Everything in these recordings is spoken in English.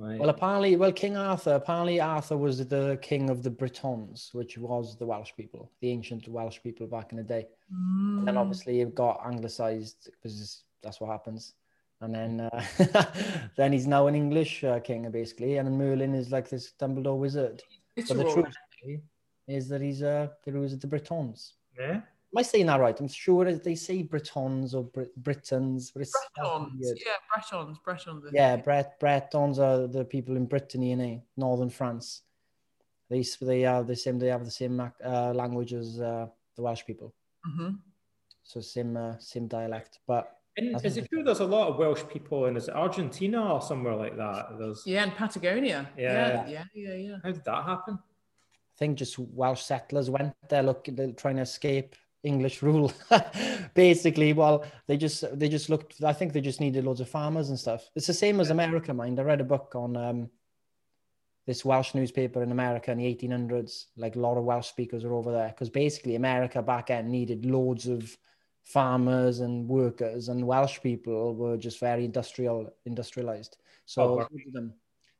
Right. Well, apparently, well, King Arthur. Apparently, Arthur was the king of the Britons, which was the Welsh people, the ancient Welsh people back in the day. And then obviously it got anglicized because that's what happens. And then, uh, then he's now an English uh, king, basically. And then Merlin is like this Dumbledore wizard. But the truth is that he's uh, the rules of the Britons. yeah. Am I saying that right? I'm sure that they say Bretons or Brit- Britons, but it's Bretons. Yeah, Bretons. Bretons. Yeah, Bret Bretons are the people in Brittany and eh, northern France. They they are the same. They have the same uh, language as uh, the Welsh people, hmm so same uh, same dialect. But And is it true there's a lot of Welsh people in is it Argentina or somewhere like that? There's Yeah, in Patagonia. Yeah. Yeah, yeah, yeah, yeah. how did that happen? I think just Welsh settlers went there looking, trying to escape English rule. Basically, well, they just they just looked. I think they just needed loads of farmers and stuff. It's the same as America, mind. I read a book on um, this Welsh newspaper in America in the 1800s. Like a lot of Welsh speakers are over there because basically America back then needed loads of farmers and workers, and Welsh people were just very industrial industrialized. So Oh, them,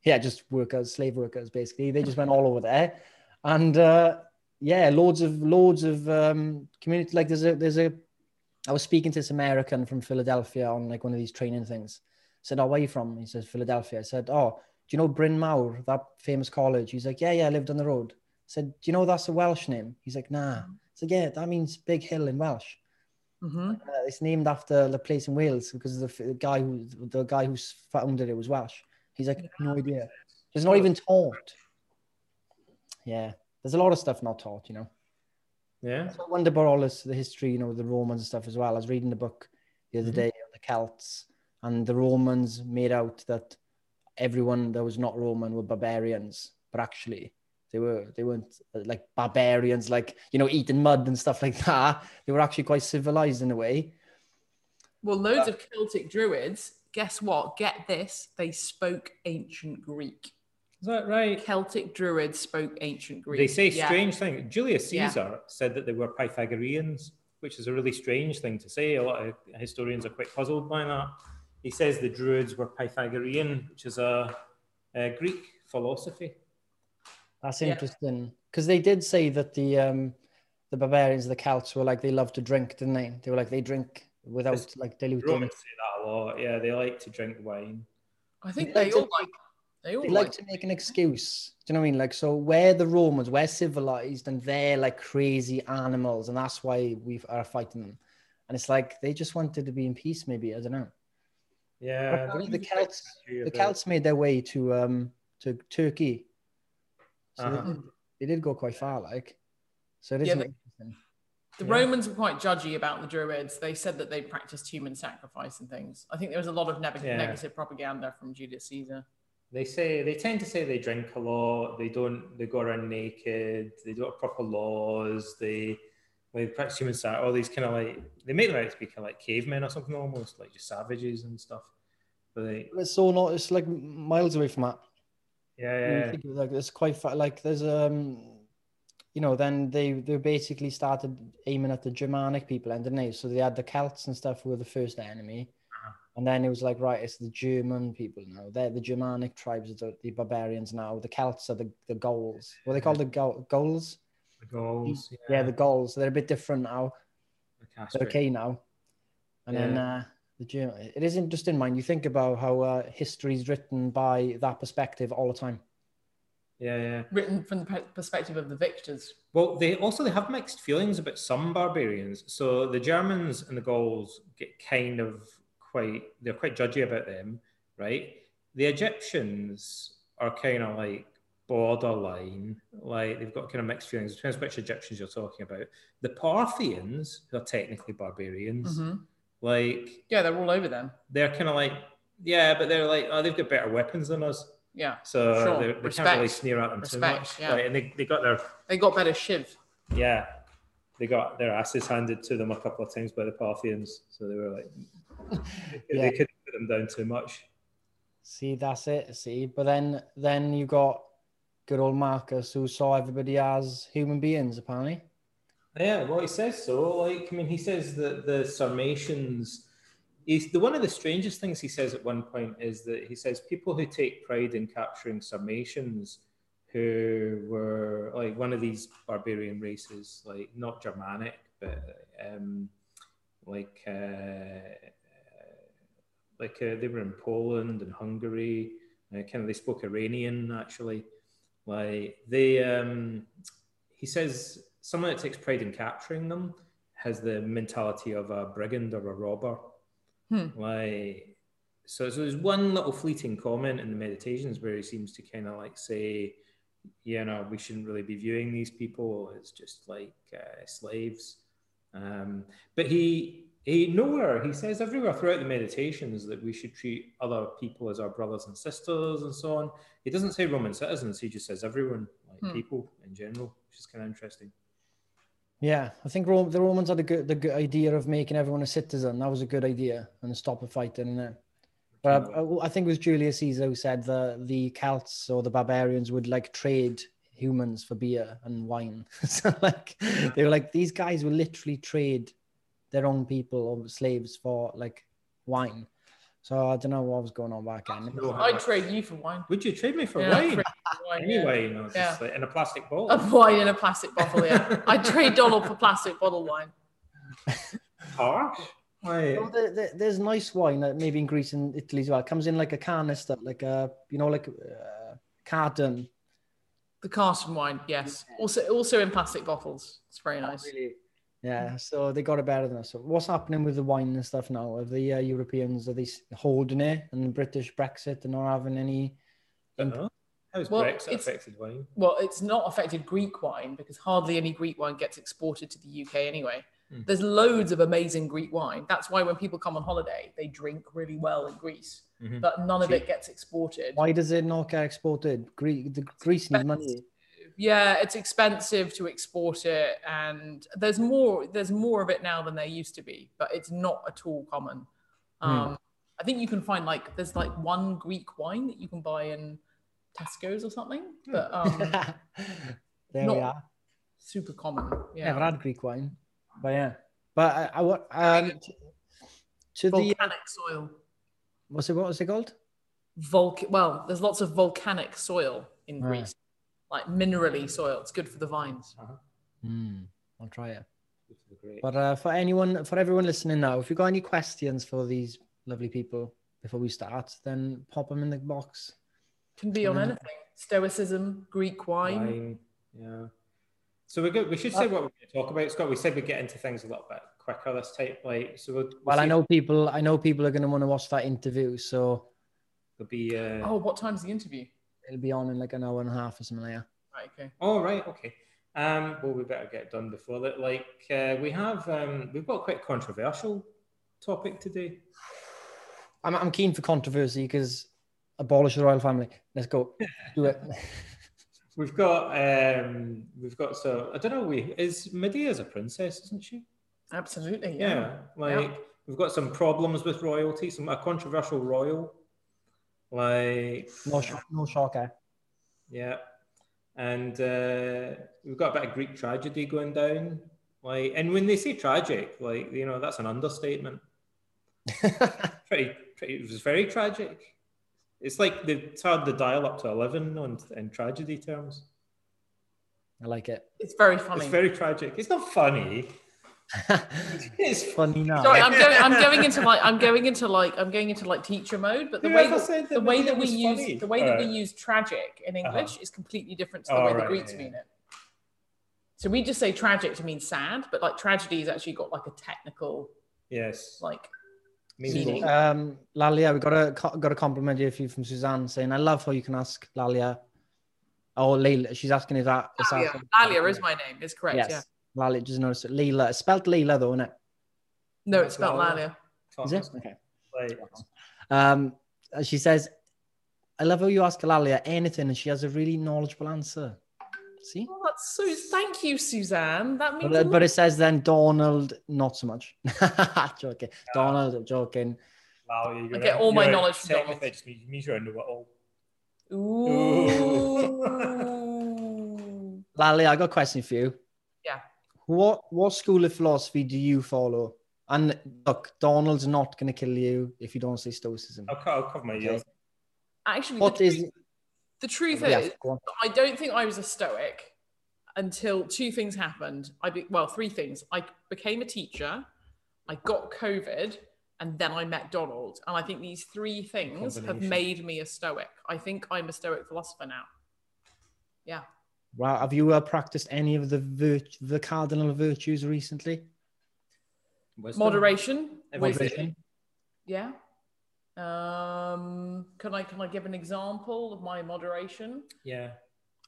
yeah, just workers, slave workers, basically. They just went all over there, and uh, yeah, loads of loads of um, community. Like there's a there's a. I was speaking to this American from Philadelphia on like one of these training things. I said, "Oh, where are you from?" He says, "Philadelphia." I said, "Oh, do you know Bryn Mawr, that famous college?" He's like, "Yeah, yeah, I lived on the road." I said, "Do you know that's a Welsh name?" He's like, "Nah." I said, "Yeah, that means big hill in Welsh." hmm Uh, it's named after the place in Wales because the, the guy who the guy who founded it was Welsh. He's like, no idea. It's not even taught. Yeah, there's a lot of stuff not taught, you know. Yeah. So I wonder about all this, the history, you know, the Romans and stuff as well. I was reading the book the other Mhm. day on the Celts, and the Romans made out that everyone that was not Roman were barbarians, but actually they were they weren't uh, like barbarians, like you know, eating mud and stuff like that. They were actually quite civilized in a way. Well, loads of Celtic druids. Guess what? Get this. They spoke ancient Greek. Is that right? Celtic druids spoke ancient Greek. They say Yeah. strange thing. Julius Yeah. Caesar said that they were Pythagoreans, which is a really strange thing to say. A lot of historians are quite puzzled by that. He says the Druids were Pythagorean, which is a, a Greek philosophy. That's interesting because they did say that the um the barbarians, the Celts, were like they loved to drink, didn't they? They were like they drink without It's- like The diluting. Romans say that a lot. Yeah, they like to drink wine. I think They they all to- like. They all They like like. to make an excuse. Do you know what I mean? Like, so we're the Romans, we're civilized, and they're like crazy animals, and that's why we are fighting them. And it's like they just wanted to be in peace, maybe. I don't know. Yeah, the Romans are quite Celts, the Celts made their way to um to Turkey, so they, Uh-huh. did, they did go quite far, like. So it is Yeah, they- interesting. The Yeah. Romans were quite judgy about the Druids. They said that they practiced human sacrifice and things. I think there was a lot of neg- Yeah. negative propaganda from Julius Caesar. They say they tend to say they drink a lot. They don't. They go around naked. They don't have proper laws. They they practice human sacrifice. All these kind of like they make them out to be kind of like cavemen or something almost like just savages and stuff. But they, It's so not. It's like miles away from that. yeah, yeah, think of it, like it's quite far, like there's um you know then they they basically started aiming at the germanic people and didn't they so they had the celts and stuff who were the first enemy. And then it was like right it's the german people now they're the germanic tribes the, the barbarians now the celts are the the gauls what are they called the Gaul- gauls the Gauls. yeah, the gauls they're a bit different now the they're okay now and then Yeah. uh the German, it is interesting, mind. You think about how uh, history is written by that perspective all the time. Yeah, yeah. Written from the perspective of the victors. Well, they also they have mixed feelings about some barbarians. So the Germans and the Gauls get kind of quite they're quite judgy about them, right? The Egyptians are kind of like borderline, like they've got kind of mixed feelings. It depends which Egyptians you're talking about. The Parthians, who are technically barbarians, Mhm. like Yeah, they're all over them. they're kind of like yeah, but they're like oh they've got better weapons than us, Yeah, so Sure. they can't really sneer at them Respect, too much. yeah. Right, and they, they got their they got better shiv. yeah, they got their asses handed to them a couple of times by the Parthians, so they were like, they, Yeah. they couldn't put them down too much. See, that's it. See, but then then you got good old Marcus who saw everybody as human beings. Apparently, Yeah, well, he says so. Like, I mean, he says that the Sarmatians, he's the one of the strangest things he says at one point is that he says people who take pride in capturing Sarmatians who were like one of these barbarian races, like not Germanic, but um, like uh, like uh, they were in Poland and Hungary. Uh, kind of they spoke Iranian actually. Like they, um, he says, someone that takes pride in capturing them has the mentality of a brigand or a robber. Hmm. Like so, so there's one little fleeting comment in the meditations where he seems to kind of like say, you know, we shouldn't really be viewing these people as just like uh, slaves. Um, but he he nowhere he says everywhere throughout the meditations that we should treat other people as our brothers and sisters and so on. He doesn't say Roman citizens. He just says everyone, like Hmm. people in general, which is kind of interesting. Yeah, I think Rome, the Romans had a good the good idea of making everyone a citizen. That was a good idea and stop the fighting. innit? But I, uh, I think it was Julius Caesar who said the the Celts or the barbarians would like trade humans for beer and wine. so like they were like these guys will literally trade their own people or slaves for like wine. So I don't know what was going on back then. No, I'd trade you for wine. Would you trade me for Yeah, wine? trade you for wine. Anyway, you know, just Yeah. like in a plastic bottle. A wine in a plastic bottle, yeah. I'd trade Donald for plastic bottle wine. Harsh. Like, Oh, there- there- there's nice wine that maybe in Greece and Italy as well. It comes in like a canister, like a you know, like uh, carton. The Carson wine, yes. Also, also in plastic bottles. It's very nice. Really? Yeah, so they got it better than us. So what's happening with the wine and stuff now? Are the uh, Europeans are they holding it, and the British Brexit and not having any? I don't know. How's Well, Brexit it's- affected wine? Well, it's not affected Greek wine because hardly any Greek wine gets exported to the UK anyway. Hmm. There's loads of amazing Greek wine. That's why when people come on holiday, they drink really well in Greece, Mhm. but none of it gets exported. Why does it not get exported? Greece, the Greece need money. Yeah, it's expensive to export it, and there's more. There's more of it now than there used to be, but it's not at all common. Um, I think you can find like there's like one Greek wine that you can buy in Tesco's or something, but um, there Not- we are. super common. Yeah. Never had Greek wine, but yeah. But I, I want um, to, to the volcanic soil. what's it what was it called? Volc- well, there's lots of volcanic soil in Right. Greece, like minerally soil. It's good for the vines. Hmm, I'll try it. But uh, for anyone, for everyone listening now, if you've got any questions for these lovely people before we start, then pop them in the box. Can be on Mm. anything. Stoicism, Greek wine. Wine. Yeah. So we go, we should say what we're going to talk about, Scott. We said we'd get into things a little bit quicker this time. Like, so we'll, we'll Well, I see know people. I know people are going to want to watch that interview, so It'll be. Uh, Oh, what time's the interview? it'll be on in like an hour and a half or something like that. Right, okay. Oh right, okay. Um, well, we better get done before that. Like uh, we have, um, we've got quite a controversial topic today. I'm, I'm keen for controversy because abolish the royal family. Let's go. Do it. We've got, um, we've got. So I don't know. We is Medea's a princess, isn't she? Absolutely. Yeah. Yeah. Like we've got some problems with royalty. Some a controversial royal. Like No, sh- no shocker. yeah, and uh, we've got a bit of Greek tragedy going down. Like, and when they say tragic, like you know, that's an understatement. pretty, pretty it was very tragic. It's like they've turned the dial up to eleven on in tragedy terms. I like it. It's very funny. It's very tragic. It's not funny. It's Funny now. Sorry, I'm going. I'm going into like. I'm going into like. I'm going into like teacher mode. But the Who way that, that the way that we was use funny? the way that we use tragic in uh-huh. English is completely different to the Oh, way the right, Greeks yeah, mean it. So we just say tragic to mean sad, but like tragedy has actually got like a technical yes. like. Means Meaning. Um, Lalia, we got a got a compliment here for you from Suzanne saying, "I love how you can ask Lalia." Oh, Leila, she's asking if that. is that- Lalia, Lalia is my name. Is correct. Yes, Yeah. Lalia. Just notice it. Leila. It's spelled Leila though, isn't it? No, it's spelled Lalia. Lalia. Is it? Okay. Like, Um, she says, "I love how you ask Lalia anything, and she has a really knowledgeable answer." See, Oh, that's so. Thank you, Suzanne. That means. but, uh, but it says then Donald, not so much. joking, Donald, joking. wow, you're I get all my knowledge from technically Donald. it just means, means you're a know-it-all. Ooh. Lalia, I got a question for you. Yeah. What what school of philosophy do you follow? And look, Donald's not going to kill you if you don't say stoicism. I'll, I'll cover my ears. Actually, What the, is? truth, the truth Yeah, is. I don't think I was a stoic until two things happened. I be, well, three things. I became a teacher, I got COVID, and then I met Donald. And I think these three things have made me a stoic. I think I'm a stoic philosopher now. Yeah. Wow, have you uh, practiced any of the virt- the cardinal virtues recently? Wisdom. Moderation. Everything. wisdom, Yeah. Um, can I can I give an example of my moderation? Yeah.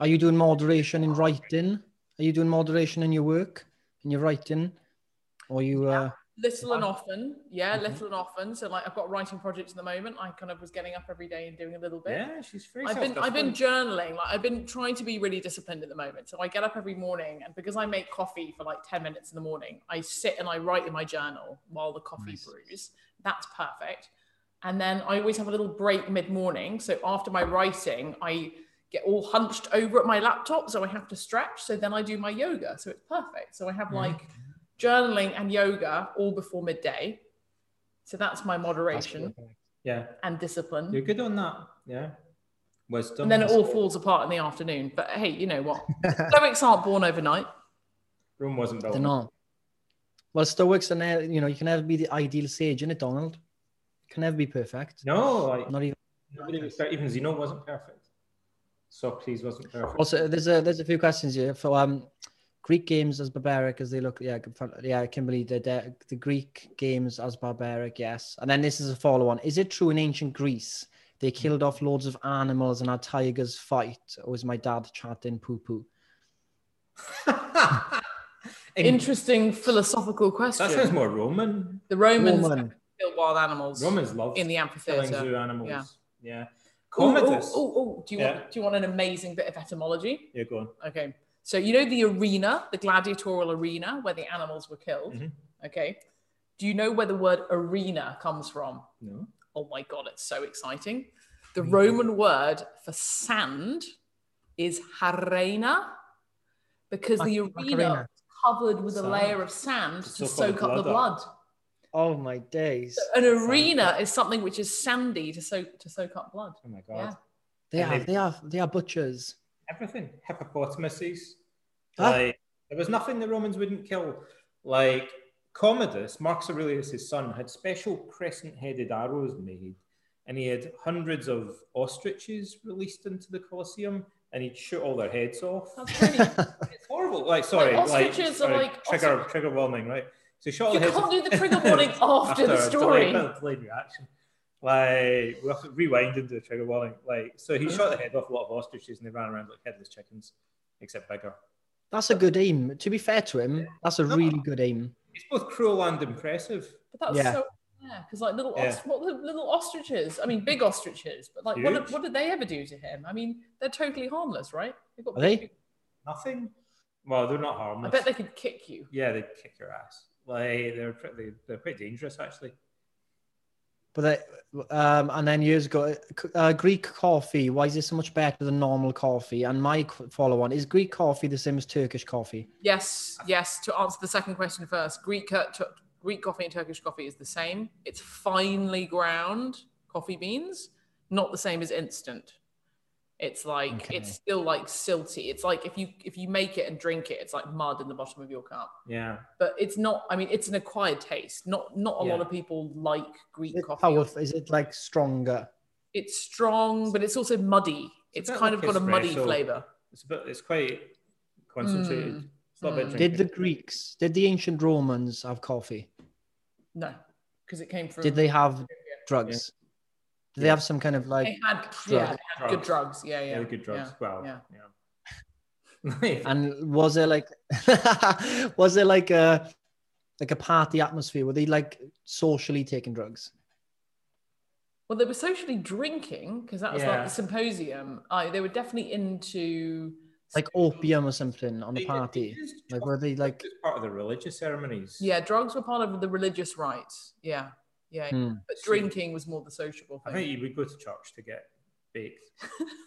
Are you doing moderation in writing? Are you doing moderation in your work, in your writing, or you? Uh, Little and often, yeah, Mhm. little and often. So like I've got writing projects at the moment. I kind of was getting up every day and doing a little bit. Yeah, she's free. I've been I've been journaling. Like I've been trying to be really disciplined at the moment. So I get up every morning, and because I make coffee for like ten minutes in the morning, I sit and I write in my journal while the coffee Nice. brews. That's perfect. And then I always have a little break mid morning. So after my writing, I get all hunched over at my laptop, so I have to stretch. So then I do my yoga. So it's perfect. So I have Mhm. like journaling and yoga all before midday. So that's my moderation perfect. Yeah, and discipline. you're good on that. Yeah. Wisdom. And then it all falls apart in the afternoon. But hey, you know what? Stoics aren't born overnight. Rome wasn't built. They're not. Well, Stoics are never, you know, you can never be the ideal sage in it, Donald. You can never be perfect. No, like, Not even. nobody was per- even Zeno wasn't perfect. Socrates wasn't perfect. Also, there's a there's a few questions here for um Greek games as barbaric as they look. Yeah, good fun- yeah, Kimberly, the the, the Greek games as barbaric, yes. And then this is a follow on. Is it true in ancient Greece they killed off loads of animals and had tigers fight? Or was my dad chatting poo poo? In- Interesting philosophical question. that sounds more Roman. the Romans Roman. Killed wild animals Romans love in the killing amphitheater. zoo animals. Yeah. Yeah. Oh, oh, Commodus. oh, oh, do you Yeah. want do you want an amazing bit of etymology? Yeah, go on. Okay. So you know the arena, the gladiatorial arena where the animals were killed. Mhm. Okay. Do you know where the word arena comes from? No. Oh my god, it's so exciting. The Roman word for sand is harena because the arena Macarena. is covered with a layer of sand To to soak soak up the the blood blood. Oh my days. An arena is something which is sandy to soak to soak up blood. Oh my god. Yeah. They And are they- they are they are butchers. Everything. Hippopotamuses. Huh? Like there was nothing the Romans wouldn't kill. Like Commodus, Marcus Aurelius' son, had special crescent-headed arrows made, and he had hundreds of ostriches released into the Colosseum, and he'd shoot all their heads off. That's really It's horrible. Like, sorry, like, ostriches are sorry, like- trigger trigger warning, right? So he You heads can't off- do the trigger warning after the delayed- story. delayed reaction. Like we have to rewind into the trigger warning. Like so, he mm. shot the head off a lot of ostriches, and they ran around like headless chickens, except bigger. That's a good aim. To be fair to him, that's a really good aim. It's both cruel and impressive. But that's Yeah. so yeah, because like little Yeah. os- what little ostriches. I mean, big ostriches, but like, what, Huge. did- what did they ever do to him? I mean, they're totally harmless, right? They've got Are they? Nothing. Well, they're not harmless. I bet they could kick you. Yeah, they'd kick your ass. Like they're pretty, they're pretty dangerous actually. But they, um, and then years ago, uh, Greek coffee. Why is it so much better than normal coffee? And my follow on is Greek coffee the same as Turkish coffee? Yes, yes. To answer the second question first, Greek uh, Greek coffee and Turkish coffee is the same. It's finely ground coffee beans, not the same as instant. It's like Okay. it's still like silty. It's like if you if you make it and drink it, it's like mud in the bottom of your cup. Yeah. But it's not. I mean, it's an acquired taste. Not not a lot of people like Greek Is coffee. powerful? Is it like stronger? It's strong, but it's also muddy. It's bit kind like of got a muddy espresso. flavor. It's a bit. It's quite concentrated. Mm. It's not a Mm. Did the. Greeks, did the ancient Romans have coffee? No, because it came from. Did they have drugs? Did they have some kind of like? They had, yeah, they had good Drugs. drugs. Yeah, yeah. Yeah, good drugs. yeah, well, yeah. yeah. And was there like, was there like a like a party atmosphere? Were they like socially taking drugs? Well, they were socially drinking because that was like Yeah. the symposium. I, they were definitely into. Like opium or something on the party? Like were they like? Part of the religious ceremonies. Yeah, drugs were part of the religious rites. Yeah, yeah. Hmm. But drinking was more the sociable thing. I thing. think you would go to church to get baked.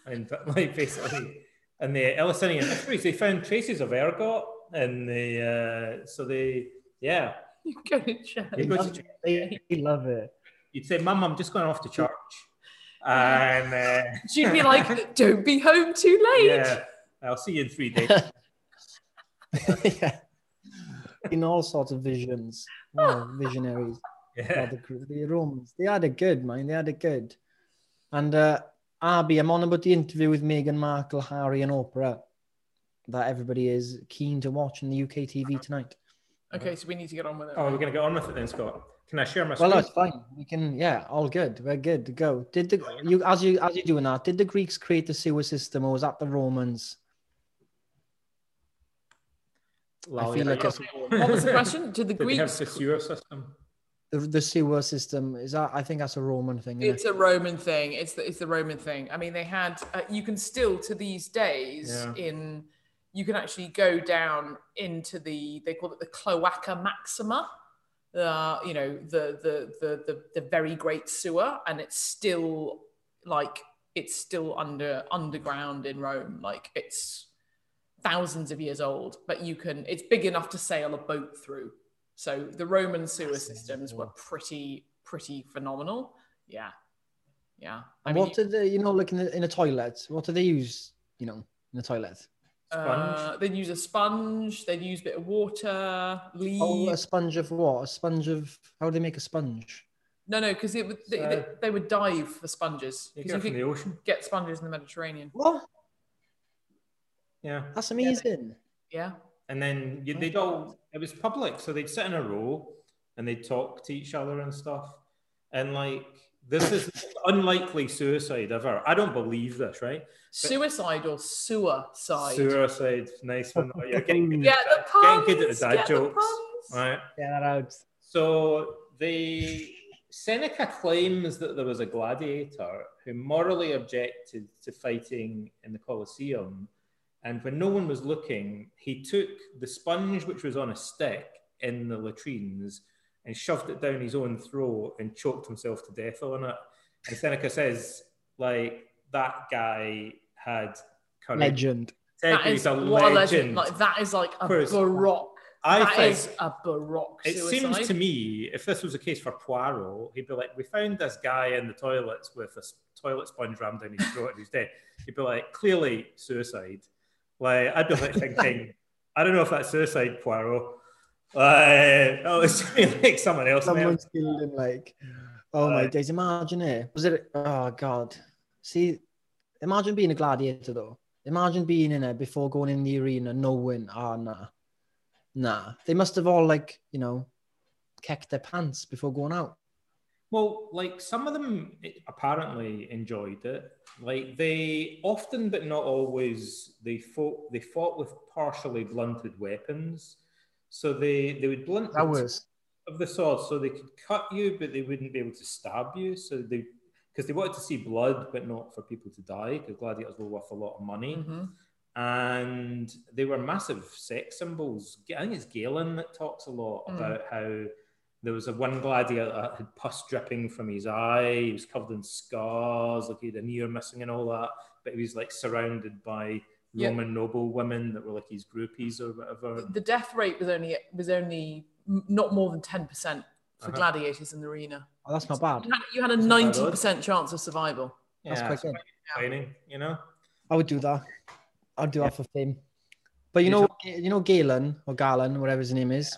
and like basically, and the Eleusinian mysteries, they found traces of ergot, and the uh, so they, yeah, You go to church. You go to church. it. They love it. You'd say, Mum, I'm just going off to church. And uh, She'd be like, "Don't be home too late." yeah, I'll see you in three days. yeah. In all sorts of visions. Oh, visionaries. Yeah. the, the Romans. They had it good, man. They had it good. And uh, Abby, I'm on about the interview with Meghan Markle, Harry, and Oprah that everybody is keen to watch in the UK TV tonight. Okay, so we need to get on with it. Oh, we're going to get on with it then, Scott. Can I share my screen? Well, screen? that's fine. We can, yeah, all good. We're good to go. Did the you as you as you're doing that? Did the Greeks create the sewer system, or was that the Romans? I feel like it's what was the question? Did the Did they have Greeks? the sewer system? The, the sewer system. Is that? I think that's a Roman thing. It's a Roman thing. It's the it's the Roman thing. I mean, they had. Uh, you can still to these days Yeah. in. You can actually go down into the. They call it the Cloaca Maxima. Uh, you know the, the the the the very great sewer, and it's still like it's still under underground in Rome. Like it's thousands of years old, but you can. It's big enough to sail a boat through. So the Roman sewer systems were pretty pretty phenomenal. Yeah, yeah. I And mean, what did they, you know, like in the in a toilet? What do they use? You know, in the toilet. uh, they'd use a sponge. They'd use a bit of water, Oh, a sponge of what? A sponge of how do they make a sponge? no, no, because it would they, they, they would dive for sponges. You 'Cause get you from could the ocean. get sponges in the Mediterranean. What? Yeah. That's amazing. Yeah. And then you, oh. they'd all, it was public. So they'd sit in a row and they'd talk to each other and stuff. And like, this is unlikely suicide ever. I don't believe this, right? Suicide or suicide. Suicide, nice one. Oh, You're getting good, Get the at, puns. getting good at the dad get the jokes. puns. Right. Yeah, that out. So the Seneca claims that there was a gladiator who morally objected to fighting in the Colosseum. And when no one was looking, he took the sponge which was on a stick in the latrines and shoved it down his own throat and choked himself to death on it. And Seneca says, like, that guy had courage. Legend. That He's a what a legend. legend. Like that is like a First, baroque. I That think is a baroque It suicide. seems to me, if this was a case for Poirot, he'd be like, "We found this guy in the toilets with a toilet sponge rammed down his throat and he's dead." He'd be like, "Clearly suicide." Like I'd be like thinking, "I don't know if that's suicide, Poirot." Like, oh, it's like someone else. Someone's killed him. Like, oh my Right. days! Imagine it. Was it? Oh god. See, imagine being a gladiator though. Imagine being in it before going in the arena, knowing, ah, nah, nah. They must have all like, you know, kicked their pants before going out. Well, like some of them apparently enjoyed it. Like they often, but not always, they fought. They fought with partially blunted weapons. So they they would blunt That the was of the sword so they could cut you but they wouldn't be able to stab you so they because they wanted to see blood but not for people to die because gladiators were worth a lot of money Mhm. and they were massive sex symbols i think it's galen that talks a lot Mm. about how there was a one gladiator that had pus dripping from his eye he was covered in scars like he had an ear missing and all that but he was like surrounded by Yeah. roman noble women that were like his groupies or whatever The death rate was only was only not more than ten percent for Uh-huh. gladiators in the arena. oh, that's not bad. You had, you had a That's not bad, ninety though. percent chance of survival. That's quite good. training you know I would do that. I'd do Yeah. that for fame. But you You know, you know, Galen or Galen, whatever his name is.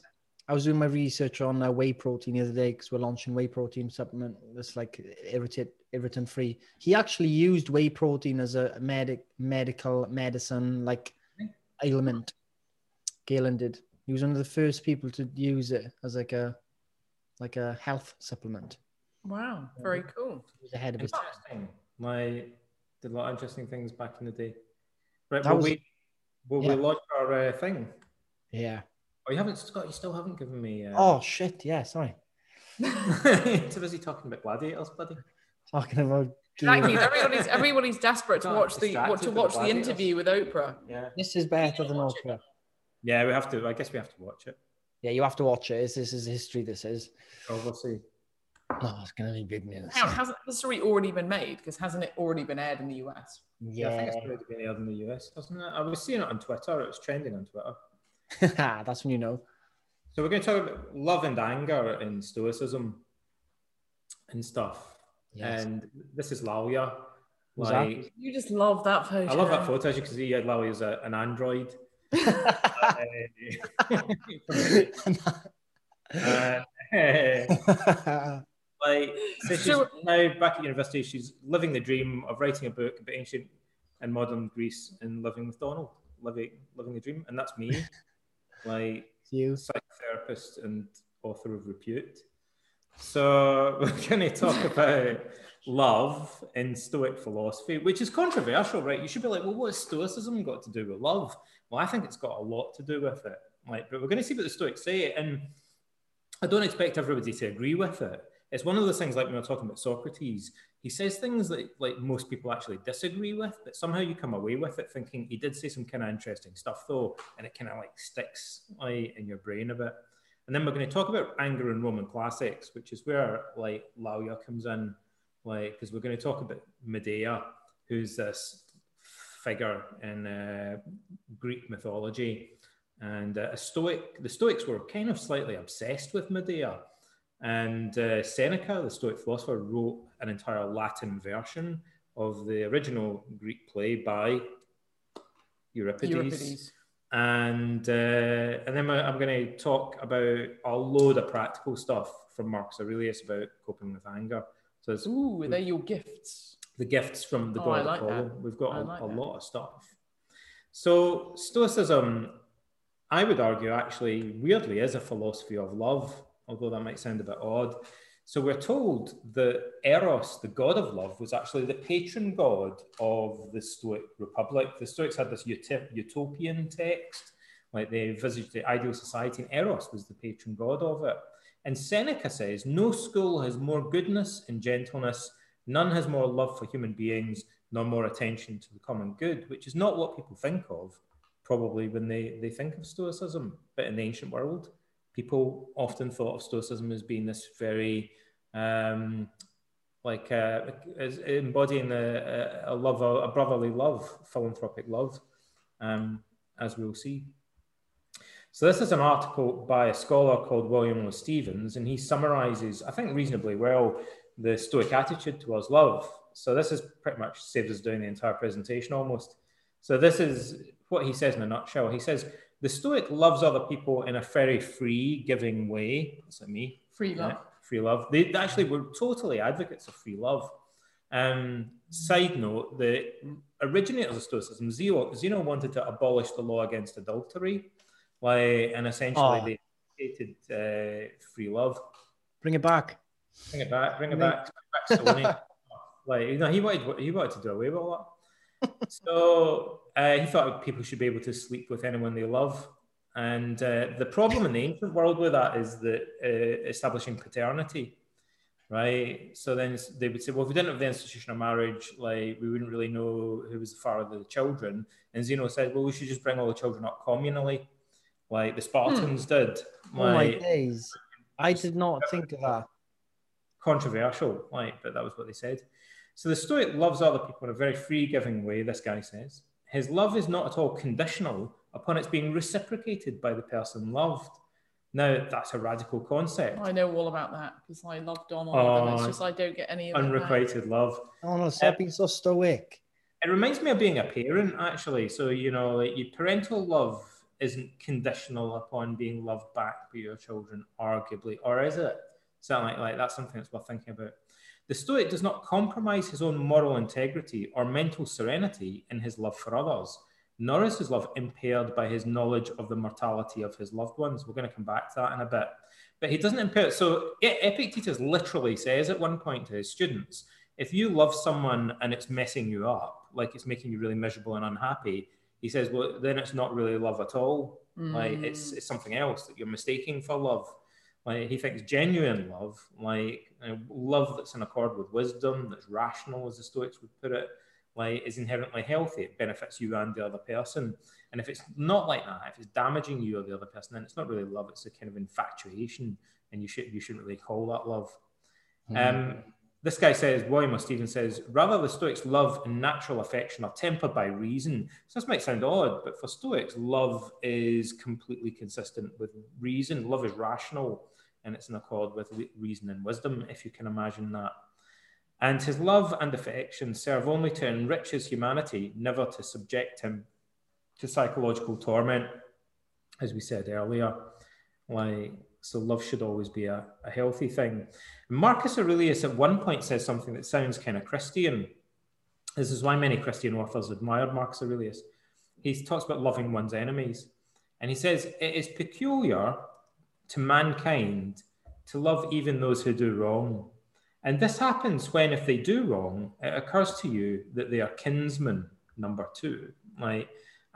I was doing my research on uh, whey protein the other day because we're launching whey protein supplement that's like irritant irritant free. He actually used whey protein as a medic medical medicine like ailment. Galen did. He was one of the first people to use it as like a like a health supplement. Wow, very cool. He was ahead of his time. My did a lot of interesting things back in the day. Right, That will was- we will yeah. we launch our uh, thing? Yeah. Oh, you haven't Scott. You still haven't given me. Uh... Oh shit! Yeah, sorry. too busy talking about gladiators, buddy. Talking about Exactly. Everybody's everybody's desperate to Got watch the what, to with the watch the interview with Oprah. Yeah, This is better than Oprah. yeah. We have to. I guess we have to watch it. Yeah, you have to watch it. This, this is history. This is. Oh, we'll see. Oh, it's gonna be big news. Hang on, hasn't the story already been made? Because hasn't it already been aired in the US? Yeah, I think Yeah, it's already been aired in the US, doesn't it? I was seeing it on Twitter. It was trending on Twitter. that's when you know. So we're going to talk about love and anger in Stoicism and stuff. Yes. And this is Lalia. Who's that? Like, You just love that photo. I love that photo as you can see. Lalia is a, an android. Uh, uh, like so she's Sure. now back at university. She's living the dream of writing a book about ancient and modern Greece and living with Donald, living living the dream, and that's me, like you. psychotherapist and author of repute. So we're going to talk about love in Stoic philosophy, which is controversial, right? You should be like, well, what has Stoicism got to do with love? Well, I think it's got a lot to do with it. Like, but we're going to see what the Stoics say, and I don't expect everybody to agree with it. It's one of those things like when we were talking about Socrates, he says things that like most people actually disagree with, but somehow you come away with it thinking he did say some kind of interesting stuff though, and it kind of like sticks like in your brain a bit. And then we're going to talk about anger in Roman classics, which is where like Lalia comes in, like because we're going to talk about Medea, who's this figure in uh, Greek mythology, and uh, a Stoic. The Stoics were kind of slightly obsessed with Medea, and uh, Seneca, the Stoic philosopher, wrote an entire Latin version of the original Greek play by Euripides. Euripides. And uh, and then I'm going to talk about a load of practical stuff from Marcus Aurelius about coping with anger. So it's Ooh, they're your gifts. the gifts from the Oh, god like Apollo. that. We've got I a, like a lot of stuff. So Stoicism, I would argue, actually weirdly is a philosophy of love, although that might sound a bit odd. So we're told that Eros, the god of love, was actually the patron god of the Stoic Republic. The Stoics had this uti- utopian text, like they envisaged the ideal society, and Eros was the patron god of it. And Seneca says, No school has more goodness and gentleness, none has more love for human beings, nor more attention to the common good, which is not what people think of, probably when they, they think of Stoicism. But in the ancient world, people often thought of Stoicism as being this very, um, like, uh, embodying a, a, love, a brotherly love, philanthropic love, um, as we'll see. So this is an article by a scholar called William O. Stephens, and he summarizes, I think, reasonably well the Stoic attitude towards love. So this is pretty much saved us doing the entire presentation almost. So this is what he says in a nutshell. He says the Stoic loves other people in a very free, giving way. That's like me. Free love. Yeah, free love. They they actually were totally advocates of free love. Um, side note: the originators of Stoicism, Zeno, Zeno wanted to abolish the law against adultery, like, and essentially Oh. they hated uh, free love. Bring it back. Bring it back. Bring it back. Back like you know, he wanted he wanted to do away with all that. So uh, he thought people should be able to sleep with anyone they love. And uh, the problem in the ancient world with that is that uh, establishing paternity, right? So then they would say, well, if we didn't have the institution of marriage, like we wouldn't really know who was the father of the children. And Zeno said, well, we should just bring all the children up communally, like the Spartans did. Oh my days. I did not think of that. controversial, like, but that was what they said. So the Stoic loves other people in a very free giving way, this guy says. His love is not at all conditional upon its being reciprocated by the person loved. Now, that's a radical concept. I know all about that because I love Donald, Oh, and it's just I don't get any of it. back. Unrequited love. No, stop being so stoic. It reminds me of being a parent, actually. So, you know, like your parental love isn't conditional upon being loved back by your children, arguably, or is it? Something like, like that's something that's worth thinking about. The Stoic does not compromise his own moral integrity or mental serenity in his love for others, nor is his love impaired by his knowledge of the mortality of his loved ones. We're going to come back to that in a bit. But he doesn't impair. So E- Epictetus literally says at one point to his students, if you love someone and it's messing you up, like it's making you really miserable and unhappy, he says, well, then it's not really love at all. Like it's, mm. it's something else that you're mistaking for love. Like he thinks genuine love, like love that's in accord with wisdom, that's rational, as the Stoics would put it, like is inherently healthy. It benefits you and the other person. And if it's not like that, if it's damaging you or the other person, then it's not really love. It's a kind of infatuation, and you should you shouldn't really call that love. Um, this guy says, William. Stephen says, rather the Stoics' love and natural affection are tempered by reason. So this might sound odd, but for Stoics, love is completely consistent with reason. Love is rational and it's in accord with reason and wisdom, if you can imagine that. And his love and affection serve only to enrich his humanity, never to subject him to psychological torment, as we said earlier. Like, so love should always be a, a healthy thing. Marcus Aurelius at one point says something that sounds kind of Christian. This is why many Christian authors admired Marcus Aurelius. He talks about loving one's enemies. And he says, It is peculiar to mankind to love even those who do wrong. And this happens when, if they do wrong, it occurs to you that they are kinsmen, number two. Right?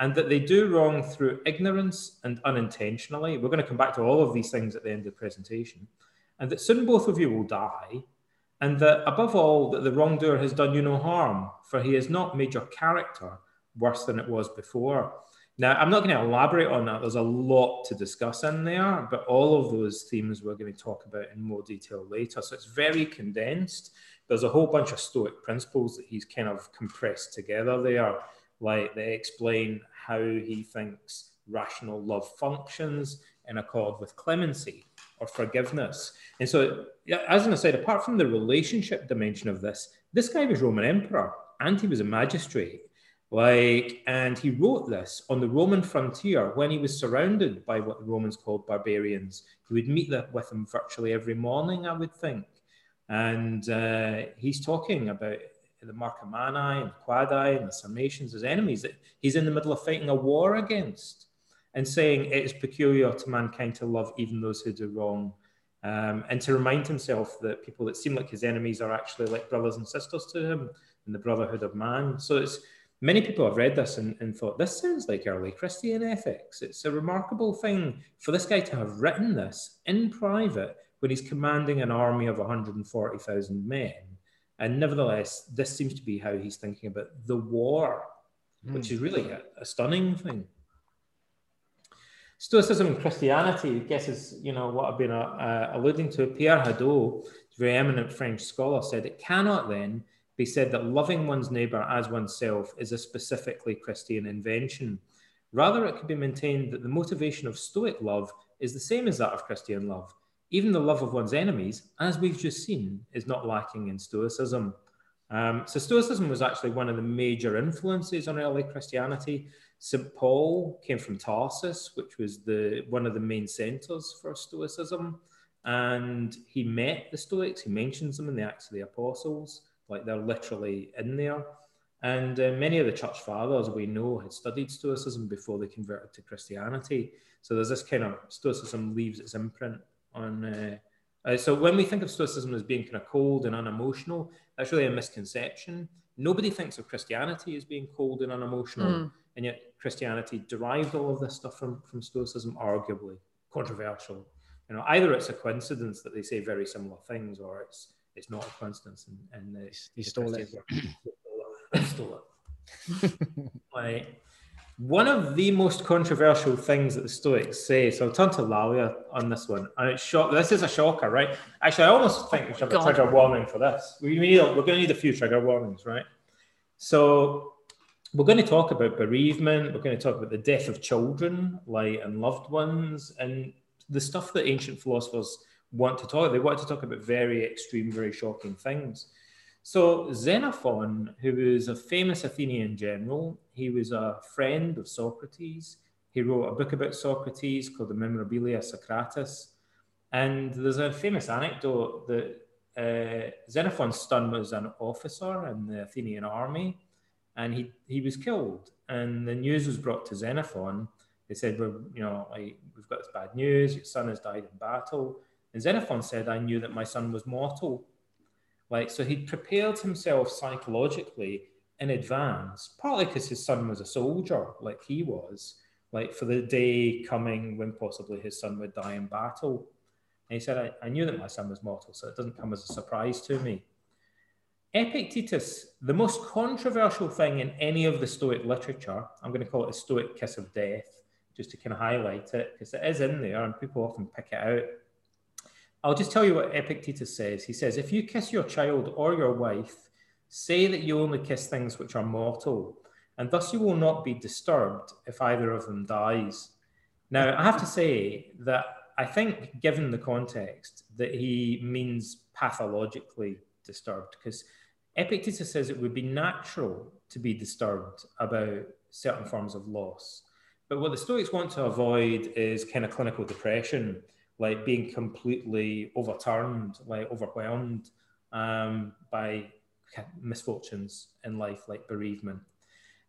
and that they do wrong through ignorance and unintentionally. We're going to come back to all of these things at the end of the presentation, and that soon both of you will die, and that above all, that the wrongdoer has done you no harm, for he has not made your character worse than it was before. Now, I'm not going to elaborate on that. There's a lot to discuss in there, but all of those themes we're going to talk about in more detail later. So it's very condensed. There's a whole bunch of Stoic principles that he's kind of compressed together there like they explain how he thinks rational love functions in accord with clemency or forgiveness. And so, as an aside, apart from the relationship dimension of this, this guy was Roman emperor and he was a magistrate. Like, and he wrote this on the Roman frontier when he was surrounded by what the Romans called barbarians. He would meet with them virtually every morning, I would think. And uh, he's talking about the Marcomanni and Quadi and the Sarmatians as enemies that he's in the middle of fighting a war against and saying it is peculiar to mankind to love even those who do wrong. Um, and to remind himself that people that seem like his enemies are actually like brothers and sisters to him in the brotherhood of man. So it's many people have read this and, and thought this sounds like early Christian ethics. It's a remarkable thing for this guy to have written this in private when he's commanding an army of 140,000 men and nevertheless, this seems to be how he's thinking about the war, mm. which is really a, a, stunning thing. Stoicism and Christianity, I guess, is you know what I've been uh, uh, alluding to. Pierre Hadot, a very eminent French scholar, said it cannot then be said that loving one's neighbour as oneself is a specifically Christian invention. Rather, it could be maintained that the motivation of Stoic love is the same as that of Christian love even the love of one's enemies, as we've just seen, is not lacking in Stoicism. Um, so, Stoicism was actually one of the major influences on early Christianity. St. Paul came from Tarsus, which was the one of the main centers for Stoicism. And he met the Stoics. He mentions them in the Acts of the Apostles, like they're literally in there. And uh, many of the church fathers we know had studied Stoicism before they converted to Christianity. So there's this kind of Stoicism leaves its imprint on. Uh, uh, so when we think of Stoicism as being kind of cold and unemotional, that's really a misconception. Nobody thinks of Christianity as being cold and unemotional, mm. and yet Christianity derived all of this stuff from, from Stoicism, arguably controversial. You know, either it's a coincidence that they say very similar things, or it's it's not a coincidence, and, and the, he stole it. stole it. like, one of the most controversial things that the Stoics say, so I'll turn to Lalia on this one, and it's shock. This is a shocker, right? Actually, I almost think we should have a oh, trigger warning for this. We need, we're going to need a few trigger warnings, right? So we're going to talk about bereavement. We're going to talk about the death of children, like and loved ones, and the stuff that ancient philosophers want to talk. They want to talk about very extreme, very shocking things. So Xenophon, who was a famous Athenian general, he was a friend of Socrates. He wrote a book about Socrates called the Memorabilia Socratis. And there's a famous anecdote that uh, Xenophon's son was an officer in the Athenian army, and he, he was killed. And the news was brought to Xenophon. They said, well, you know, like, we've got this bad news. Your son has died in battle. And Xenophon said, I knew that my son was mortal. Like, so he'd prepared himself psychologically in advance, partly because his son was a soldier, like he was, like for the day coming when possibly his son would die in battle. And he said, I, I knew that my son was mortal, so it doesn't come as a surprise to me. Epictetus, the most controversial thing in any of the Stoic literature, I'm going to call it a Stoic kiss of death, just to kind of highlight it, because it is in there and people often pick it out. I'll just tell you what Epictetus says. He says, If you kiss your child or your wife, say that you only kiss things which are mortal, and thus you will not be disturbed if either of them dies. Now, I have to say that I think, given the context, that he means pathologically disturbed, because Epictetus says it would be natural to be disturbed about certain forms of loss. But what the Stoics want to avoid is kind of clinical depression, like being completely overturned, like overwhelmed um, by misfortunes in life, like bereavement.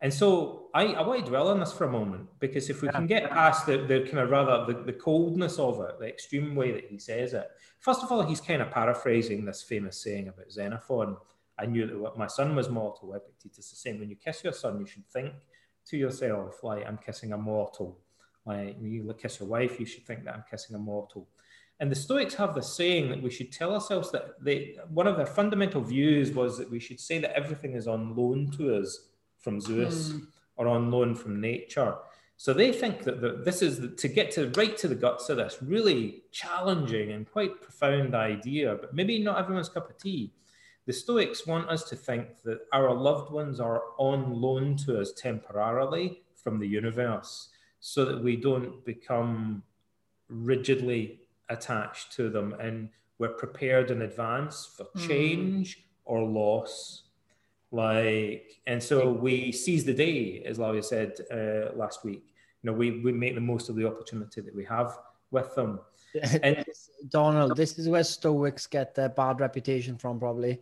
And so I, I want to dwell on this for a moment because if we can get past the, the kind of rather the, the coldness of it, the extreme way that he says it, first of all, he's kind of paraphrasing this famous saying about Xenophon. I knew that my son was mortal. Epictetus is saying, when you kiss your son, you should think to yourself, like, I'm kissing a mortal. Like, when you kiss your wife, you should think that I'm kissing a mortal. And the Stoics have this saying that we should tell ourselves that they, one of their fundamental views was that we should say that everything is on loan to us from Zeus mm. or on loan from nature. So they think that the, this is the, to get to right to the guts of this really challenging and quite profound idea, but maybe not everyone's cup of tea. The Stoics want us to think that our loved ones are on loan to us temporarily from the universe so that we don't become rigidly attached to them and we're prepared in advance for hmm. change mm. or loss like, and so we seize the day, as Lalia said uh, last week. You know, we, we make the most of the opportunity that we have with them. And Donald, this is where Stoics get their bad reputation from, probably.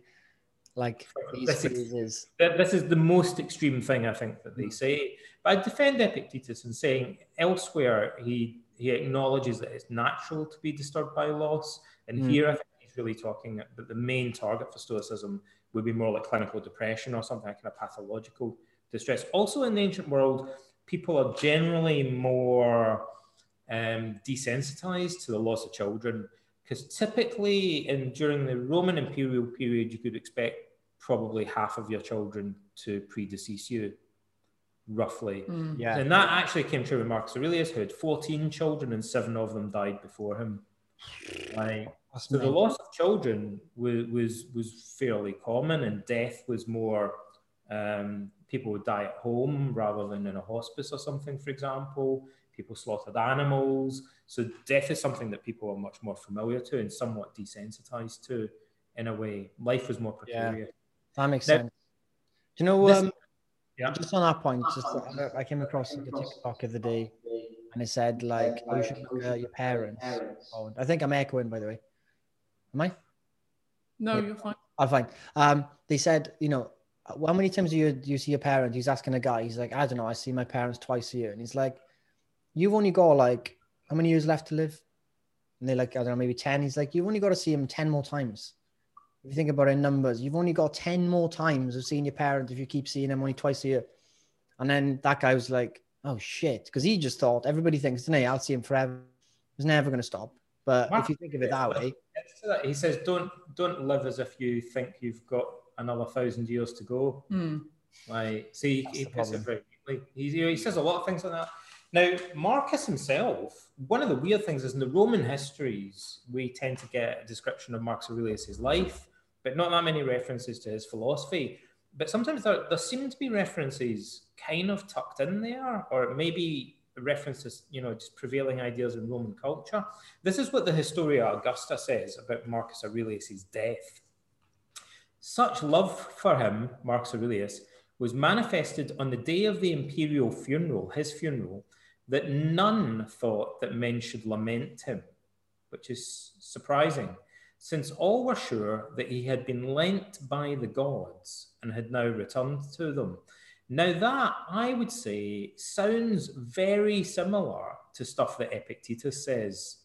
Like these this is, this is the most extreme thing I think that they say. But I defend Epictetus in saying elsewhere he he acknowledges that it's natural to be disturbed by loss, and mm. here I think he's really talking that the main target for Stoicism would be more like clinical depression or something, like kind of pathological distress. Also, in the ancient world, people are generally more um, desensitized to the loss of children because typically, in during the Roman imperial period, you could expect probably half of your children to predecease you, roughly. Mm. Yeah, and that actually came true with Marcus Aurelius, who had 14 children and seven of them died before him. Like so the loss of children was, was, was fairly common, and death was more um, people would die at home rather than in a hospice or something, for example. People slaughtered animals. So death is something that people are much more familiar to and somewhat desensitized to in a way. Life was more precarious. Yeah, that makes sense. Do you know, um, yeah. just on that point, just I came across the TikTok of the day and it said like, oh, you should look at your parents. I think I'm echoing, by the way. Am I? No, yeah. you're fine. I'm fine. Um, they said, you know, how many times do you do you see your parent? He's asking a guy. He's like, I don't know. I see my parents twice a year, and he's like, you've only got like how many years left to live? And they're like, I don't know, maybe ten. He's like, you've only got to see him ten more times. If you think about it in numbers, you've only got ten more times of seeing your parent if you keep seeing them only twice a year. And then that guy was like, oh shit, because he just thought everybody thinks, no, I'll see him forever. It's never going to stop. But wow. if you think of it that way, he says, "Don't don't live as if you think you've got another thousand years to go." Mm. Like, see, he, he puts it very neatly. He, he says a lot of things like that. Now, Marcus himself, one of the weird things is in the Roman histories, we tend to get a description of Marcus Aurelius's life, but not that many references to his philosophy. But sometimes there, there seem to be references kind of tucked in there, or maybe references, you know, just prevailing ideas in Roman culture. This is what the Historia Augusta says about Marcus Aurelius's death. Such love for him, Marcus Aurelius, was manifested on the day of the imperial funeral, his funeral, that none thought that men should lament him, which is surprising, since all were sure that he had been lent by the gods and had now returned to them. Now, that I would say sounds very similar to stuff that Epictetus says.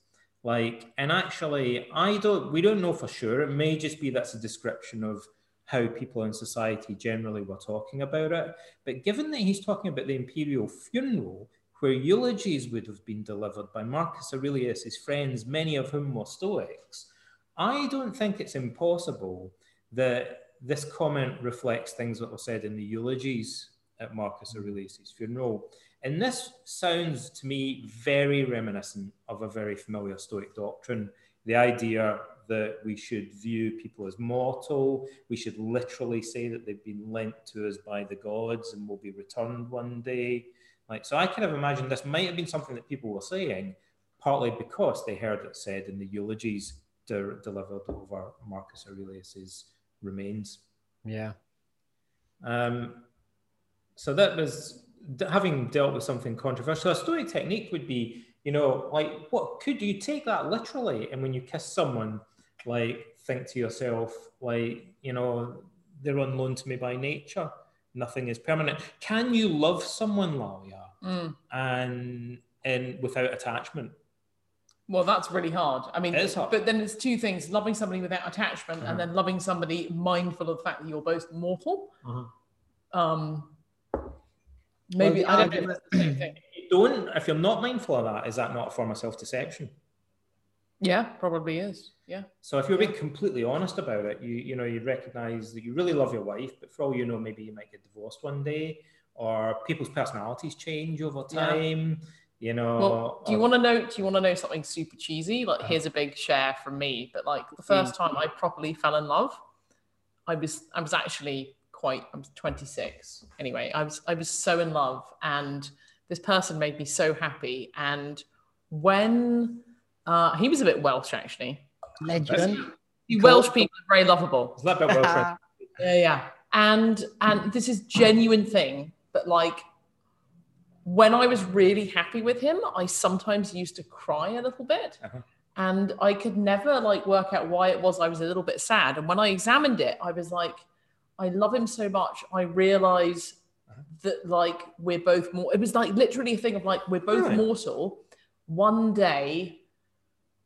Like, and actually, I don't, we don't know for sure. It may just be that's a description of how people in society generally were talking about it. But given that he's talking about the imperial funeral, where eulogies would have been delivered by Marcus Aurelius' friends, many of whom were Stoics, I don't think it's impossible that this comment reflects things that were said in the eulogies at Marcus mm-hmm. Aurelius' funeral. And this sounds to me very reminiscent of a very familiar Stoic doctrine the idea that we should view people as mortal. We should literally say that they've been lent to us by the gods and will be returned one day. Like, so I kind of imagine this might have been something that people were saying, partly because they heard it said in the eulogies de- delivered over Marcus Aurelius's remains. Yeah. Um, so that was having dealt with something controversial. A stoic technique would be, you know, like what could you take that literally? And when you kiss someone, like think to yourself, like, you know, they're on loan to me by nature. Nothing is permanent. Can you love someone, Lalia, Mm. and and without attachment? Well, that's really hard. I mean, It is hard. but then there's two things: loving somebody without attachment, Uh-huh. and then loving somebody mindful of the fact that you're both mortal. Um, maybe the I don't know. if the same thing. If you don't, if you're not mindful of that, is that not a form of self-deception? Yeah, probably is. Yeah. So if you're being completely honest about it, you you know you recognise that you really love your wife, but for all you know, maybe you might get divorced one day, or people's personalities change over Yeah. Time. You know. Well, do you want to know? Do you want to know something super cheesy? Like, here's a big share from me. But like the first time I properly fell in love, I was I was actually quite. I'm 26. Anyway, I was I was so in love, and this person made me so happy. And when uh, he was a bit Welsh, actually. Legend. You Welsh people are very lovable. Is that a bit well said? Yeah, yeah. And and this is genuine thing, but like when I was really happy with him, I sometimes used to cry a little bit. Uh-huh. And I could never like work out why it was I was a little bit sad. And when I examined it, I was like, I love him so much. I realize Uh-huh. that like we're both more it was like literally a thing of like we're both mortal. One day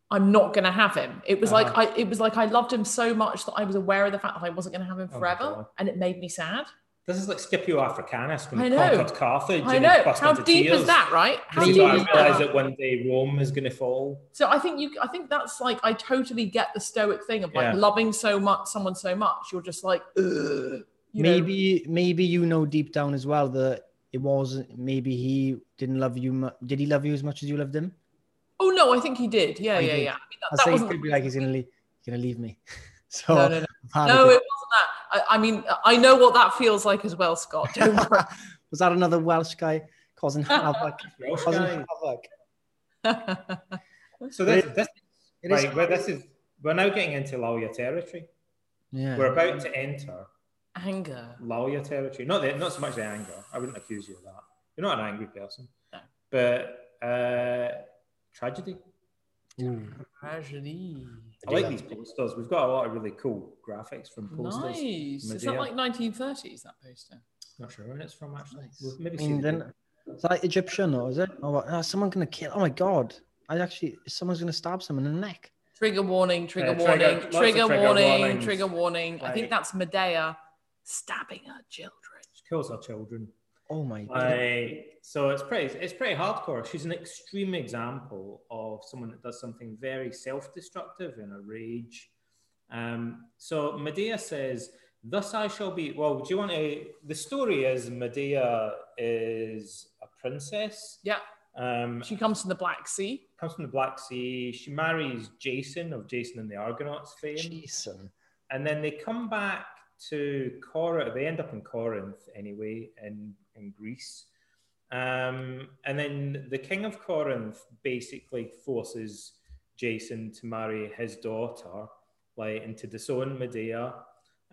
I'm not gonna have him. It was like Uh-huh. I it was like I loved him so much that I was aware of the fact that I wasn't gonna have him Oh forever. God. and it made me sad. This is like Scipio Africanus when I he know. conquered Carthage. I and he know. burst How into deep tears. is that, right? How So deep I is realised that? that one day Rome is going to fall. So I think you I think that's like I totally get the stoic thing of like Yeah. loving so much someone so much. You're just like Ugh, you know. maybe maybe you know deep down as well that it wasn't maybe he didn't love you mu- did he love you as much as you loved him Oh no, I think he did. Yeah, he yeah, did. yeah. I mean, i that, that say he wasn't could be like he's gonna leave gonna leave me so no, no, no. No, it. it wasn't that. I, I mean, I know what that feels like as well, Scott. Don't worry. was that another welsh guy causing havoc Welsh causing guy. havoc So this, this It is right, well, this is we're now getting into Lalia territory. yeah We're about to enter Anger. Lalia territory. Not the, not so much the anger. I wouldn't accuse you of that. You're not an angry person. No. But uh, tragedy. Mm. Ooh. Tragedy. I like these posters. We've got a lot of really cool graphics from posters. Nice. Is that like 1930s? That poster. Not sure when it's from actually. Nice. We'll maybe I mean, the then it's like Egyptian, or is it? Oh, what? Oh, someone gonna kill? Oh my god! I actually, someone's gonna stab someone in the neck. Trigger warning, trigger Yeah, trigger- warning, trigger, trigger warning, warnings. trigger warning. I think that's Medea stabbing her children. She kills her children. Oh my! god. Like, so it's pretty it's pretty hardcore. She's an extreme example of someone that does something very self-destructive in a rage. Um, so Medea says, "Thus I shall be." Well, do you want to? The story is Medea is a princess. Yeah, Um, she comes from the Black Sea. comes from the Black Sea. She marries Jason of Jason and the Argonauts fame. Jason. and then they come back to Corinth. They end up in Corinth anyway, in in Greece. Um, and then the king of Corinth basically forces Jason to marry his daughter, like, and to disown Medea.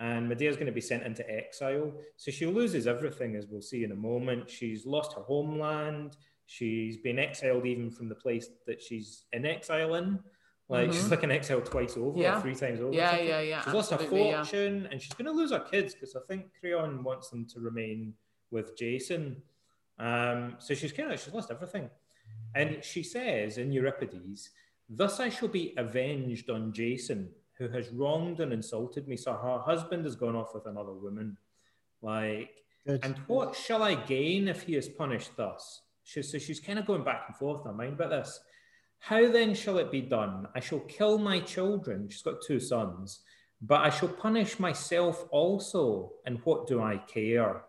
And Medea's going to be sent into exile. So she loses everything, as we'll see in a moment. She's lost her homeland. She's been exiled even from the place that she's in exile in. Like she's Mhm. like in exile twice over, Yeah. or three times over. Yeah, yeah, yeah. She's lost her absolutely, yeah. fortune and she's going to lose her kids because I think Creon wants them to remain with Jason. Um, so she's kind of she's lost everything, and she says in Euripides, "Thus I shall be avenged on Jason, who has wronged and insulted me." So her husband has gone off with another woman, like, Good. and what shall I gain if he is punished thus? She, so she's kind of going back and forth in her mind about this. How then shall it be done? I shall kill my children. She's got two sons, but I shall punish myself also. And what do I care?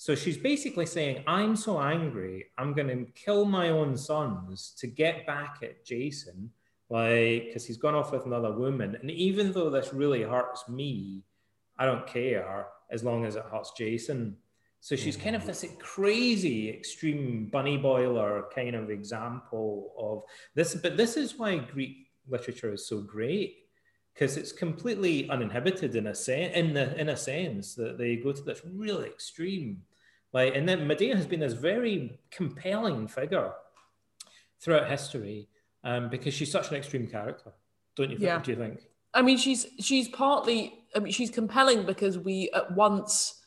So she's basically saying, I'm so angry, I'm going to kill my own sons to get back at Jason. like because he's gone off with another woman. And even though this really hurts me, I don't care as long as it hurts Jason. So she's kind of mm-hmm. this crazy, extreme bunny boiler kind of example of this. But this is why Greek literature is so great because it's completely uninhibited in a sense. In the in a sense that they go to this really extreme, like, and then Medea has been this very compelling figure throughout history um, because she's such an extreme character. Don't you think? Yeah. Do you think? I mean, she's she's partly. I mean, she's compelling because we at once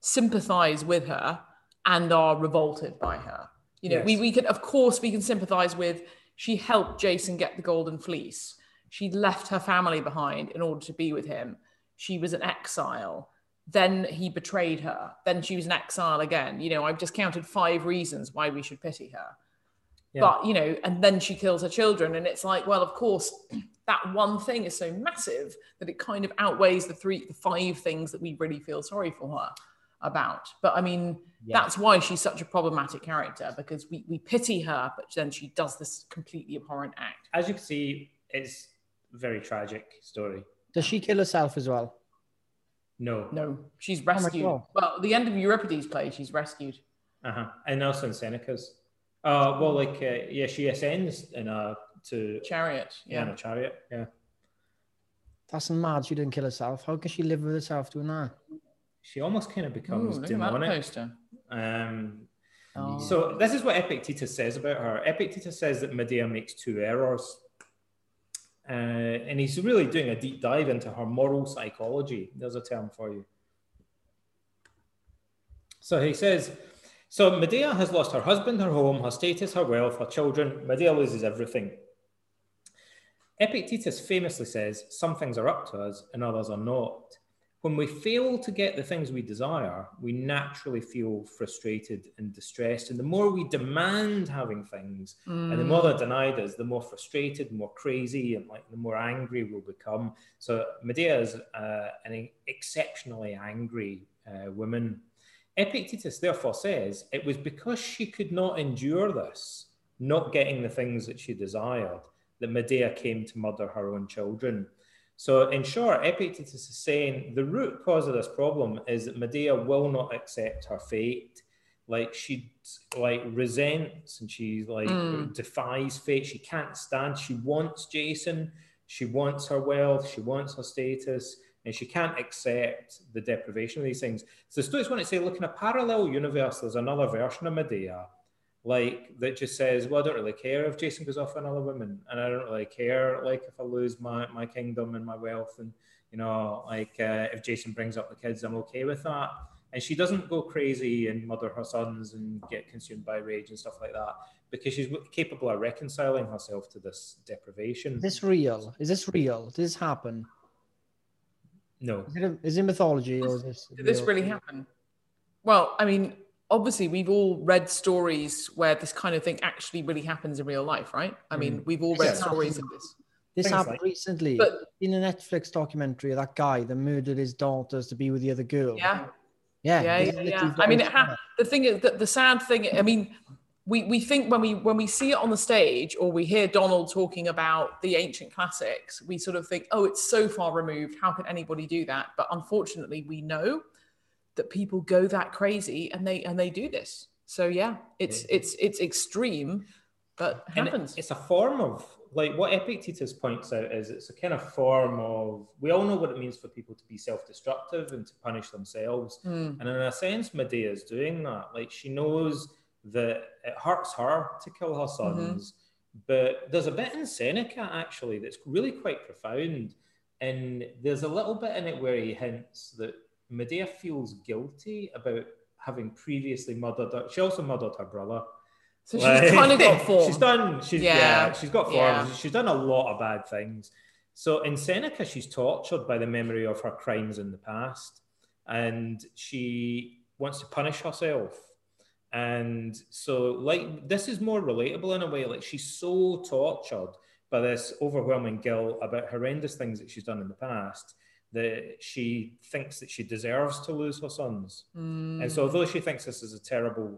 sympathize with her and are revolted by her. You know, we Yes. we can of course we can sympathize with. She helped Jason get the golden fleece. She left her family behind in order to be with him. She was an exile. Then he betrayed her. Then she was an exile again. You know, I've just counted five reasons why we should pity her. Yeah. But, you know, and then she kills her children. And it's like, well, of course, that one thing is so massive that it kind of outweighs the three, the five things that we really feel sorry for her about. But I mean, Yeah. that's why she's such a problematic character because we, we pity her, but then she does this completely abhorrent act. As you can see, it's a very tragic story. Does she kill herself as well? No. No, she's rescued. God. well, the end of Euripides' play, she's rescued. Uh-huh. And also in Seneca's. Uh, well, like, uh, yeah, she ascends in a to Chariot. yeah. in a chariot. Yeah. That's mad. She didn't kill herself. How can she live with herself doing that? She almost kind of Ooh, becomes look at that demonic. poster. Um, Oh. So this is what Epictetus says about her. Epictetus says that Medea makes two errors. Uh, and he's really doing a deep dive into her moral psychology. There's a term for you. So he says, so Medea has lost her husband, her home, her status, her wealth, her children. Medea loses everything. Epictetus famously says, some things are up to us and others are not. When we fail to get the things we desire, we naturally feel frustrated and distressed. And the more we demand having things, and the more they're denied us, the more frustrated, more crazy, and like the more angry we'll become. So Medea is uh, an exceptionally angry uh, woman. Epictetus therefore says it was because she could not endure this, not getting the things that she desired, that Medea came to murder her own children. So, in short, Epictetus is saying the root cause of this problem is that Medea will not accept her fate. Like she like resents and she like Mm. defies fate. She can't stand. She wants Jason. She wants her wealth. She wants her status, and she can't accept the deprivation of these things. So the Stoics want to say, look, in a parallel universe, there's another version of Medea, like that just says, well, I don't really care if Jason goes off with another woman, and I don't really care, like if I lose my my kingdom and my wealth, and you know, like uh, if Jason brings up the kids, I'm okay with that. And she doesn't go crazy and mother her sons and get consumed by rage and stuff like that because she's capable of reconciling herself to this deprivation. Is this real? Is this real? Did this happen? no, Is it, a, is it mythology or is this? Did this really happen? Well, I mean, obviously, we've all read stories where this kind of thing actually really happens in real life, right? I mean, mm. we've all read Yeah. stories of this. This Things happened like- recently But- in a Netflix documentary. That guy that murdered his daughters to be with the other girl. Yeah, yeah, yeah, yeah. yeah. I mean, it ha- the thing is that the sad thing. I mean, we we think when we when we see it on the stage or we hear Donald talking about the ancient classics, we sort of think, oh, it's so far removed. How can anybody do that? But unfortunately, we know that people go that crazy and they and they do this. So yeah, it's it's it's extreme, but it- happens. it's a form of like what Epictetus points out is it's a kind of form of we all know what it means for people to be self-destructive and to punish themselves. Mm. And in a sense, Medea is doing that. Like she knows that it hurts her to kill her sons. But there's a bit in Seneca actually that's really quite profound. And there's a little bit in it where he hints that Medea feels guilty about having previously murdered her. She also murdered her brother. So she's Like, kind of got form. She's done. She's yeah. Yeah. she's got form. Yeah. She's done a lot of bad things. So in Seneca, she's tortured by the memory of her crimes in the past, and she wants to punish herself. And so, like, this is more relatable in a way. Like, she's so tortured by this overwhelming guilt about horrendous things that she's done in the past that she thinks that she deserves to lose her sons. Mm. And so, although she thinks this is a terrible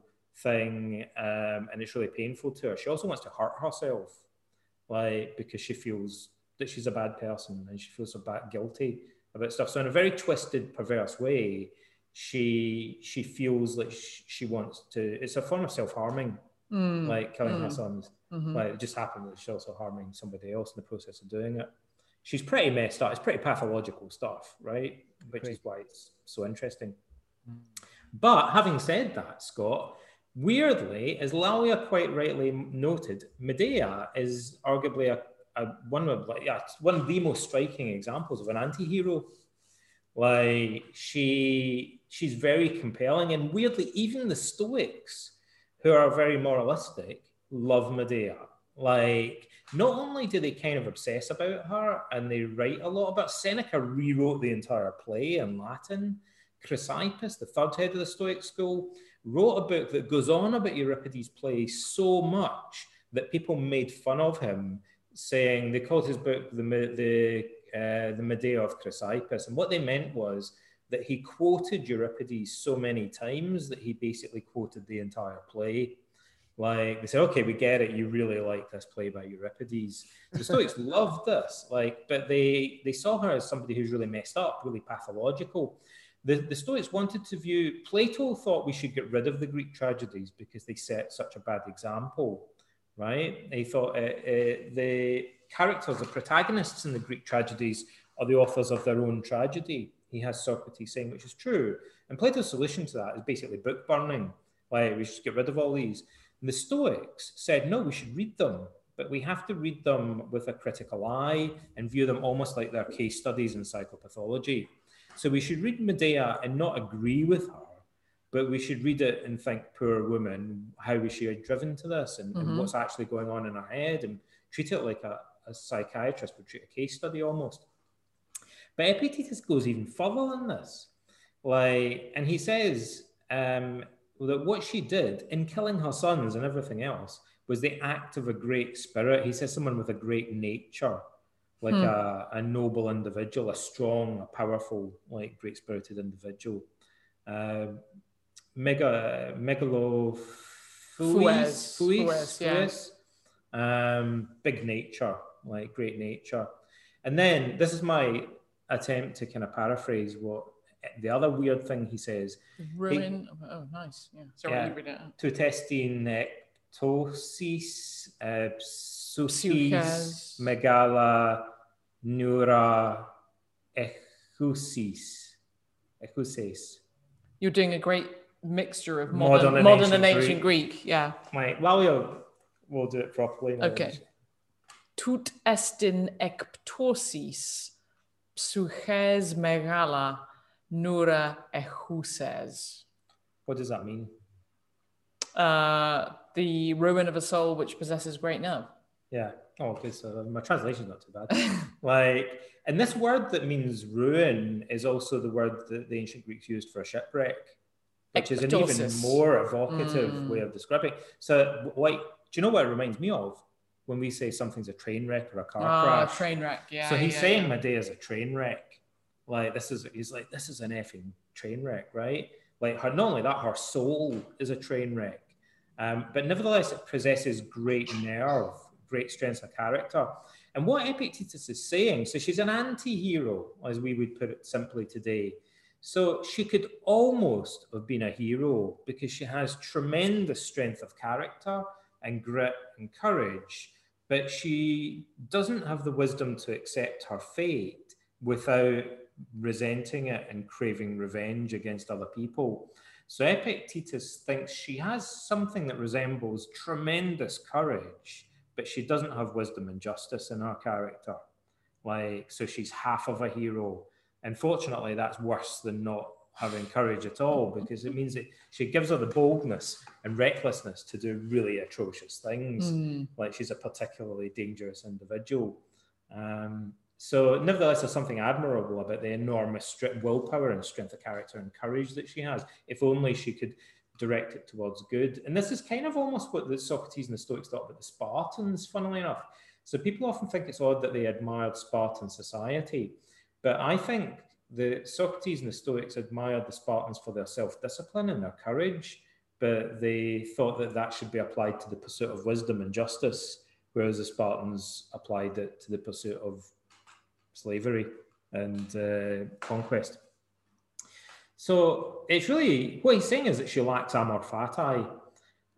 thing um, and it's really painful to her, she also wants to hurt herself like because she feels that she's a bad person and she feels so bad guilty about stuff. So in a very twisted, perverse way, she she feels like she, she wants to. It's a form of self harming, Mm, like killing her mm. sons. mhm. Like it just happened that she's also harming somebody else in the process of doing it. She's pretty messed up. It's pretty pathological stuff, right? Which is why it's so interesting. But having said that, Scott, weirdly, as Lalia quite rightly noted, Medea is arguably a, a one of like yeah, one of the most striking examples of an anti-hero. Like she she's very compelling, and weirdly, even the Stoics, who are very moralistic, love Medea. Like, not only do they kind of obsess about her and they write a lot about Seneca rewrote the entire play in Latin. Chrysippus, the third head of the Stoic school, wrote a book that goes on about Euripides' play so much that people made fun of him, saying they called his book the the uh, the Medea of Chrysippus, and what they meant was that he quoted Euripides so many times that he basically quoted the entire play. Like they said, okay, we get it. You really like this play by Euripides. The Stoics loved this, like, but they they saw her as somebody who's really messed up, really pathological. The, the Stoics wanted to view Plato thought we should get rid of the Greek tragedies because they set such a bad example, right? They thought uh, uh, the characters, the protagonists in the Greek tragedies, are the authors of their own tragedy. He has Socrates saying, which is true. And Plato's solution to that is basically book burning. Like we should get rid of all these. And the Stoics said, no, we should read them, but we have to read them with a critical eye and view them almost like they're case studies in psychopathology. So we should read Medea and not agree with her, but we should read it and think, poor woman, how was she driven to this and, and Mhm. what's actually going on in her head and treat it like a, a psychiatrist would treat a case study almost. But Epictetus goes even further than this. Like, and he says um, that what she did in killing her sons and everything else was the act of a great spirit. He says someone with a great nature, like Hmm. a, a noble individual, a strong, a powerful, like great spirited individual. Uh, mega, megalo, Fues, Fues, yeah. um, big nature, like great nature. And then this is my attempt to kind of paraphrase what the other weird thing he says Ruin. Oh, nice. Yeah. Sorry, Yeah. you read it out. to testing nectosis, uh, psuchis, Psuches. megala, neura, echusis, echusis. You're doing a great mixture of Modern modern, and modern, ancient and ancient Greek. Yeah. My, well, we'll, we'll do it properly. now. Okay. Tut estin ekptosis psuches megala nura echuses. What does that mean? Uh, the ruin of a soul which possesses great nerve. Yeah. Oh, okay. So my translation's not too bad. like, and this word that means ruin is also the word that the ancient Greeks used for a shipwreck, which is an even more evocative Mm. way of describing. So, like, do you know what it reminds me of when we say something's a train wreck or a car Ah, crash? train wreck. Yeah. so he's yeah, saying yeah. is a train wreck. Like this is he's like this is an effing train wreck, right? Like her not only that, her soul is a train wreck. Um, but nevertheless, it possesses great nerve, great strength of character. And what Epictetus is saying, so she's an anti-hero, as we would put it simply today. So she could almost have been a hero because she has tremendous strength of character and grit and courage, but she doesn't have the wisdom to accept her fate without resenting it and craving revenge against other people. So Epictetus thinks she has something that resembles tremendous courage, but she doesn't have wisdom and justice in her character. Like, so she's half of a hero. And fortunately, that's worse than not having courage at all because it means that she gives her the boldness and recklessness to do really atrocious things Mm. like she's a particularly dangerous individual. Um, so, nevertheless, there's something admirable about the enormous willpower and strength of character and courage that she has. If only she could direct it towards good. And this is kind of almost what the Socrates and the Stoics thought about the Spartans, funnily enough. So, people often think it's odd that they admired Spartan society, but I think the Socrates and the Stoics admired the Spartans for their self-discipline and their courage, but they thought that that should be applied to the pursuit of wisdom and justice whereas the Spartans applied it to the pursuit of slavery and uh, conquest. So it's really what he's saying is that she lacks amor fati.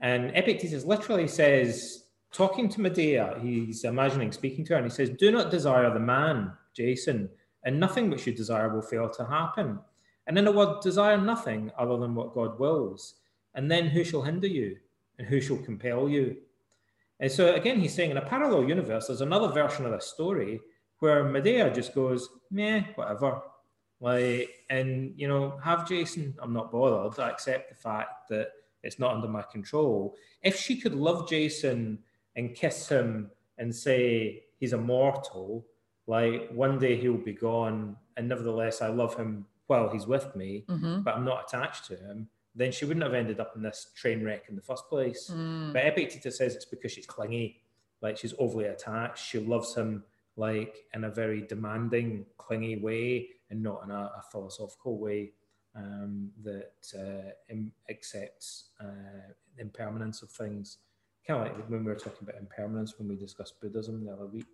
And Epictetus literally says, talking to Medea, he's imagining speaking to her, and he says, Do not desire the man, Jason, and nothing which you desire will fail to happen. And in a word, desire nothing other than what God wills. And then who shall hinder you? And who shall compel you? And so again, he's saying in a parallel universe, there's another version of this story where Medea just goes, meh, whatever. Like, and you know, have Jason, I'm not bothered. I accept the fact that it's not under my control. If she could love Jason and kiss him and say he's immortal, like one day he'll be gone, and nevertheless I love him while he's with me, Mhm. but I'm not attached to him, then she wouldn't have ended up in this train wreck in the first place. Mm. But Epictetus says it's because she's clingy, like she's overly attached. She loves him like in a very demanding, clingy way, and not in a, a philosophical way um, that uh, im- accepts uh, impermanence of things. Kind of like when we were talking about impermanence when we discussed Buddhism the other week.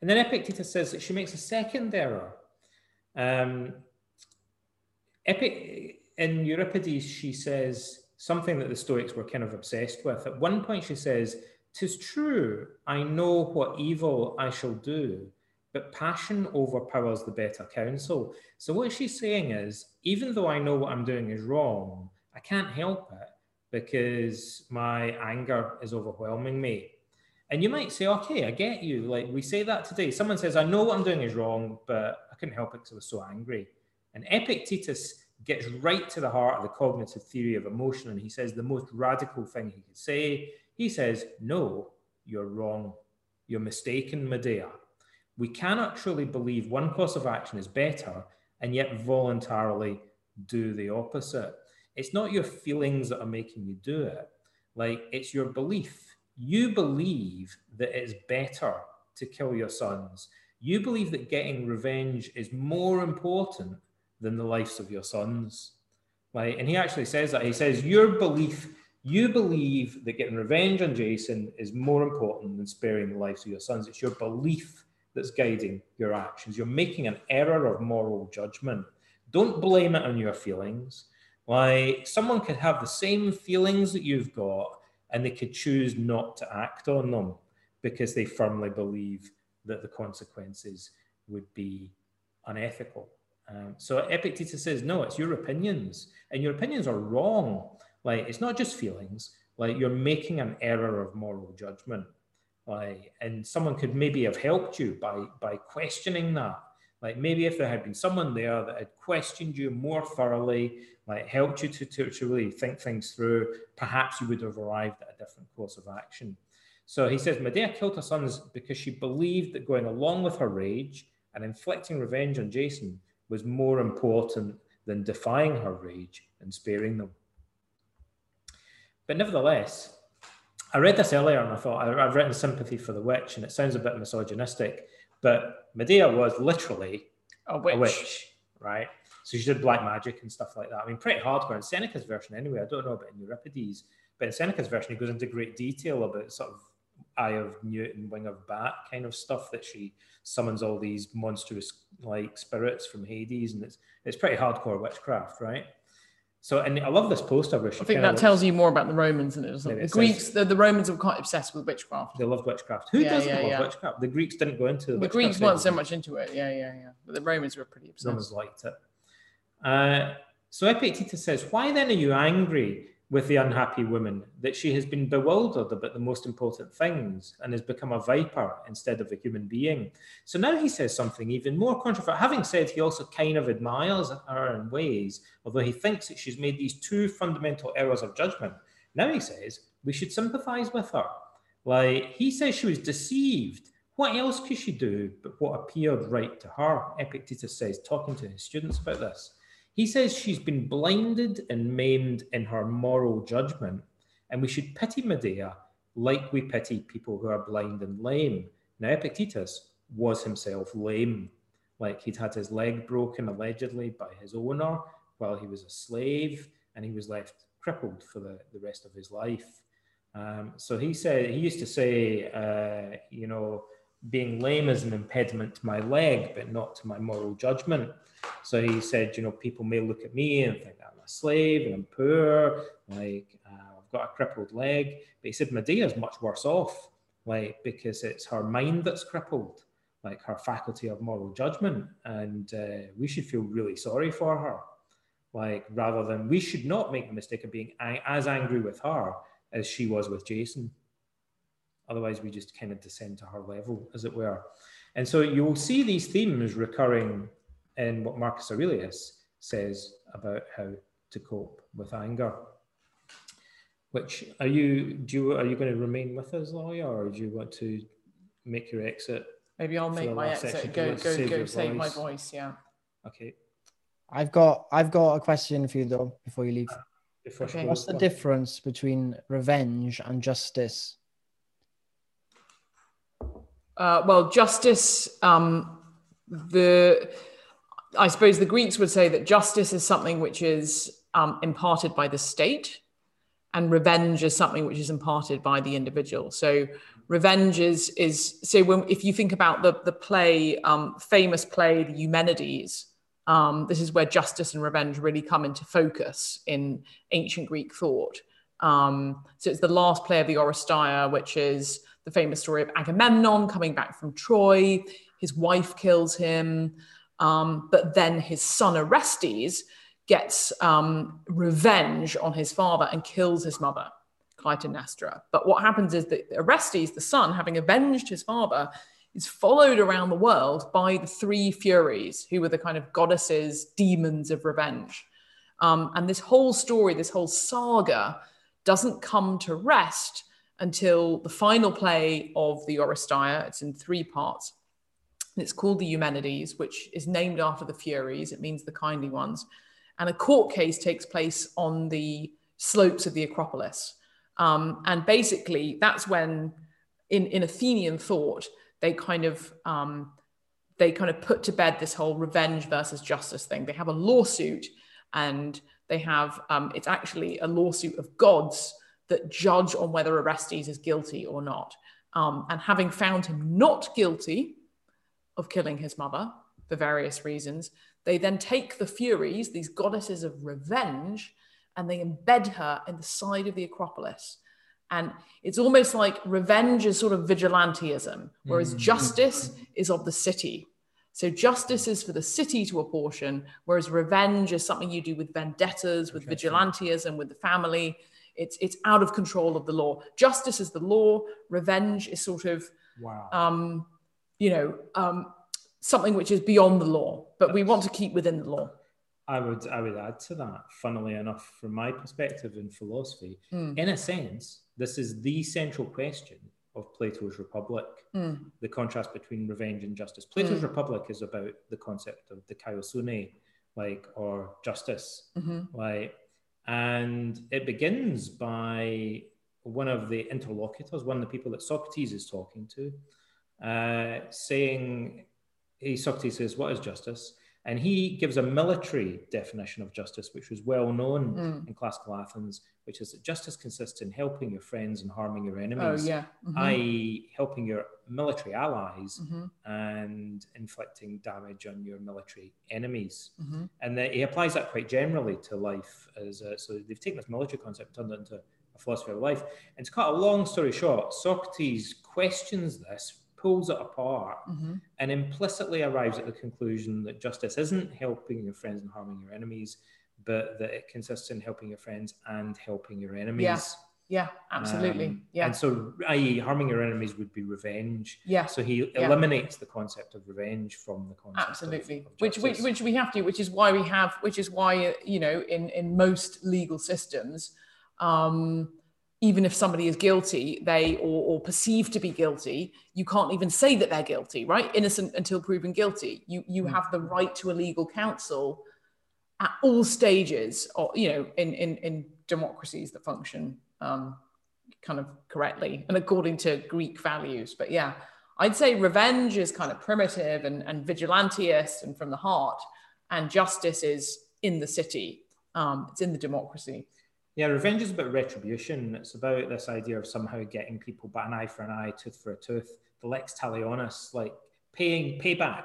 And then Epictetus says that she makes a second error. Um, in Euripides, she says something that the Stoics were kind of obsessed with. At one point, she says, "Tis true, I know what evil I shall do, but passion overpowers the better counsel." So what she's saying is, even though I know what I'm doing is wrong, I can't help it because my anger is overwhelming me. And you might say, okay, I get you. Like we say that today. Someone says, I know what I'm doing is wrong, but I couldn't help it because I was so angry. And Epictetus gets right to the heart of the cognitive theory of emotion. And he says the most radical thing he could say. He says, no, you're wrong. You're mistaken, Medea. We cannot truly believe one course of action is better and yet voluntarily do the opposite. It's not your feelings that are making you do it. Like it's your belief. You believe that it's better to kill your sons. You believe that getting revenge is more important than the lives of your sons. Like, and he actually says that. He says, Your belief, you believe that getting revenge on Jason is more important than sparing the lives of your sons. It's your belief that's guiding your actions. You're making an error of moral judgment. Don't blame it on your feelings. Like someone could have the same feelings that you've got and they could choose not to act on them because they firmly believe that the consequences would be unethical. Um, so Epictetus says, no, it's your opinions, and your opinions are wrong. Like it's not just feelings. Like you're making an error of moral judgment. Like, and someone could maybe have helped you by by questioning that. Like maybe if there had been someone there that had questioned you more thoroughly, like helped you to, to, to really think things through, perhaps you would have arrived at a different course of action. So he says Medea killed her sons because she believed that going along with her rage and inflicting revenge on Jason was more important than defying her rage and sparing them. But nevertheless, I read this earlier and I thought I, I've written sympathy for the witch, and it sounds a bit misogynistic, but Medea was literally A witch. a witch, right? So she did black magic and stuff like that. I mean, pretty hardcore in Seneca's version anyway. I don't know about in Euripides, but in Seneca's version, he goes into great detail about sort of eye of newt and wing of bat kind of stuff that she summons all these monstrous like spirits from Hades, and it's it's pretty hardcore witchcraft, right? So, and I love this poster where I think that tells you more about the Romans than it does. The Greeks, the, the Romans were quite obsessed with witchcraft. They loved witchcraft. Who Yeah, doesn't yeah, love witchcraft? The Greeks didn't go into the, The Greeks weren't so much into it. Yeah, yeah, yeah. But the Romans were pretty obsessed. Romans liked it. Uh, so Epictetus says, Why then are you angry with the unhappy woman that she has been bewildered about the most important things and has become a viper instead of a human being? So now he says something even more controversial. Having said he also kind of admires her in ways, although he thinks that she's made these two fundamental errors of judgment. Now he says we should sympathize with her. Like he says she was deceived. What else could she do but what appeared right to her? Epictetus says, talking to his students about this. He says she's been blinded and maimed in her moral judgment, and we should pity Medea like we pity people who are blind and lame. Now, Epictetus was himself lame, like he'd had his leg broken allegedly by his owner while he was a slave, and he was left crippled for the, the rest of his life. Um, so he said he used to say, uh, you know, being lame is an impediment to my leg, but not to my moral judgment. So he said, you know, people may look at me and think I'm a slave and I'm poor, like uh, I've got a crippled leg. But he said Medea's much worse off, like because it's her mind that's crippled, like her faculty of moral judgment, and uh, we should feel really sorry for her, like rather than we should not make the mistake of being as angry with her as she was with Jason. Otherwise, we just kind of descend to her level, as it were. And so you'll see these themes recurring in what Marcus Aurelius says about how to cope with anger. Which are you? Do you are you going to remain with us, Lalia, or do you want to make your exit? Maybe I'll make my exit. Go go save go save voice? my voice. Yeah. Okay. I've got I've got a question for you though before you leave. Okay. What's the difference between revenge and justice? Uh, well, justice, um, the I suppose the Greeks would say that justice is something which is um, imparted by the state, and revenge is something which is imparted by the individual. So revenge is is so when if you think about the the play, um, famous play, the Eumenides. Um, this is where justice and revenge really come into focus in ancient Greek thought. Um, so it's the last play of the Oresteia, which is the famous story of Agamemnon coming back from Troy. His wife kills him, um, but then his son Orestes gets um, revenge on his father and kills his mother, Clytemnestra. But what happens is that Orestes, the son, having avenged his father, is followed around the world by the three Furies, who were the kind of goddesses, demons of revenge. Um, and this whole story, this whole saga, doesn't come to rest until the final play of the Oresteia. It's in three parts. It's called the Eumenides, which is named after the Furies. It means the kindly ones. And a court case takes place on the slopes of the Acropolis. Um, and basically, that's when, in, in Athenian thought, they kind of um, they kind of put to bed this whole revenge versus justice thing. They have a lawsuit, and they have um, it's actually a lawsuit of gods that judge on whether Orestes is guilty or not. Um, and having found him not guilty of killing his mother for various reasons, they then take the Furies, these goddesses of revenge, and they embed her in the side of the Acropolis. And it's almost like revenge is sort of vigilanteism, whereas mm-hmm. justice is of the city. So justice is for the city to apportion, whereas revenge is something you do with vendettas, with vigilanteism, with the family. It's it's out of control of the law. Justice is the law. Revenge is sort of, wow. um, you know, um, something which is beyond the law. But we want to keep within the law. I would I would add to that. Funnily enough, from my perspective in philosophy, mm. in a sense, this is the central question of Plato's Republic. Mm. The contrast between revenge and justice. Plato's mm. Republic is about the concept of dikaiosune, like or justice, mm-hmm. like and it begins by one of the interlocutors, one of the people that Socrates is talking to, uh, saying, he, Socrates says, What is justice? And he gives a military definition of justice, which was well known mm. in classical Athens, which is that justice consists in helping your friends and harming your enemies, oh, yeah. mm-hmm. i.e., helping your military allies mm-hmm. and inflicting damage on your military enemies. Mm-hmm. And he applies that quite generally to life. As a, so they've taken this military concept turned it into a philosophy of life. And to cut a long story short, Socrates questions this pulls it apart mm-hmm. and implicitly arrives at the conclusion that justice isn't helping your friends and harming your enemies, but that it consists in helping your friends and helping your enemies. Yeah. Yeah, absolutely. Um, yeah. And so, i.e., harming your enemies would be revenge. Yeah. So he yeah. eliminates the concept of revenge from the concept. Absolutely. Of, of which, which, which we have to, which is why we have, which is why you know, in in most legal systems, um, even if somebody is guilty, they or, or perceived to be guilty, you can't even say that they're guilty, right? Innocent until proven guilty. You you mm. have the right to a legal counsel at all stages, or you know, in in, in democracies that function um, kind of correctly and according to Greek values. But yeah, I'd say revenge is kind of primitive and, and vigilanteist and from the heart, and justice is in the city. Um, it's in the democracy. Yeah, revenge is about retribution. It's about this idea of somehow getting people by an eye for an eye, tooth for a tooth. The lex talionis, like paying payback.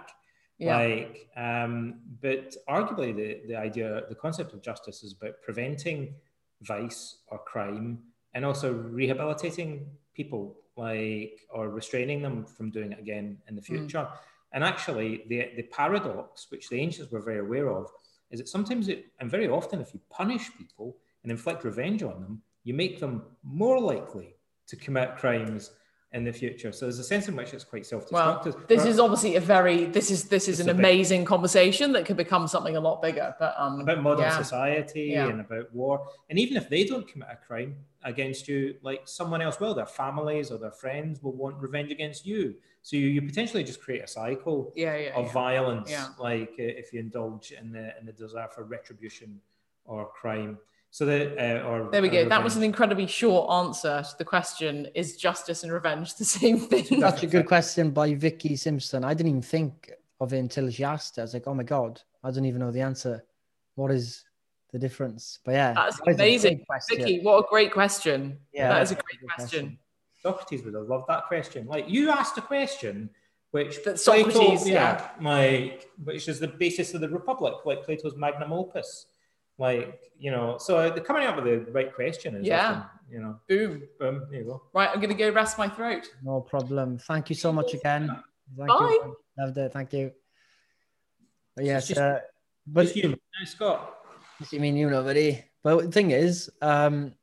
Yeah. Like, um, but arguably the the idea, the concept of justice is about preventing vice or crime, and also rehabilitating people, like or restraining them from doing it again in the future. And actually, the the paradox, which the ancients were very aware of, is that sometimes it, and very often, if you punish people and inflict revenge on them, you make them more likely to commit crimes in the future. So there's a sense in which it's quite self-destructive. this is obviously a very this is this is an amazing conversation that could become something a lot bigger. But um, about modern yeah. society Yeah. and about war. And even if they don't commit a crime against you, like someone else will, their families or their friends will want revenge against you. So you, you potentially just create a cycle yeah, of violence, like uh, if you indulge in the in the desire for retribution or crime. So that uh, or There we or go. That was an incredibly short answer to the question: Is justice and revenge the same thing? That's a good question by Vicky Simpson. I didn't even think of it until she asked it. I was like, oh my God, I don't even know the answer. What is the difference? But yeah, That's that is a amazing. Vicky, what a great question. Yeah, that is a great good question. Socrates would have loved that question. Like you asked a question which That Plato- Socrates, yeah. like which is the basis of the Republic, like Plato's magnum opus. Like, you know, so the coming up with the right question is Yeah. often, you know, Boom. boom, there you go. Right, I'm going to go rest my throat. No problem. Thank you so much again. Thank Bye. you. Loved it. Thank you. But yes, just- uh, but Just you, now, Scott. you mean you know, buddy? But the thing is, um,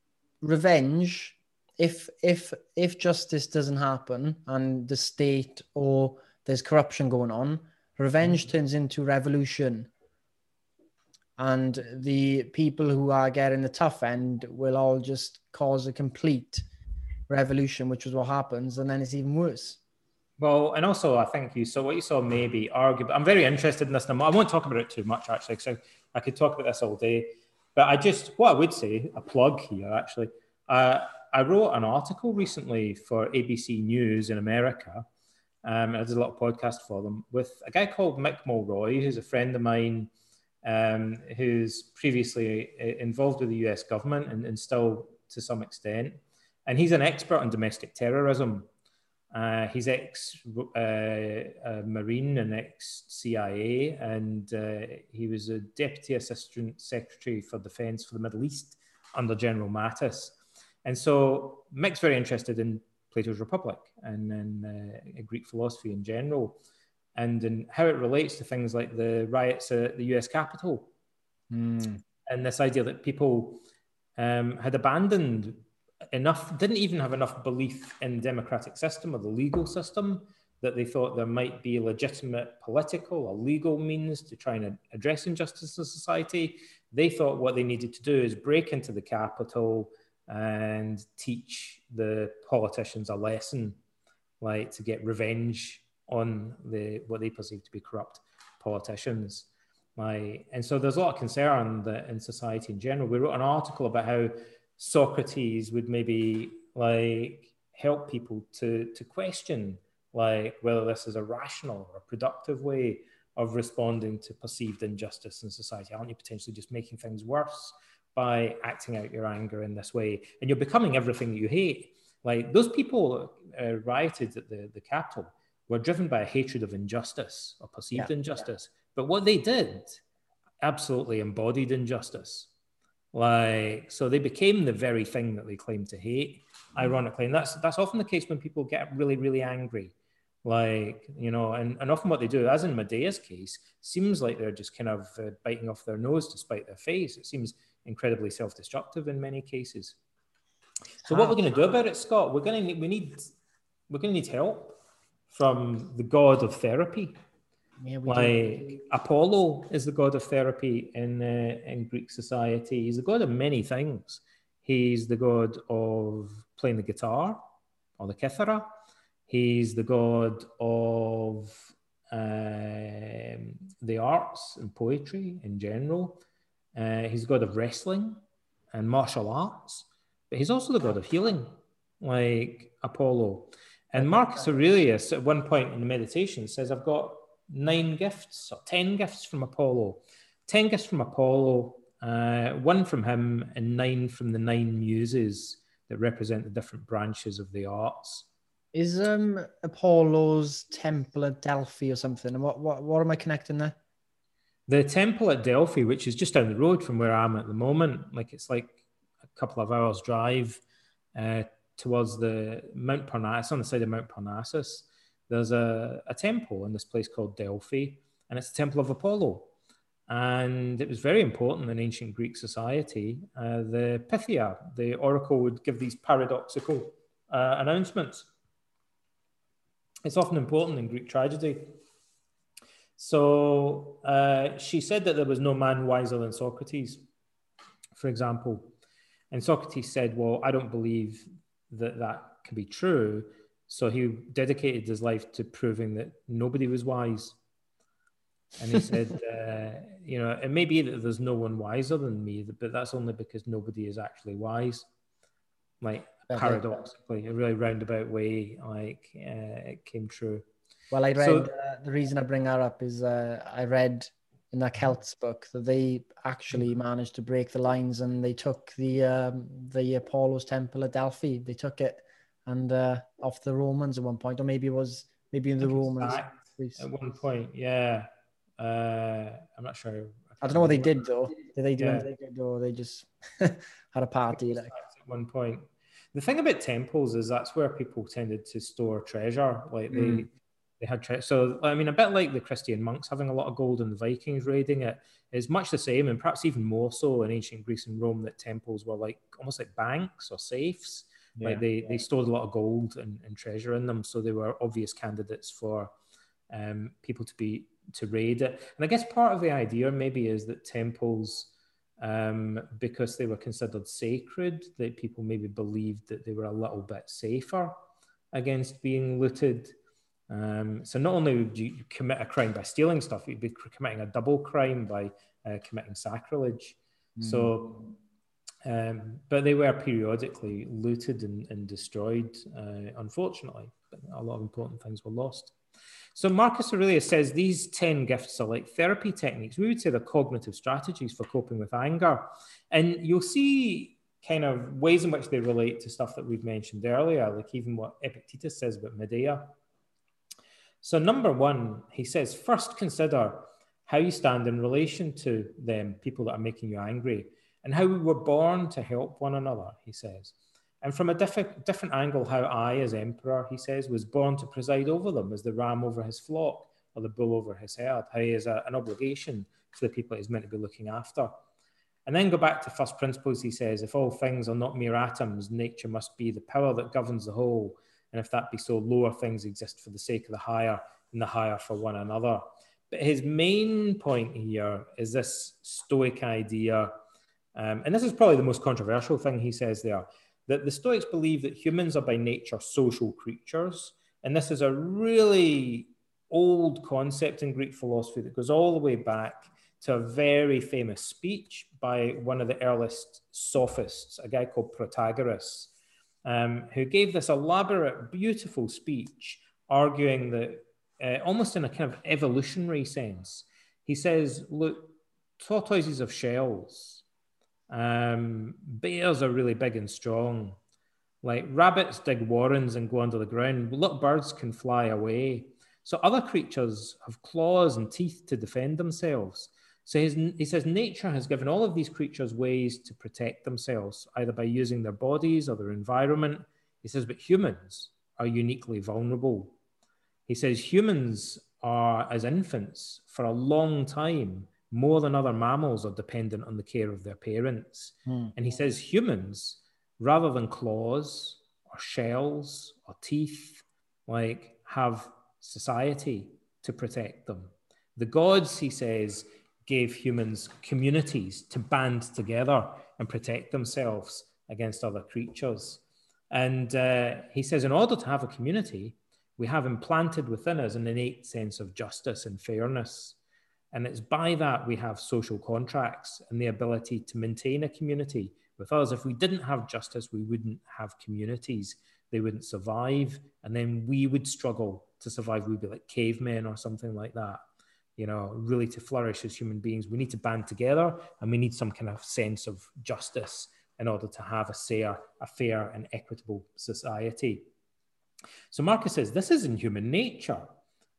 revenge. If if if justice doesn't happen and the state or there's corruption going on, revenge turns into revolution. And the people who are getting the tough end will all just cause a complete revolution, which is what happens, and then it's even worse. Well, and also I think you saw what you saw maybe arguable. I'm very interested in this. I won't talk about it too much actually, because I, could talk about this all day. But I just what I would say, a plug here actually. Uh, I wrote an article recently for ABC News in America. Um, I did a little podcast for them with a guy called Mick Mulroy, who's a friend of mine, um, who's previously uh, involved with the US government and, and still to some extent. And he's an expert on domestic terrorism. Uh, he's ex uh, uh, Marine and ex CIA, and uh, he was a Deputy Assistant Secretary for Defense for the Middle East under General Mattis. And so Mick's very interested in Plato's Republic and in uh, Greek philosophy in general, and in how it relates to things like the riots at the US Capitol and this idea that people um, had abandoned enough, didn't even have enough belief in the democratic system or the legal system that they thought there might be legitimate political or legal means to try and address injustice in society. They thought what they needed to do is break into the Capitol and teach the politicians a lesson, like to get revenge on the what they perceive to be corrupt politicians. Like, and so there's a lot of concern that in society in general. We wrote an article about how Socrates would maybe like help people to to question like whether this is a rational or a productive way of responding to perceived injustice in society. Aren't you potentially just making things worse by acting out your anger in this way? And you're becoming everything you hate. Like those people uh, rioted at the, the Capitol were driven by a hatred of injustice or perceived Yeah, injustice. But what they did absolutely embodied injustice. Like, so they became the very thing that they claimed to hate, ironically. And that's that's often the case when people get really, really angry. Like, you know, and, and often what they do, as in Medea's case, seems like they're just kind of uh, biting off their nose to spite their face. It seems incredibly self-destructive in many cases. So what we're going to do about it, Scott? We're going to need, we need we're going to need help from the god of therapy. Yeah, we do. Like Apollo is the god of therapy in uh, in Greek society. He's the god of many things. He's the god of playing the guitar or the kithara. He's the god of um, the arts and poetry in general. Uh, he's the god of wrestling and martial arts, but he's also the god of healing, like Apollo. And Marcus Aurelius, at one point in the meditation, says, I've got nine gifts or 10 gifts from Apollo. 10 gifts from Apollo, uh, one from him, and nine from the nine muses that represent the different branches of the arts. Is um Apollo's temple at Delphi or something? And what what what am I connecting there? The temple at Delphi, which is just down the road from where I am at the moment, like it's like a couple of hours drive uh, towards the Mount Parnassus, on the side of Mount Parnassus. There's a, a temple in this place called Delphi, and it's the temple of Apollo. And it was very important in ancient Greek society. Uh, the Pythia, the oracle, would give these paradoxical uh, announcements. It's often important in Greek tragedy. So uh, she said that there was no man wiser than Socrates, for example. And Socrates said, Well, I don't believe that that can be true. So he dedicated his life to proving that nobody was wise. And he said, uh, You know, it may be that there's no one wiser than me, but that's only because nobody is actually wise. Like, paradoxically, a really roundabout way, like, uh, it came true. Well, I read so, uh, the reason I bring that up is uh, I read in that Celts book that they actually managed to break the lines and they took the um, the Apollo's temple at Delphi. They took it and uh, off the Romans at one point, or maybe it was maybe in the Romans at one point. Yeah, uh, I'm not sure. I don't know what they did though. Did they do yeah. anything or they just had a party? Like at one point. The thing about temples is that's where people tended to store treasure. Like they. Mm they had tre- so I mean a bit like the Christian monks having a lot of gold and the Vikings raiding it is much the same and perhaps even more so in ancient Greece and Rome that temples were like almost like banks or safes. Yeah, like they, yeah. they stored a lot of gold and, and, treasure in them so they were obvious candidates for um, people to be to raid it. And I guess part of the idea maybe is that temples um, because they were considered sacred that people maybe believed that they were a little bit safer against being looted um, so not only would you commit a crime by stealing stuff, you'd be committing a double crime by uh, committing sacrilege. Mm. So, um, but they were periodically looted and, and destroyed, uh, unfortunately. But a lot of important things were lost. So Marcus Aurelius says these 10 gifts are like therapy techniques. We would say they're cognitive strategies for coping with anger. And you'll see kind of ways in which they relate to stuff that we've mentioned earlier, like even what Epictetus says about Medea so, number one, he says, first consider how you stand in relation to them, people that are making you angry, and how we were born to help one another, he says. And from a diff- different angle, how I, as emperor, he says, was born to preside over them as the ram over his flock or the bull over his herd, how he has a, an obligation to the people he's meant to be looking after. And then go back to first principles, he says, if all things are not mere atoms, nature must be the power that governs the whole and if that be so, lower things exist for the sake of the higher, and the higher for one another. But his main point here is this Stoic idea, um, and this is probably the most controversial thing he says there, that the Stoics believe that humans are by nature social creatures. And this is a really old concept in Greek philosophy that goes all the way back to a very famous speech by one of the earliest sophists, a guy called Protagoras um, who gave this elaborate, beautiful speech arguing that uh, almost in a kind of evolutionary sense, he says, look, tortoises have shells. Um, bears are really big and strong. Like rabbits dig warrens and go under the ground. Little birds can fly away. So other creatures have claws and teeth to defend themselves. So his, he says nature has given all of these creatures ways to protect themselves, either by using their bodies or their environment. He says, but humans are uniquely vulnerable. He says humans are, as infants, for a long time, more than other mammals, are dependent on the care of their parents. Hmm. And he says humans, rather than claws or shells or teeth, like have society to protect them. The gods, he says, gave humans communities to band together and protect themselves against other creatures. And uh, he says, in order to have a community, we have implanted within us an innate sense of justice and fairness. And it's by that we have social contracts and the ability to maintain a community with us. If we didn't have justice, we wouldn't have communities. They wouldn't survive. And then we would struggle to survive. We'd be like cavemen or something like that. You know, really to flourish as human beings, we need to band together and we need some kind of sense of justice in order to have a fair, a fair and equitable society. So Marcus says this is in human nature,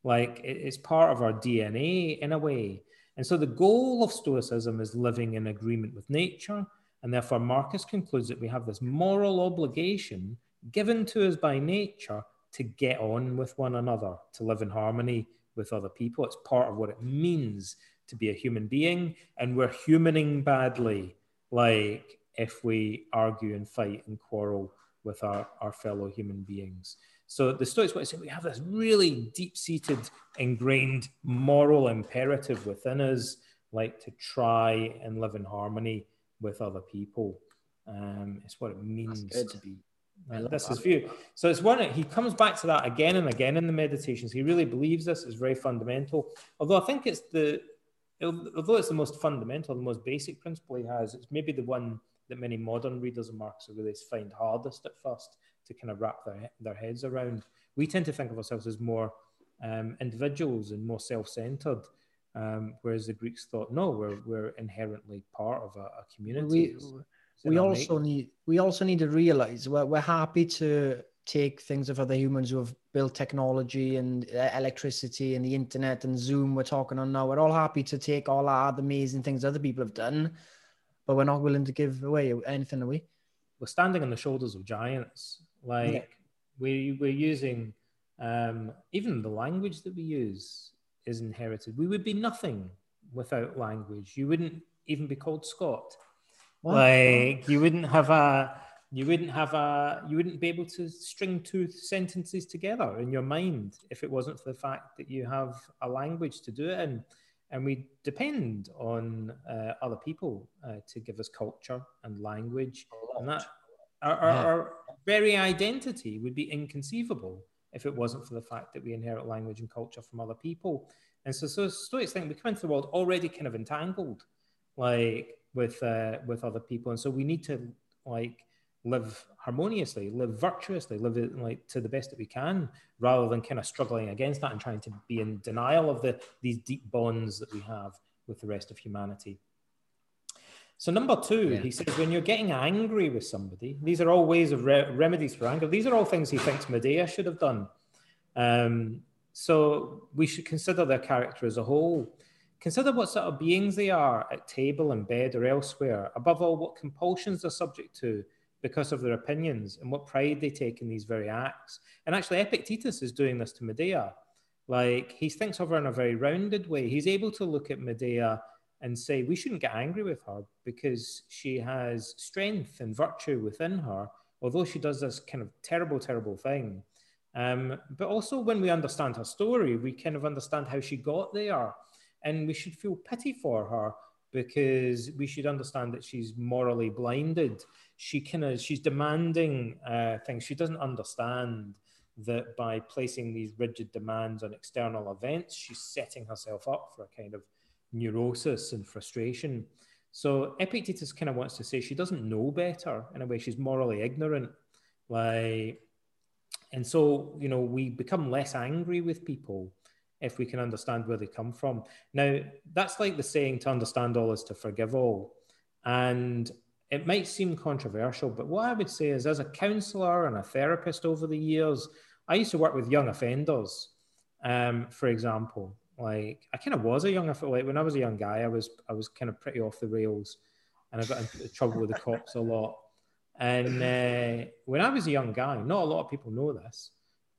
like it's part of our DNA in a way. And so the goal of Stoicism is living in agreement with nature. And therefore, Marcus concludes that we have this moral obligation given to us by nature to get on with one another, to live in harmony with other people. It's part of what it means to be a human being. And we're humaning badly, like if we argue and fight and quarrel with our, our fellow human beings. So the Stoics want to say we have this really deep seated, ingrained moral imperative within us, like to try and live in harmony with other people. Um, it's what it means to be. And this is view. So it's one, he comes back to that again and again in the meditations. He really believes this is very fundamental. Although I think it's the, although it's the most fundamental, the most basic principle he has, it's maybe the one that many modern readers of Marcus really find hardest at first to kind of wrap their, their heads around. We tend to think of ourselves as more um, individuals and more self-centered, um, whereas the Greeks thought, no, we're, we're inherently part of a, a community. We, we also need we also need to realize we're, we're happy to take things of other humans who have built technology and uh, electricity and the internet and Zoom we're talking on now. We're all happy to take all our amazing things other people have done, but we're not willing to give away anything away. We're standing on the shoulders of giants. Like yeah. we we're using um, even the language that we use is inherited. We would be nothing without language. You wouldn't even be called Scott. Like you wouldn't have a you wouldn't have a you wouldn't be able to string two sentences together in your mind if it wasn't for the fact that you have a language to do it in. And we depend on uh, other people uh, to give us culture and language. And that our, our, yeah. our, very identity would be inconceivable if it wasn't for the fact that we inherit language and culture from other people. And so, so Stoics think we come into the world already kind of entangled, like with uh, with other people, and so we need to like live harmoniously, live virtuously, live it like to the best that we can, rather than kind of struggling against that and trying to be in denial of the these deep bonds that we have with the rest of humanity. So number two, yeah. he says, when you're getting angry with somebody, these are all ways of re- remedies for anger. These are all things he thinks Medea should have done. Um, so we should consider their character as a whole. Consider what sort of beings they are at table and bed or elsewhere. Above all, what compulsions they're subject to because of their opinions and what pride they take in these very acts. And actually, Epictetus is doing this to Medea. Like he thinks of her in a very rounded way. He's able to look at Medea and say we shouldn't get angry with her because she has strength and virtue within her, although she does this kind of terrible, terrible thing. Um, but also, when we understand her story, we kind of understand how she got there. And we should feel pity for her because we should understand that she's morally blinded. She kind of she's demanding uh, things. She doesn't understand that by placing these rigid demands on external events, she's setting herself up for a kind of neurosis and frustration. So Epictetus kind of wants to say she doesn't know better in a way. She's morally ignorant, like, and so you know we become less angry with people if we can understand where they come from. Now that's like the saying to understand all is to forgive all, and it might seem controversial, but what I would say is, as a counselor and a therapist over the years, I used to work with young offenders, um, for example, like I kind of was a young like when I was a young guy, I was I was kind of pretty off the rails, and I got into trouble with the cops a lot. And uh, when I was a young guy, not a lot of people know this,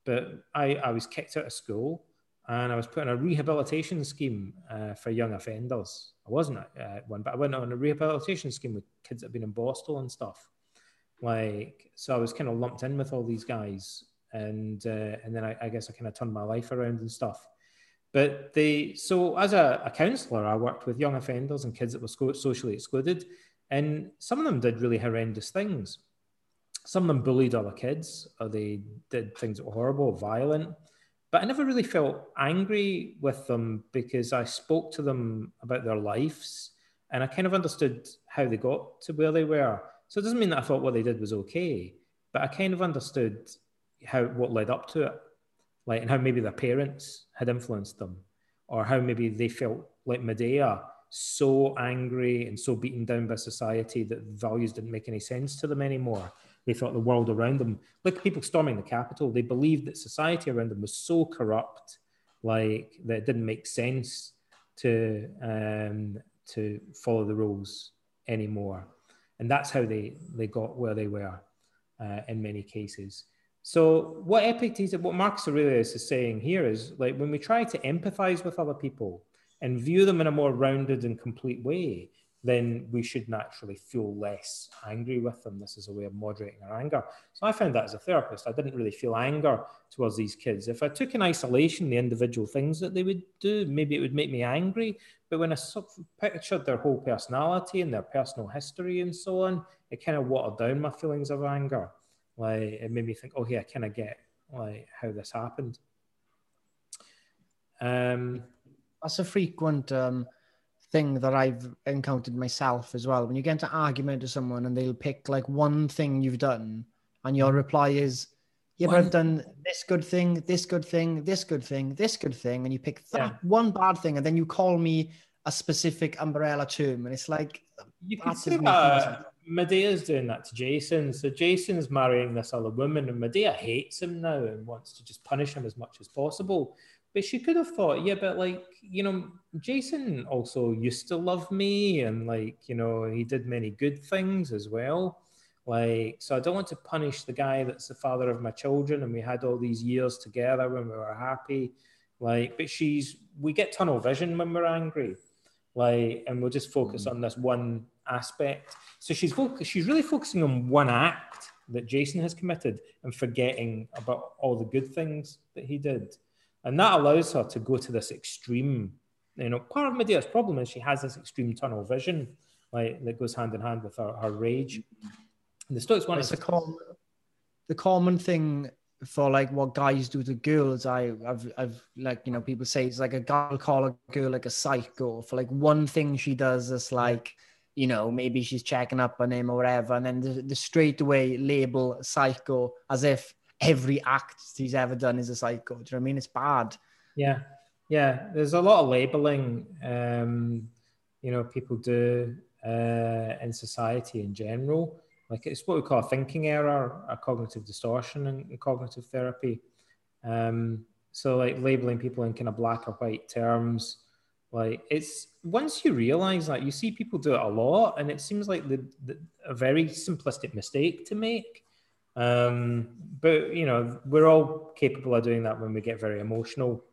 but I, I was kicked out of school and I was put on a rehabilitation scheme uh, for young offenders. I wasn't uh, one, but I went on a rehabilitation scheme with kids that had been in Borstal and stuff. Like, so I was kind of lumped in with all these guys, and uh, and then I, I guess I kind of turned my life around and stuff. But they, so as a, a counsellor, I worked with young offenders and kids that were socially excluded, and some of them did really horrendous things. Some of them bullied other kids, or they did things that were horrible, violent. But I never really felt angry with them because I spoke to them about their lives and I kind of understood how they got to where they were. So it doesn't mean that I thought what they did was okay, but I kind of understood how what led up to it like and how maybe their parents had influenced them or how maybe they felt like Medea, so angry and so beaten down by society that values didn't make any sense to them anymore. They thought the world around them, like people storming the Capitol, they believed that society around them was so corrupt, like that it didn't make sense to um, to follow the rules anymore, and that's how they they got where they were uh, in many cases. So what Epictetus, what Marcus Aurelius is saying here is like when we try to empathize with other people and view them in a more rounded and complete way, then we should naturally feel less angry with them. This is a way of moderating our anger. So I found that as a therapist, I didn't really feel anger towards these kids. If I took in isolation the individual things that they would do, maybe it would make me angry. But when I pictured their whole personality and their personal history and so on, it kind of watered down my feelings of anger. Like it made me think, oh yeah, I kind of get like how this happened. Um, That's a frequent um, thing that I've encountered myself as well. When you get into argument with someone and they'll pick like one thing you've done, and your mm. reply is, "Yeah, but I've done this good thing, this good thing, this good thing, this good thing," and you pick that yeah. one bad thing, and then you call me a specific umbrella term, and it's like you can see that Medea's doing that to Jason. So Jason's marrying this other woman, and Medea hates him now and wants to just punish him as much as possible. But she could have thought, yeah, but like, you know, Jason also used to love me and like, you know, he did many good things as well. Like, so I don't want to punish the guy that's the father of my children and we had all these years together when we were happy. Like, but she's, we get tunnel vision when we're angry. Like, and we'll just focus mm-hmm. on this one aspect. So she's she's really focusing on one act that Jason has committed and forgetting about all the good things that he did. And that allows her to go to this extreme. You know, part of Medea's problem is she has this extreme tunnel vision, like that goes hand in hand with her, her rage. And the Stoics want to. The, com- the common thing for like what guys do to girls, I, I've, I've like you know people say it's like a guy will call a girl like a psycho for like one thing she does is like you know maybe she's checking up on him or whatever, and then the, the straight away label psycho as if every act he's ever done is a psycho. Do you know what I mean? It's bad. Yeah, yeah. There's a lot of labeling, um, you know, people do uh, in society in general. Like it's what we call a thinking error, a cognitive distortion in, in cognitive therapy. Um, so like labeling people in kind of black or white terms, like it's once you realize that you see people do it a lot, and it seems like the, the a very simplistic mistake to make. Um, but you know, we're all capable of doing that when we get very emotional.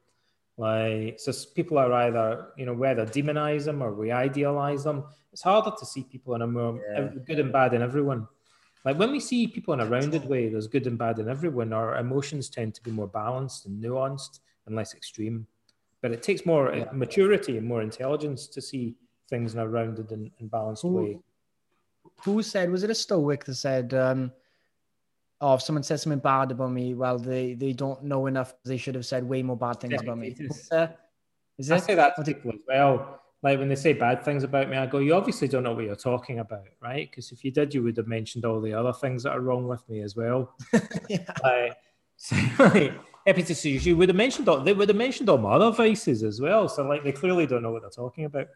Like, so people are either, you know, whether demonize them or we idealize them. It's harder to see people in a more yeah. good and bad in everyone. Like when we see people in a rounded way, there's good and bad in everyone. Our emotions tend to be more balanced and nuanced and less extreme. But it takes more yeah. maturity and more intelligence to see things in a rounded and, and balanced who, way. Who said? Was it a Stoic that said? Um, oh, if someone says something bad about me, well, they they don't know enough. They should have said way more bad things yeah, about me. Is, uh, is I say that to people as well. Like when they say bad things about me, I go, you obviously don't know what you're talking about, right? Because if you did, you would have mentioned all the other things that are wrong with me as well. yeah. Like, so, like, Epictetus, you would have mentioned all they would have mentioned all my other vices as well. So like they clearly don't know what they're talking about.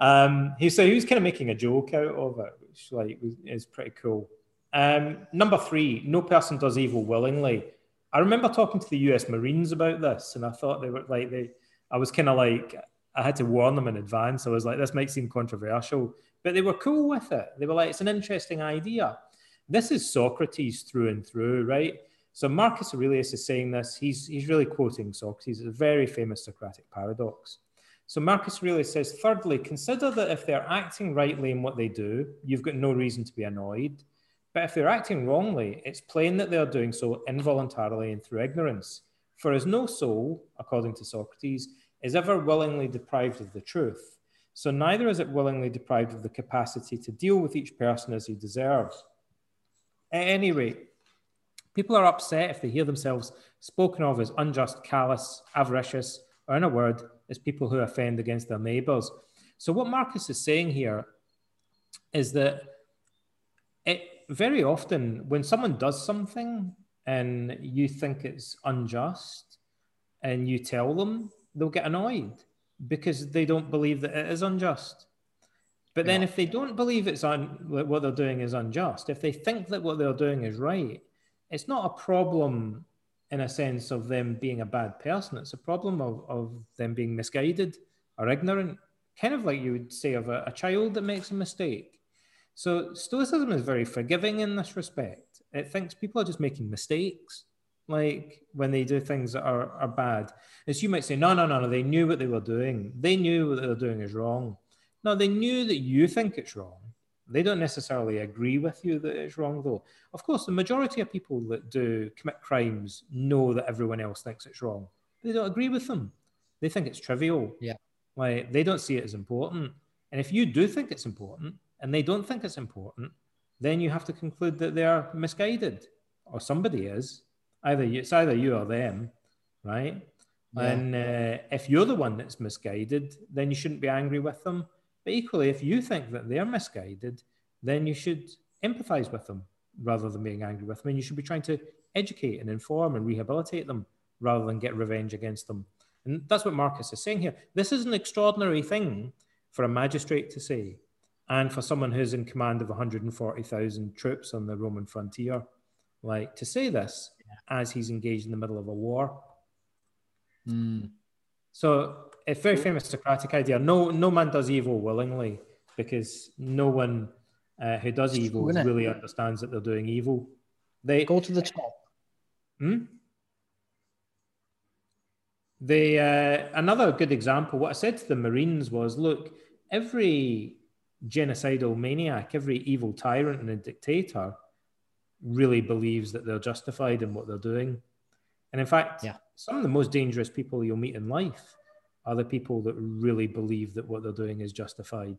Um, he so he was kind of making a joke out of it, which like is pretty cool. Um, number three, no person does evil willingly. I remember talking to the U.S. Marines about this, and I thought they were like they. I was kind of like I had to warn them in advance. I was like, this might seem controversial, but they were cool with it. They were like, it's an interesting idea. This is Socrates through and through, right? So Marcus Aurelius is saying this. He's he's really quoting Socrates. It's a very famous Socratic paradox. So Marcus Aurelius says, thirdly, consider that if they're acting rightly in what they do, you've got no reason to be annoyed. But if they're acting wrongly, it's plain that they are doing so involuntarily and through ignorance. For as no soul, according to Socrates, is ever willingly deprived of the truth, so neither is it willingly deprived of the capacity to deal with each person as he deserves. At any rate, people are upset if they hear themselves spoken of as unjust, callous, avaricious, or in a word, as people who offend against their neighbours. So, what Marcus is saying here is that it, very often when someone does something and you think it's unjust and you tell them they'll get annoyed because they don't believe that it is unjust. But then, if they don't believe it's un, what they're doing is unjust, if they think that what they're doing is right, it's not a problem in a sense of them being a bad person. It's a problem of, of them being misguided or ignorant, kind of like you would say of a, a child that makes a mistake. So Stoicism is very forgiving in this respect. It thinks people are just making mistakes, like when they do things that are, are bad. As you might say, no, no, no, no, they knew what they were doing. They knew what they were doing is wrong. No, they knew that you think it's wrong. They don't necessarily agree with you that it's wrong, though. Of course, the majority of people that do commit crimes know that everyone else thinks it's wrong. They don't agree with them. They think it's trivial. Yeah. Like they don't see it as important. And if you do think it's important and they don't think it's important, then you have to conclude that they are misguided or somebody is. Either you, it's either you or them, right? Yeah. And uh, if you're the one that's misguided, then you shouldn't be angry with them. But equally, if you think that they're misguided, then you should empathize with them rather than being angry with them. And you should be trying to educate and inform and rehabilitate them rather than get revenge against them. And that's what Marcus is saying here. This is an extraordinary thing for a magistrate to say, and for someone who's in command of 140,000 troops on the Roman frontier, like to say this as he's engaged in the middle of a war. Mm. So a very famous Socratic idea: no, no man does evil willingly, because no one uh, who does evil really understands that they're doing evil. They Go to the top. Hmm? The uh, another good example. What I said to the Marines was, look, every genocidal maniac, every evil tyrant and a dictator, really believes that they're justified in what they're doing. And in fact, Yeah. some of the most dangerous people you'll meet in life are the people that really believe that what they're doing is justified.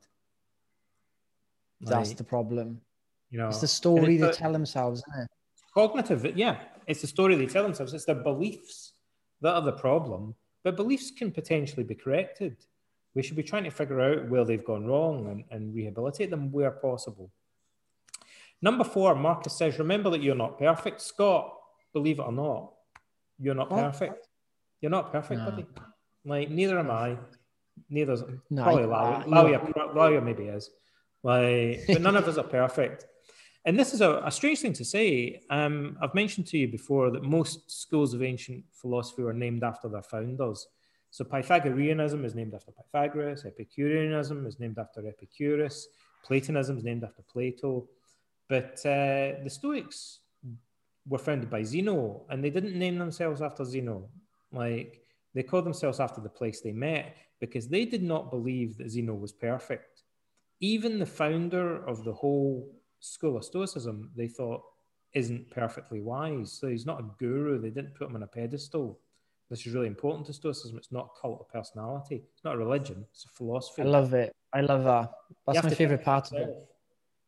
That's Like, the problem. you know, It's the story it's they the- tell themselves, isn't it? cognitive yeah it's the story they tell themselves it's their beliefs that are the problem but beliefs can potentially be corrected we should be trying to figure out where they've gone wrong and, and rehabilitate them where possible number four marcus says remember that you're not perfect scott believe it or not you're not What? perfect you're not perfect No. buddy like neither am i neither's No, probably you are. Lalia, You Lalia, Lalia maybe is. Like, but none of us are perfect. And this is a, a strange thing to say. Um, I've mentioned to you before that most schools of ancient philosophy were named after their founders. So Pythagoreanism is named after Pythagoras, Epicureanism is named after Epicurus, Platonism is named after Plato. But uh, the Stoics were founded by Zeno, and they didn't name themselves after Zeno. Like they called themselves after the place they met because they did not believe that Zeno was perfect. Even the founder of the whole school of Stoicism, they thought isn't perfectly wise. So he's not a guru. They didn't put him on a pedestal. This is really important to Stoicism. It's not a cult of personality. It's not a religion. It's a philosophy. I love it. I love that. That's my favorite part of it.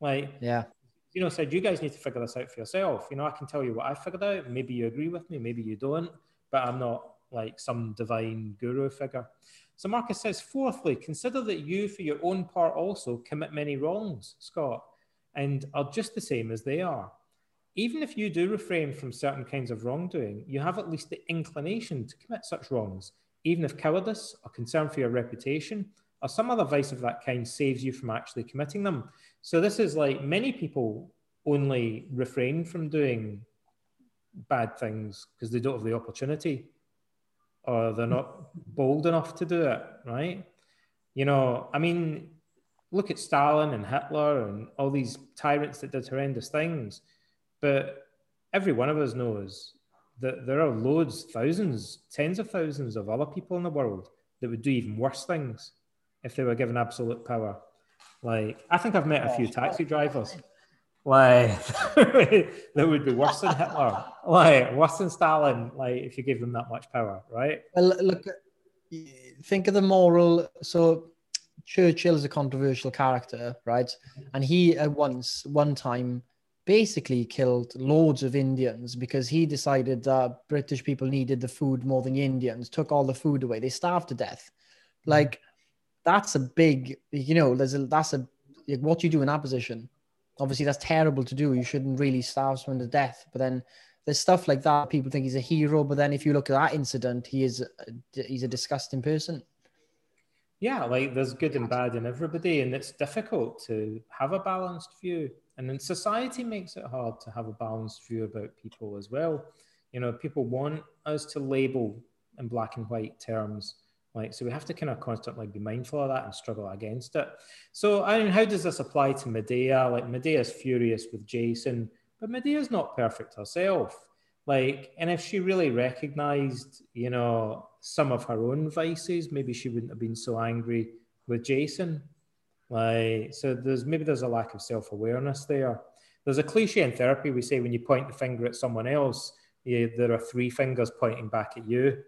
Like Yeah. you know, said you guys need to figure this out for yourself. You know, I can tell you what I figured out. Maybe you agree with me, maybe you don't, but I'm not like some divine guru figure. So Marcus says, fourthly, consider that you, for your own part, also commit many wrongs, Scott, and are just the same as they are. Even if you do refrain from certain kinds of wrongdoing, you have at least the inclination to commit such wrongs, even if cowardice or concern for your reputation or some other vice of that kind saves you from actually committing them. So this is like many people only refrain from doing bad things because they don't have the opportunity or they're not bold enough to do it, right? You know, I mean, look at Stalin and Hitler and all these tyrants that did horrendous things. But every one of us knows that there are loads, thousands, tens of thousands of other people in the world that would do even worse things if they were given absolute power. Like, I think I've met a few taxi drivers, like that would be worse than Hitler, like worse than Stalin. Like, if you give them that much power, right? Well, look, think of the moral. So Churchill is a controversial character, right? And he at once, one time, basically killed loads of Indians because he decided that British people needed the food more than the Indians. Took all the food away. They starved to death. Mm. Like that's a big, you know, there's a that's a like, what you do in that position. Obviously, that's terrible to do. You shouldn't really starve someone to death. But then there's stuff like that. People think he's a hero, but then if you look at that incident, he is a, he's a disgusting person. Yeah, like there's good and bad in everybody, and it's difficult to have a balanced view. And then society makes it hard to have a balanced view about people as well. You know, people want us to label in black and white terms. Like, so we have to kind of constantly be mindful of that and struggle against it. So, I mean, how does this apply to Medea? Like, Medea's furious with Jason, but Medea's not perfect herself. Like, and if she really recognized, you know, some of her own vices, maybe she wouldn't have been so angry with Jason. Like, so there's maybe there's a lack of self awareness there. There's a cliche in therapy we say when you point the finger at someone else, you, there are three fingers pointing back at you.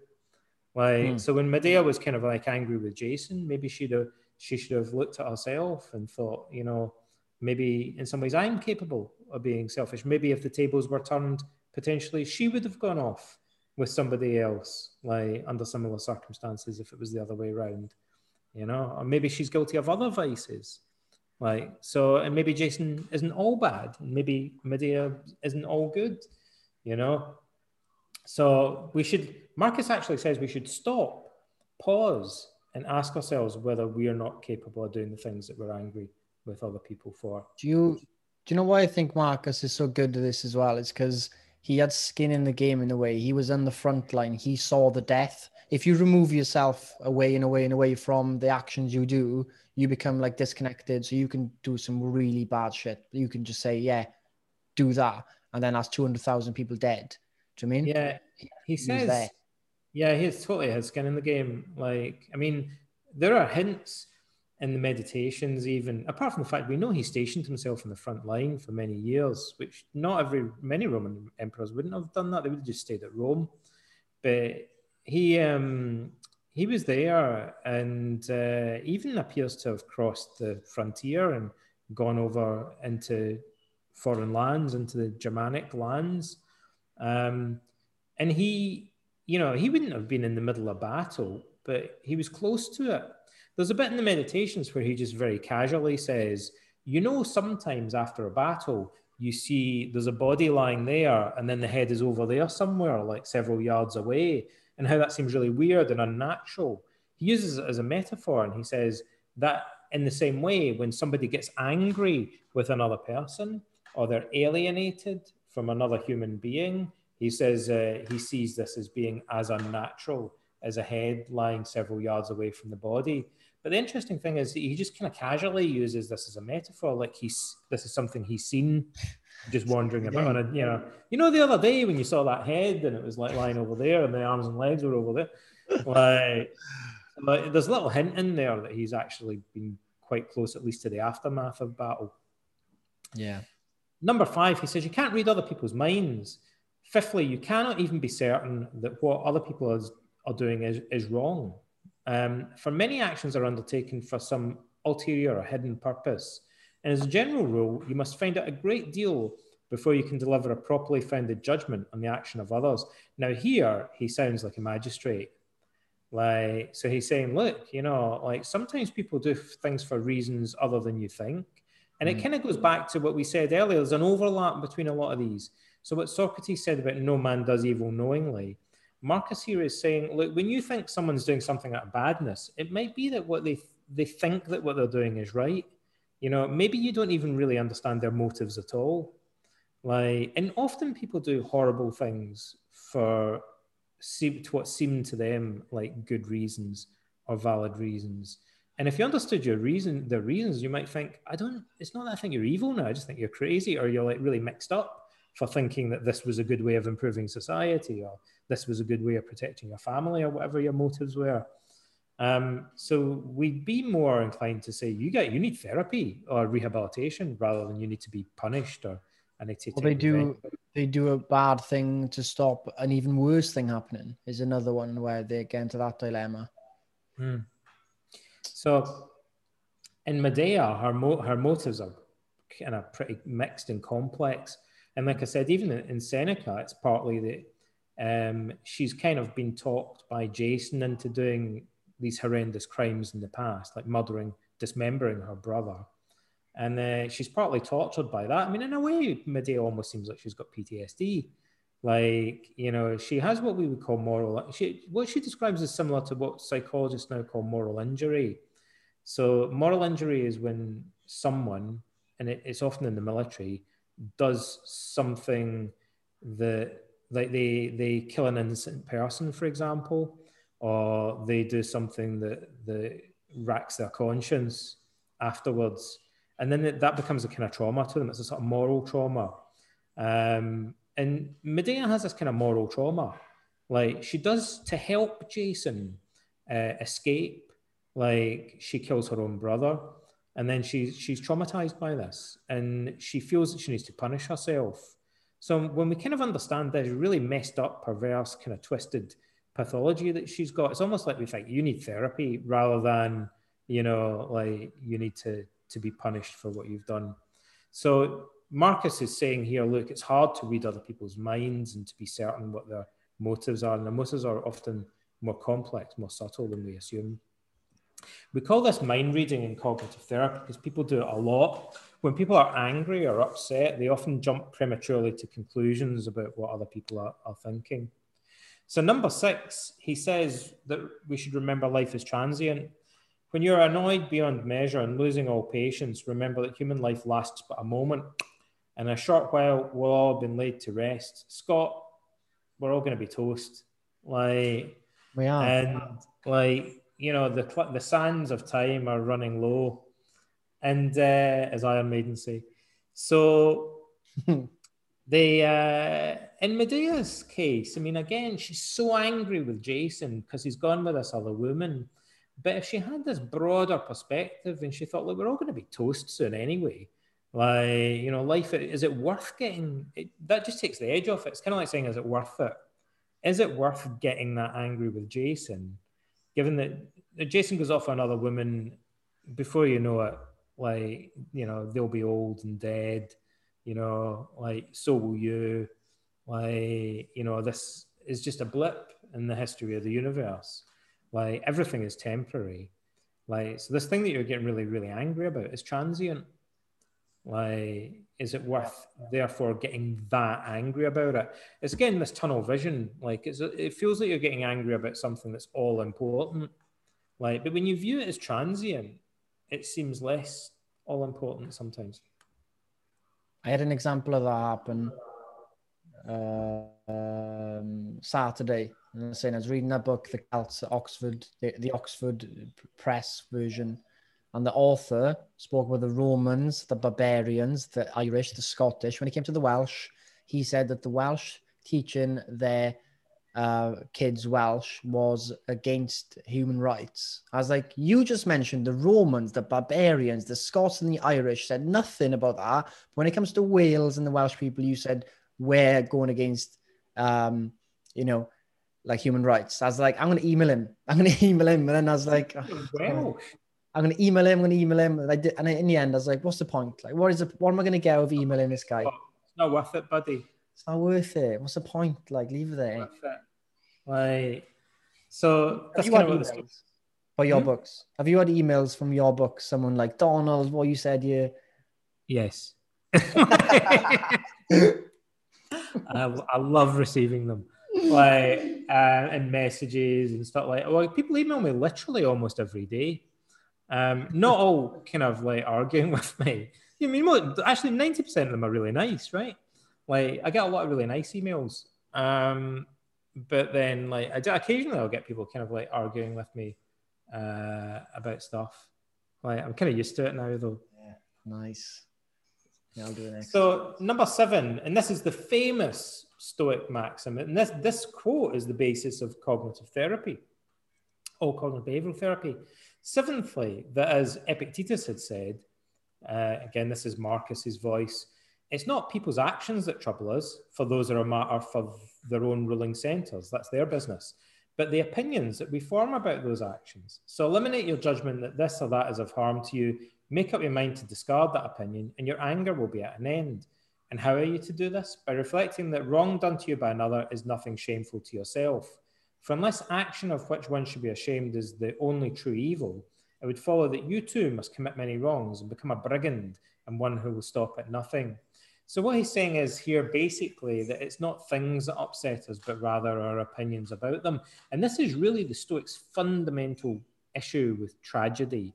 Like, hmm. so when Medea was kind of like angry with Jason, maybe she'd have she should have looked at herself and thought, you know, maybe in some ways I'm capable of being selfish. Maybe if the tables were turned, potentially she would have gone off with somebody else, like under similar circumstances, if it was the other way around, you know, or maybe she's guilty of other vices. Like, so, and maybe Jason isn't all bad, maybe Medea isn't all good, you know. So we should, Marcus actually says we should stop, pause, and ask ourselves whether we are not capable of doing the things that we're angry with other people for. Do you do you know why I think Marcus is so good at this as well? It's because he had skin in the game in a way. He was on the front line. He saw the death. If you remove yourself away and away and away from the actions you do, you become like disconnected. So you can do some really bad shit. You can just say, yeah, do that. And then that's 200,000 people dead. Do you mean? Yeah. He says, yeah, he's totally has skin in the game. Like, I mean, there are hints in the meditations, even apart from the fact we know he stationed himself in the front line for many years, which not every many Roman emperors wouldn't have done that. They would have just stayed at Rome. But he um, he was there, and uh, even appears to have crossed the frontier and gone over into foreign lands, into the Germanic lands. Um, and he, you know, he wouldn't have been in the middle of battle, but he was close to it there's a bit in the meditations where he just very casually says, you know, sometimes after a battle, you see there's a body lying there and then the head is over there somewhere, like several yards away, and how that seems really weird and unnatural. He uses it as a metaphor and he says that in the same way, when somebody gets angry with another person or they're alienated from another human being, he says uh, he sees this as being as unnatural as a head lying several yards away from the body. But the interesting thing is he just kind of casually uses this as a metaphor, like he's this is something he's seen, just wandering about. And you know, you know, the other day when you saw that head and it was like lying over there, and the arms and legs were over there, like, like there's a little hint in there that he's actually been quite close, at least to the aftermath of battle. Yeah. Number five, he says you can't read other people's minds. Fifthly, you cannot even be certain that what other people is, are doing is, is wrong. Um, for many actions are undertaken for some ulterior or hidden purpose. And as a general rule, you must find out a great deal before you can deliver a properly founded judgment on the action of others. Now, here he sounds like a magistrate. Like, so he's saying, look, you know, like sometimes people do things for reasons other than you think. And it mm. kind of goes back to what we said earlier. There's an overlap between a lot of these. So, what Socrates said about no man does evil knowingly, Marcus here is saying, look, when you think someone's doing something out of badness, it might be that what they they think that what they're doing is right. You know, maybe you don't even really understand their motives at all. Like, and often people do horrible things for to what seem to them like good reasons or valid reasons. And if you understood your reason, the reasons, you might think, I don't. It's not that I think you're evil now. I just think you're crazy, or you're like really mixed up for thinking that this was a good way of improving society, or this was a good way of protecting your family or whatever your motives were. Um, so we'd be more inclined to say you get you need therapy or rehabilitation rather than you need to be punished or and well, they do they do a bad thing to stop an even worse thing happening is another one where they get into that dilemma. Hmm. So in Medea, her mo- her motives are kind of pretty mixed and complex. And like I said, even in Seneca, it's partly that um, she's kind of been talked by Jason into doing these horrendous crimes in the past, like murdering, dismembering her brother. And uh, she's partly tortured by that. I mean, in a way, Medea almost seems like she's got PTSD Like, you know, she has what we would call moral, she, what she describes is similar to what psychologists now call moral injury. So, moral injury is when someone, and it, it's often in the military, does something that, like they, they kill an innocent person, for example, or they do something that, that racks their conscience afterwards. And then that becomes a kind of trauma to them. It's a sort of moral trauma. Um, and Medea has this kind of moral trauma. Like she does to help Jason uh, escape. Like she kills her own brother, and then she's she's traumatized by this, and she feels that she needs to punish herself. So when we kind of understand this really messed up, perverse, kind of twisted pathology that she's got, it's almost like we think you need therapy rather than you know like you need to to be punished for what you've done. So Marcus is saying here, look, it's hard to read other people's minds and to be certain what their motives are. And their motives are often more complex, more subtle than we assume. We call this mind reading in cognitive therapy because people do it a lot. When people are angry or upset, they often jump prematurely to conclusions about what other people are, are thinking. So, number six, he says that we should remember life is transient. When you're annoyed beyond measure and losing all patience, remember that human life lasts but a moment And in a short while, we'll all have been laid to rest. Scott, we're all going to be toast. Like, we are. And like, you know, the the sands of time are running low. And uh, as Iron Maiden say. So they uh in Medea's case, I mean, again, she's so angry with Jason because he's gone with this other woman. But if she had this broader perspective and she thought, look, we're all going to be toast soon anyway like, you know, life, is it worth getting it, that? Just takes the edge off it. It's kind of like saying, is it worth it? Is it worth getting that angry with Jason, given that Jason goes off on another woman before you know it? Like, you know, they'll be old and dead, you know, like, so will you. Like, you know, this is just a blip in the history of the universe. Like, everything is temporary. Like, so this thing that you're getting really, really angry about is transient like, is it worth therefore getting that angry about it? It's again this tunnel vision. Like, it feels like you're getting angry about something that's all important. Like, but when you view it as transient, it seems less all important sometimes. I had an example of that happen um, Saturday. And saying I was reading a book, the Celts, Oxford, the, the Oxford Press version and the author spoke with the Romans, the barbarians, the Irish, the Scottish. When it came to the Welsh, he said that the Welsh teaching their uh, kids Welsh was against human rights. I was like, you just mentioned the Romans, the barbarians, the Scots, and the Irish said nothing about that. But when it comes to Wales and the Welsh people, you said we're going against, um, you know, like human rights. I was like, I'm going to email him. I'm going to email him. And then I was like, oh, I'm going to email him. I'm going to email him. And I did, and in the end, I was like, "What's the point? Like, what is it? What am I going to get of emailing this guy? It's not worth it, buddy. It's not worth it. What's the point? Like, leave it there. Like, so that's kind of what for your hmm? books. Have you had emails from your books? Someone like Donald, what you said you? Yes. I, I love receiving them like uh, and messages and stuff like well people email me literally almost every day um, not all kind of like arguing with me. I mean, actually, ninety percent of them are really nice, right? Like, I get a lot of really nice emails, um, but then like I do, occasionally I'll get people kind of like arguing with me uh, about stuff. Like, I'm kind of used to it now, though. Yeah, nice. Yeah, I'll do it next. So number seven, and this is the famous Stoic maxim, and this this quote is the basis of cognitive therapy, or cognitive behavioral therapy. Seventhly, that as Epictetus had said, uh, again, this is Marcus's voice, it's not people's actions that trouble us, for those are a matter for their own ruling centres. That's their business. But the opinions that we form about those actions. So eliminate your judgment that this or that is of harm to you. Make up your mind to discard that opinion, and your anger will be at an end. And how are you to do this? By reflecting that wrong done to you by another is nothing shameful to yourself. For unless action of which one should be ashamed is the only true evil, it would follow that you too must commit many wrongs and become a brigand and one who will stop at nothing. So what he's saying is here basically that it's not things that upset us, but rather our opinions about them. And this is really the Stoics' fundamental issue with tragedy.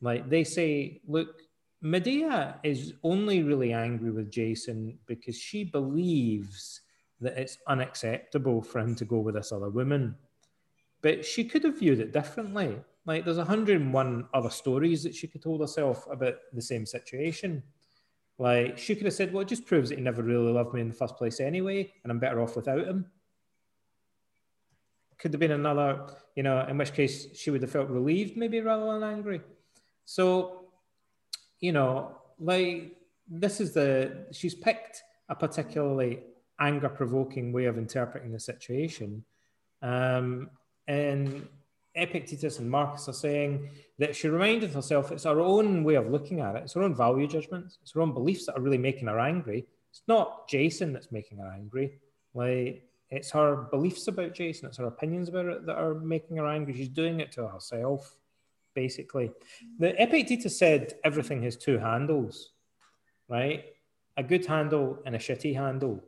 Like they say, look, Medea is only really angry with Jason because she believes that it's unacceptable for him to go with this other woman. But she could have viewed it differently. Like there's 101 other stories that she could told herself about the same situation. Like she could have said, "Well, it just proves that he never really loved me in the first place anyway, and I'm better off without him." Could have been another, you know, in which case she would have felt relieved, maybe rather than angry. So, you know, like this is the she's picked a particularly anger-provoking way of interpreting the situation, um, and Epictetus and Marcus are saying that she reminded herself it's her own way of looking at it, it's her own value judgments, it's her own beliefs that are really making her angry. It's not Jason that's making her angry. Like it's her beliefs about Jason, it's her opinions about it that are making her angry. She's doing it to herself, basically. The Epictetus said everything has two handles, right? A good handle and a shitty handle,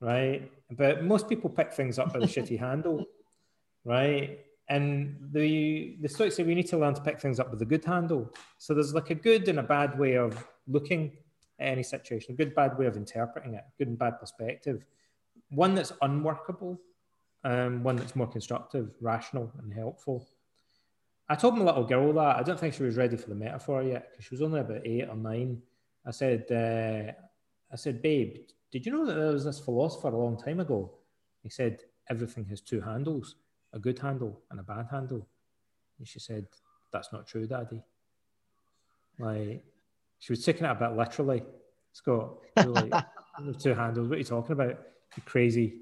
right? But most people pick things up by the shitty handle, right? And the the Stoics say we need to learn to pick things up with a good handle. So there's like a good and a bad way of looking at any situation, a good bad way of interpreting it, good and bad perspective. One that's unworkable, um, one that's more constructive, rational, and helpful. I told my little girl that I don't think she was ready for the metaphor yet because she was only about eight or nine. I said, uh, I said, babe, did you know that there was this philosopher a long time ago? He said everything has two handles a good handle and a bad handle. And she said, That's not true, Daddy. Like, she was taking it a bit literally. Scott, like, two handles. What are you talking about? You're crazy.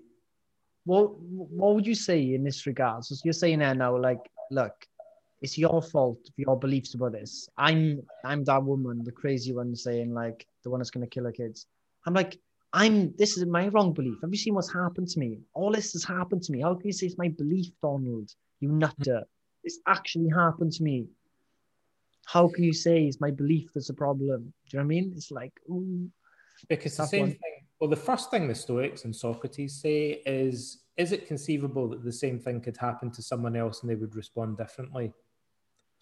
What What would you say in this regard? So you're saying there now, like, look, it's your fault for your beliefs about this. I'm I'm that woman, the crazy one, saying like the one that's gonna kill her kids. I'm like, I'm this is my wrong belief. Have you seen what's happened to me? All this has happened to me. How can you say it's my belief, Donald? You nutter. This actually happened to me. How can you say it's my belief that's a problem? Do you know what I mean? It's like ooh, because the same one. thing. Well, the first thing the Stoics and Socrates say is: Is it conceivable that the same thing could happen to someone else and they would respond differently?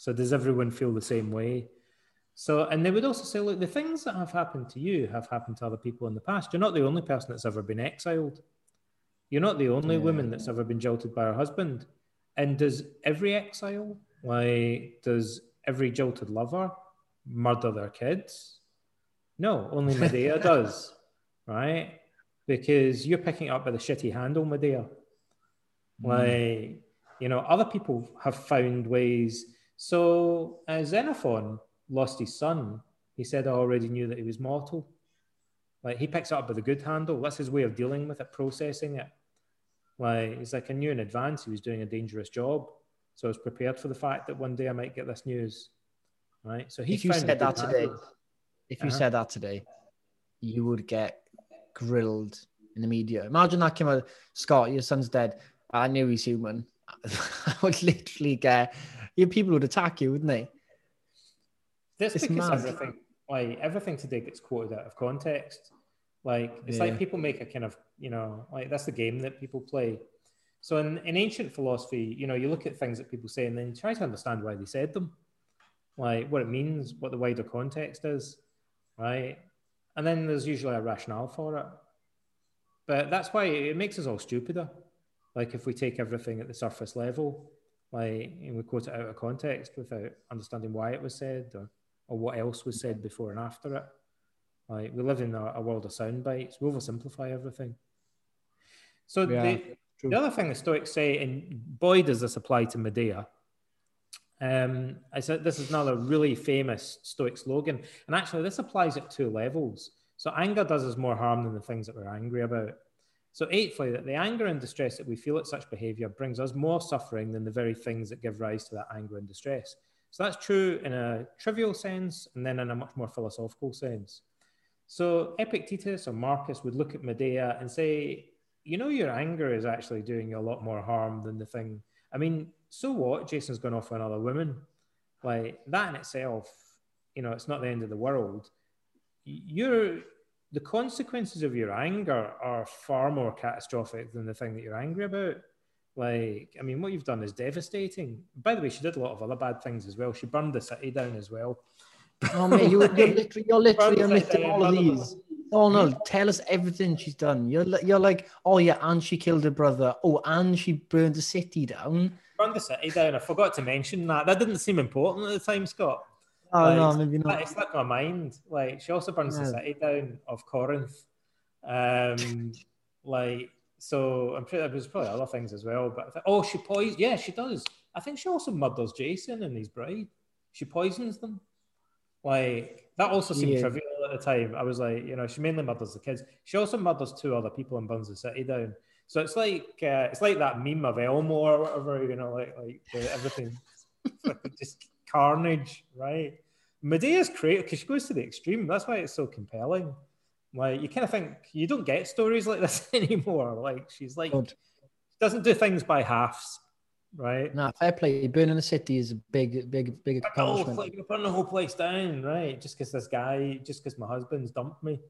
So does everyone feel the same way? So, and they would also say, look, the things that have happened to you have happened to other people in the past. You're not the only person that's ever been exiled. You're not the only yeah. woman that's ever been jilted by her husband. And does every exile, like, does every jilted lover murder their kids? No, only Medea does, right? Because you're picking up by the shitty handle, Medea. Mm. You know, other people have found ways. So, uh, Xenophon, lost his son, he said, I already knew that he was mortal. Like he picks it up with a good handle. That's his way of dealing with it, processing it. Like he's like, I knew in advance he was doing a dangerous job. So I was prepared for the fact that one day I might get this news. Right. So he if you said that today, if you uh-huh. said that today, you would get grilled in the media. Imagine that came out, Scott, your son's dead. I knew he's human. I would literally get you people would attack you, wouldn't they? That's it's because mad. everything, like everything today gets quoted out of context. Like it's yeah. like people make a kind of, you know, like that's the game that people play. So in, in ancient philosophy, you know, you look at things that people say and then you try to understand why they said them, like what it means, what the wider context is, right? And then there's usually a rationale for it. But that's why it makes us all stupider. Like if we take everything at the surface level, like and we quote it out of context without understanding why it was said or or what else was said before and after it. Like we live in a, a world of sound bites. We oversimplify everything. So yeah, the, the, other thing the Stoics say, and boy does this apply to Medea. Um, I said this is another really famous Stoic slogan, and actually this applies at two levels. So anger does us more harm than the things that we're angry about. So eighthly, that the anger and distress that we feel at such behaviour brings us more suffering than the very things that give rise to that anger and distress. So that's true in a trivial sense and then in a much more philosophical sense. So Epictetus or Marcus would look at Medea and say, you know, your anger is actually doing you a lot more harm than the thing. I mean, so what? Jason's gone off with another woman. Like that in itself, you know, it's not the end of the world. You're the consequences of your anger are far more catastrophic than the thing that you're angry about. Like, I mean, what you've done is devastating. By the way, she did a lot of other bad things as well. She burned the city down as well. Oh man, you, are literally, you're literally listing all of these. Oh no, tell us everything she's done. You're you're like, oh yeah, and she killed her brother. Oh, and she burned the city down. Burned the city down. I forgot to mention that. That didn't seem important at the time, Scott. Oh like, no, maybe not. It slipped my mind. Like she also burns yeah. the city down of Corinth. Um, like so, I'm sure there's probably other things as well. But thought, oh, she poisons. Yeah, she does. I think she also murders Jason and his bride. She poisons them. Like that also seemed yeah. trivial at the time. I was like, you know, she mainly murders the kids. She also murders two other people and burns the city down. So it's like uh, it's like that meme of Elmo or whatever, you know, like like everything just carnage, right? Medea's creative because she goes to the extreme. That's why it's so compelling. Like you kind of think you don't get stories like this anymore. Like she's like she doesn't do things by halves right? No, fair play. Burning the city is a big, big, big accomplishment. like you're putting the whole place down, right? Just because this guy, just because my husband's dumped me,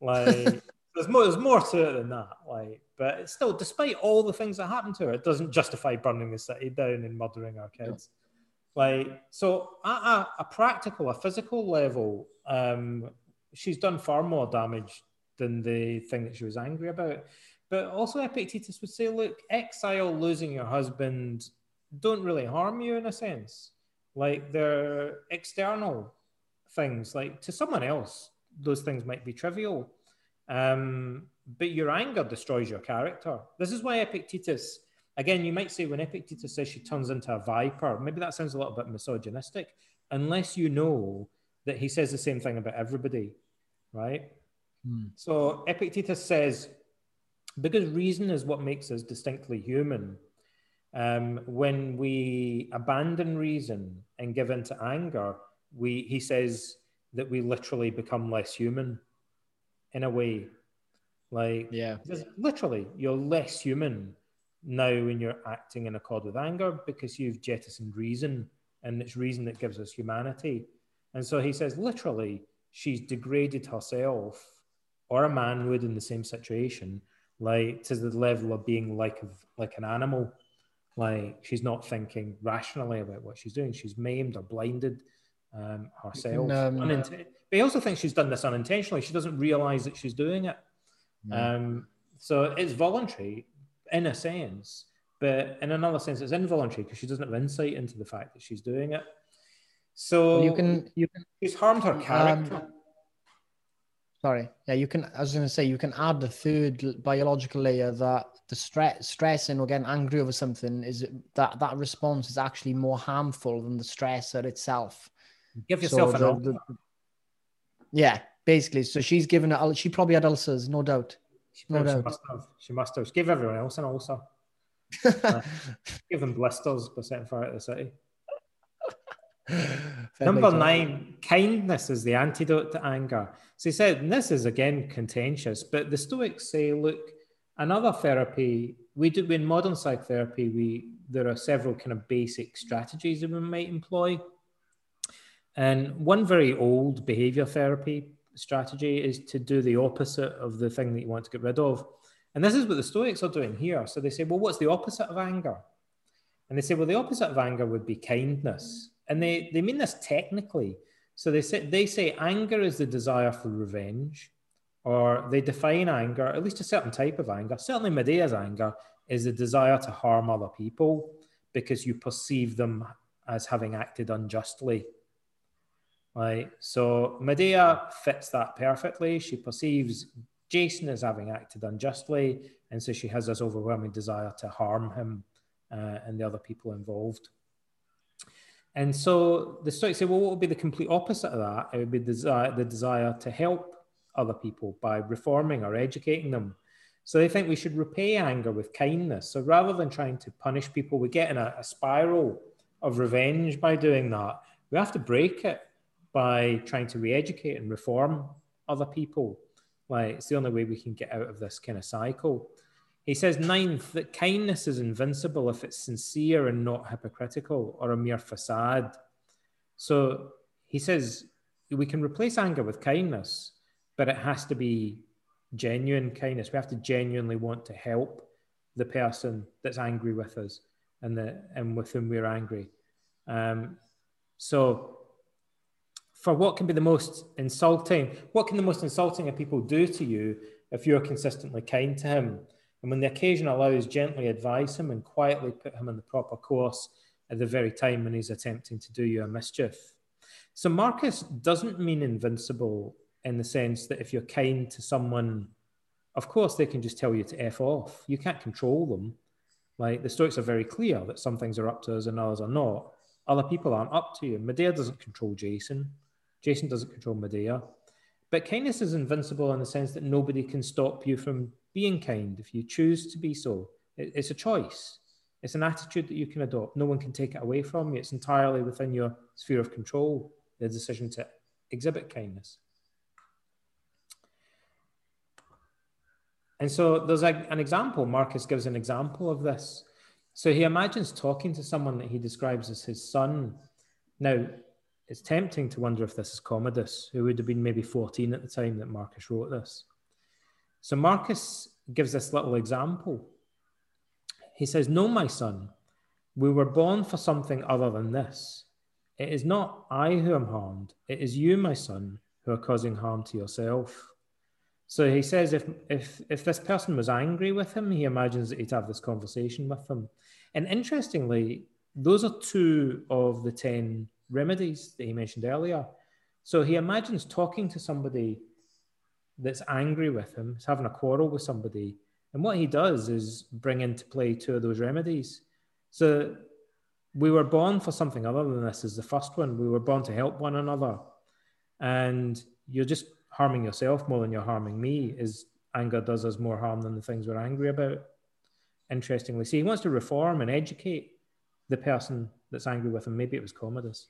like there's more, there's more to it than that. Like, but still, despite all the things that happened to her, it doesn't justify burning the city down and murdering our kids. Like, so at a, a, practical, a physical level, um, she's done far more damage than the thing that she was angry about. But also, Epictetus would say, look, exile, losing your husband, don't really harm you in a sense. Like they're external things. Like to someone else, those things might be trivial. Um, but your anger destroys your character. This is why Epictetus, again, you might say when Epictetus says she turns into a viper, maybe that sounds a little bit misogynistic, unless you know that he says the same thing about everybody, right? Hmm. So Epictetus says because reason is what makes us distinctly human. Um, when we abandon reason and give in to anger, we he says that we literally become less human in a way. Like yeah, literally, you're less human now when you're acting in accord with anger because you've jettisoned reason, and it's reason that gives us humanity. And so he says, literally, she's degraded herself, or a man would in the same situation, like to the level of being like of like an animal. Like she's not thinking rationally about what she's doing. She's maimed or blinded um, herself. No, no. Unint- but he also thinks she's done this unintentionally. She doesn't realize that she's doing it. Um, so it's voluntary in a sense, but in another sense, it's involuntary because she doesn't have insight into the fact that she's doing it. So well, you can you can she's harmed her character. Um, Sorry. Yeah, you can. I was going to say you can add the third biological layer that the stress, stressing or getting angry over something is that that response is actually more harmful than the stressor itself. Give yourself so the, the, Yeah, basically. So she's given it. She probably had ulcers, no doubt. She, no doubt. must have. She must have. She gave everyone else an ulcer. uh, give them blisters by setting fire to the city. Number nine, kindness is the antidote to anger. So he said, and this is again contentious, but the Stoics say, look, another therapy, we do in modern psychotherapy, we there are several kind of basic strategies that we might employ. And one very old behavior therapy strategy is to do the opposite of the thing that you want to get rid of. And this is what the Stoics are doing here. So they say, well, what's the opposite of anger? And they say, well, the opposite of anger would be kindness and they they mean this technically. So they say they say anger is the desire for revenge, or they define anger, at least a certain type of anger. Certainly, Medea's anger is the desire to harm other people because you perceive them as having acted unjustly. Right. So Medea fits that perfectly. She perceives Jason as having acted unjustly, and so she has this overwhelming desire to harm him uh, and the other people involved. And so the Stoics say, well, what would be the complete opposite of that? It would be desire, the desire to help other people by reforming or educating them. So they think we should repay anger with kindness. So rather than trying to punish people, we get in a, a spiral of revenge by doing that. We have to break it by trying to re-educate and reform other people. Like it's the only way we can get out of this kind of cycle. He says, ninth, that kindness is invincible if it's sincere and not hypocritical or a mere facade. So he says we can replace anger with kindness, but it has to be genuine kindness. We have to genuinely want to help the person that's angry with us and the and with whom we're angry. Um, so, for what can be the most insulting, what can the most insulting of people do to you if you're consistently kind to him? And when the occasion allows, gently advise him and quietly put him on the proper course at the very time when he's attempting to do you a mischief. So Marcus doesn't mean invincible in the sense that if you're kind to someone, of course they can just tell you to F off. You can't control them. Like the Stoics are very clear that some things are up to us and others are not. Other people aren't up to you. Medea doesn't control Jason. Jason doesn't control Medea. But kindness is invincible in the sense that nobody can stop you from being kind if you choose to be so. It's a choice. It's an attitude that you can adopt. No one can take it away from you. It's entirely within your sphere of control, the decision to exhibit kindness. And so there's a, an example, Marcus gives an example of this. So he imagines talking to someone that he describes as his son. Now, it's tempting to wonder if this is Commodus, who would have been maybe 14 at the time that Marcus wrote this. So Marcus gives this little example. He says, No, my son, we were born for something other than this. It is not I who am harmed, it is you, my son, who are causing harm to yourself. So he says if if if this person was angry with him, he imagines that he'd have this conversation with them. And interestingly, those are two of the ten remedies that he mentioned earlier. So he imagines talking to somebody that's angry with him, is having a quarrel with somebody. And what he does is bring into play two of those remedies. So we were born for something other than this, is the first one. We were born to help one another. And you're just harming yourself more than you're harming me, is anger does us more harm than the things we're angry about. Interestingly. See, he wants to reform and educate the person that's angry with him. Maybe it was Commodus.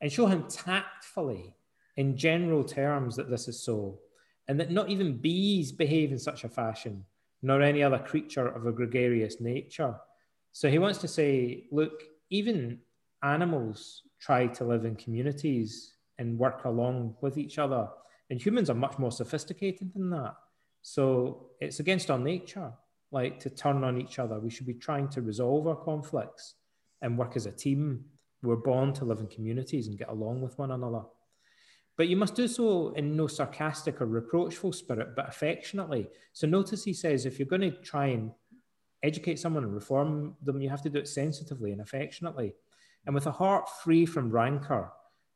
And show him tactfully, in general terms, that this is so and that not even bees behave in such a fashion, nor any other creature of a gregarious nature. So he wants to say, look, even animals try to live in communities and work along with each other. And humans are much more sophisticated than that. So it's against our nature, like to turn on each other. We should be trying to resolve our conflicts and work as a team. We're born to live in communities and get along with one another. But you must do so in no sarcastic or reproachful spirit, but affectionately. So notice he says if you're going to try and educate someone and reform them, you have to do it sensitively and affectionately, and with a heart free from rancor,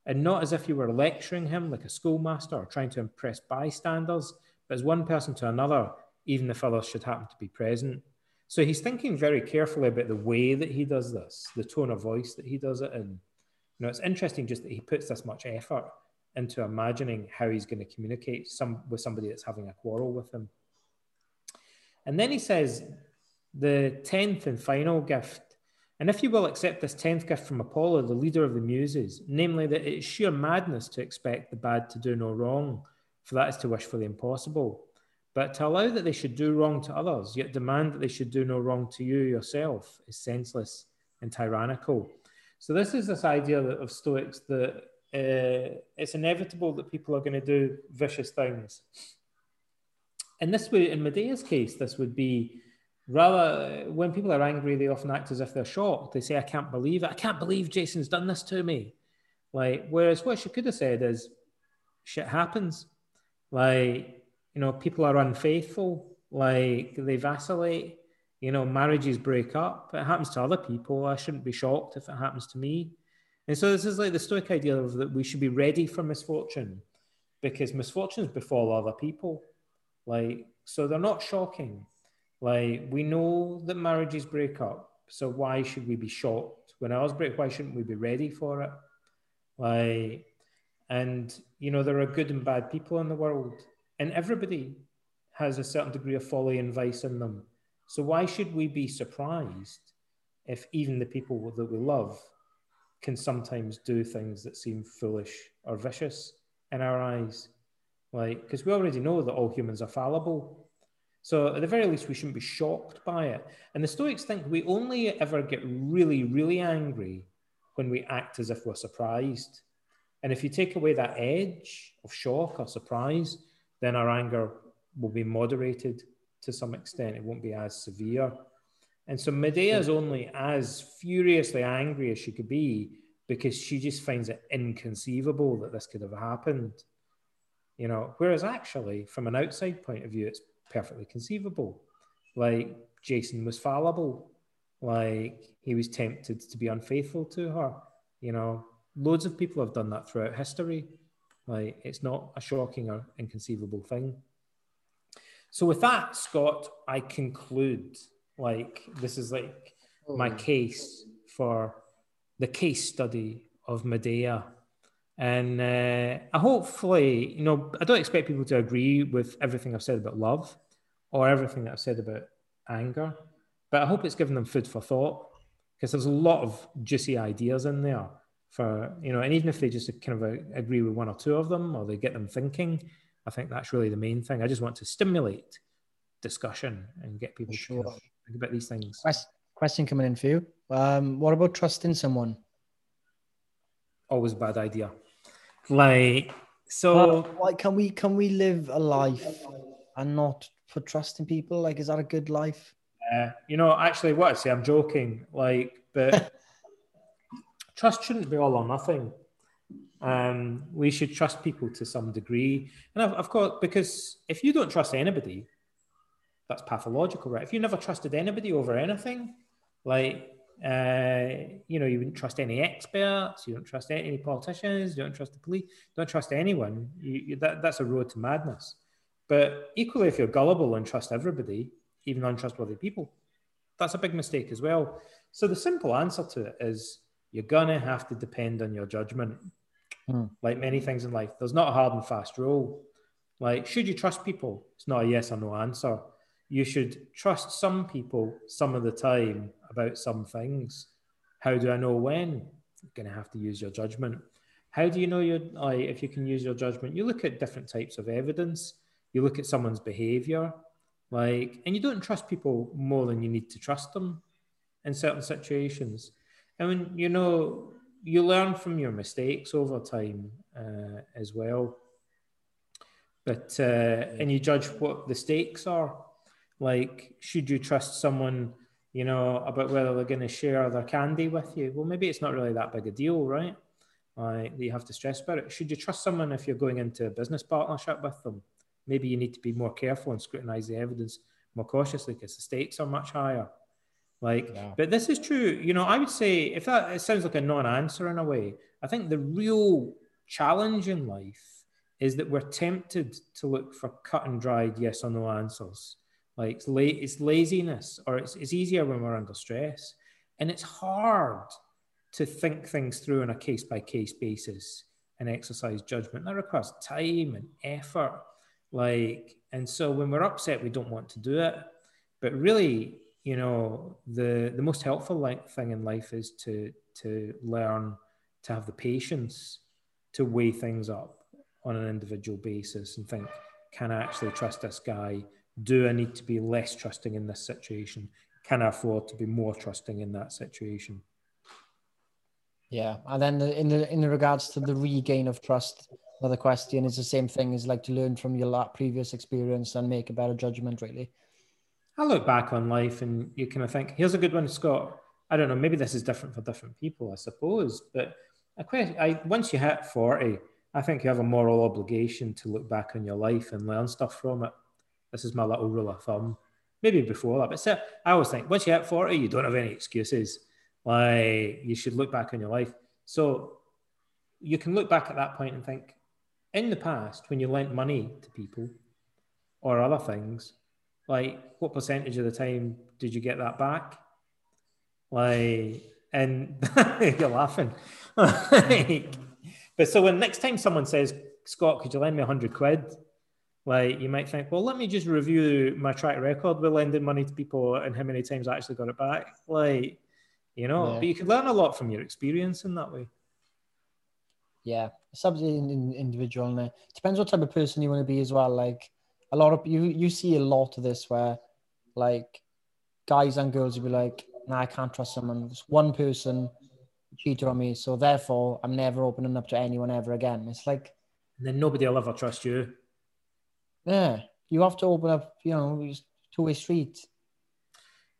and not as if you were lecturing him like a schoolmaster or trying to impress bystanders, but as one person to another, even if others should happen to be present. So he's thinking very carefully about the way that he does this, the tone of voice that he does it in. You know, it's interesting just that he puts this much effort into imagining how he's going to communicate some with somebody that's having a quarrel with him. And then he says, the tenth and final gift. And if you will accept this tenth gift from Apollo, the leader of the Muses, namely that it is sheer madness to expect the bad to do no wrong, for that is to wish for the impossible. But to allow that they should do wrong to others, yet demand that they should do no wrong to you yourself, is senseless and tyrannical. So this is this idea of Stoics that uh, it's inevitable that people are going to do vicious things. And this way, in Medea's case, this would be rather when people are angry, they often act as if they're shocked. They say, I can't believe it. I can't believe Jason's done this to me. Like, whereas what she could have said is, shit happens. Like, you know, people are unfaithful, like they vacillate, you know, marriages break up. It happens to other people. I shouldn't be shocked if it happens to me. And so this is like the Stoic idea of that we should be ready for misfortune because misfortunes befall other people. Like, so they're not shocking. Like, we know that marriages break up. So why should we be shocked when ours break? Why shouldn't we be ready for it? Like, and you know, there are good and bad people in the world, and everybody has a certain degree of folly and vice in them. So why should we be surprised if even the people that we love can sometimes do things that seem foolish or vicious in our eyes. Like, because we already know that all humans are fallible. So, at the very least, we shouldn't be shocked by it. And the Stoics think we only ever get really, really angry when we act as if we're surprised. And if you take away that edge of shock or surprise, then our anger will be moderated to some extent. It won't be as severe. And so Medea is only as furiously angry as she could be because she just finds it inconceivable that this could have happened. You know, whereas actually, from an outside point of view, it's perfectly conceivable. Like Jason was fallible, like he was tempted to be unfaithful to her. You know, loads of people have done that throughout history. Like it's not a shocking or inconceivable thing. So with that, Scott, I conclude like this is like my oh. case for the case study of Medea. And uh, I hopefully, you know, I don't expect people to agree with everything I've said about love or everything that I've said about anger, but I hope it's given them food for thought because there's a lot of juicy ideas in there for, you know, and even if they just kind of agree with one or two of them or they get them thinking, I think that's really the main thing. I just want to stimulate discussion and get people sure. to think about these things. Question coming in for you. Um, what about trusting someone? Always a bad idea. Like so, like can we can we live a life and not put trust in people? Like, is that a good life? Uh, you know, actually, what I say, I'm joking. Like, but trust shouldn't be all or nothing. Um, we should trust people to some degree, and of course, because if you don't trust anybody, that's pathological, right? If you never trusted anybody over anything, like uh, you know, you wouldn't trust any experts, you don't trust any politicians, you don't trust the police, don't trust anyone. You, you, that, that's a road to madness. But equally, if you're gullible and trust everybody, even untrustworthy people, that's a big mistake as well. So the simple answer to it is you're gonna have to depend on your judgment. Hmm. Like many things in life, there's not a hard and fast rule. Like, should you trust people? It's not a yes or no answer you should trust some people some of the time about some things. How do I know when? You're going to have to use your judgment. How do you know your, like, if you can use your judgment? You look at different types of evidence. You look at someone's behavior, like, and you don't trust people more than you need to trust them in certain situations. And mean, you know, you learn from your mistakes over time uh, as well. But uh, and you judge what the stakes are. Like, should you trust someone, you know, about whether they're going to share their candy with you? Well, maybe it's not really that big a deal, right? Like, that you have to stress about it. Should you trust someone if you're going into a business partnership with them? Maybe you need to be more careful and scrutinize the evidence more cautiously because the stakes are much higher. Like, yeah. but this is true. You know, I would say if that it sounds like a non-answer in a way, I think the real challenge in life is that we're tempted to look for cut and dried yes or no answers. Like it's, la- it's laziness, or it's, it's easier when we're under stress. And it's hard to think things through on a case by case basis and exercise judgment. That requires time and effort. Like, and so when we're upset, we don't want to do it. But really, you know, the the most helpful thing in life is to to learn to have the patience to weigh things up on an individual basis and think, can I actually trust this guy? do I need to be less trusting in this situation? Can I afford to be more trusting in that situation? Yeah, and then in the in the regards to the regain of trust, another question is the same thing is like to learn from your previous experience and make a better judgment. Really, I look back on life and you kind of think, here's a good one, Scott. I don't know, maybe this is different for different people, I suppose, but I, quite, I once you hit forty, I think you have a moral obligation to look back on your life and learn stuff from it. This is my little rule of thumb. Maybe before that, but so, I always think once you hit 40, you don't have any excuses. Like you should look back on your life. So you can look back at that point and think, in the past, when you lent money to people or other things, like what percentage of the time did you get that back? Like, and you're laughing. but so when next time someone says, Scott, could you lend me a hundred quid? Like you might think, well, let me just review my track record with lending money to people and how many times I actually got it back. Like, you know, yeah. but you can learn a lot from your experience in that way. Yeah, it's absolutely individual, and it depends what type of person you want to be as well. Like a lot of you, you see a lot of this where, like, guys and girls will be like, "Nah, I can't trust someone." This one person cheated on me, so therefore I'm never opening up to anyone ever again. It's like, and then nobody will ever trust you. Yeah, you have to open up, you know, two way street.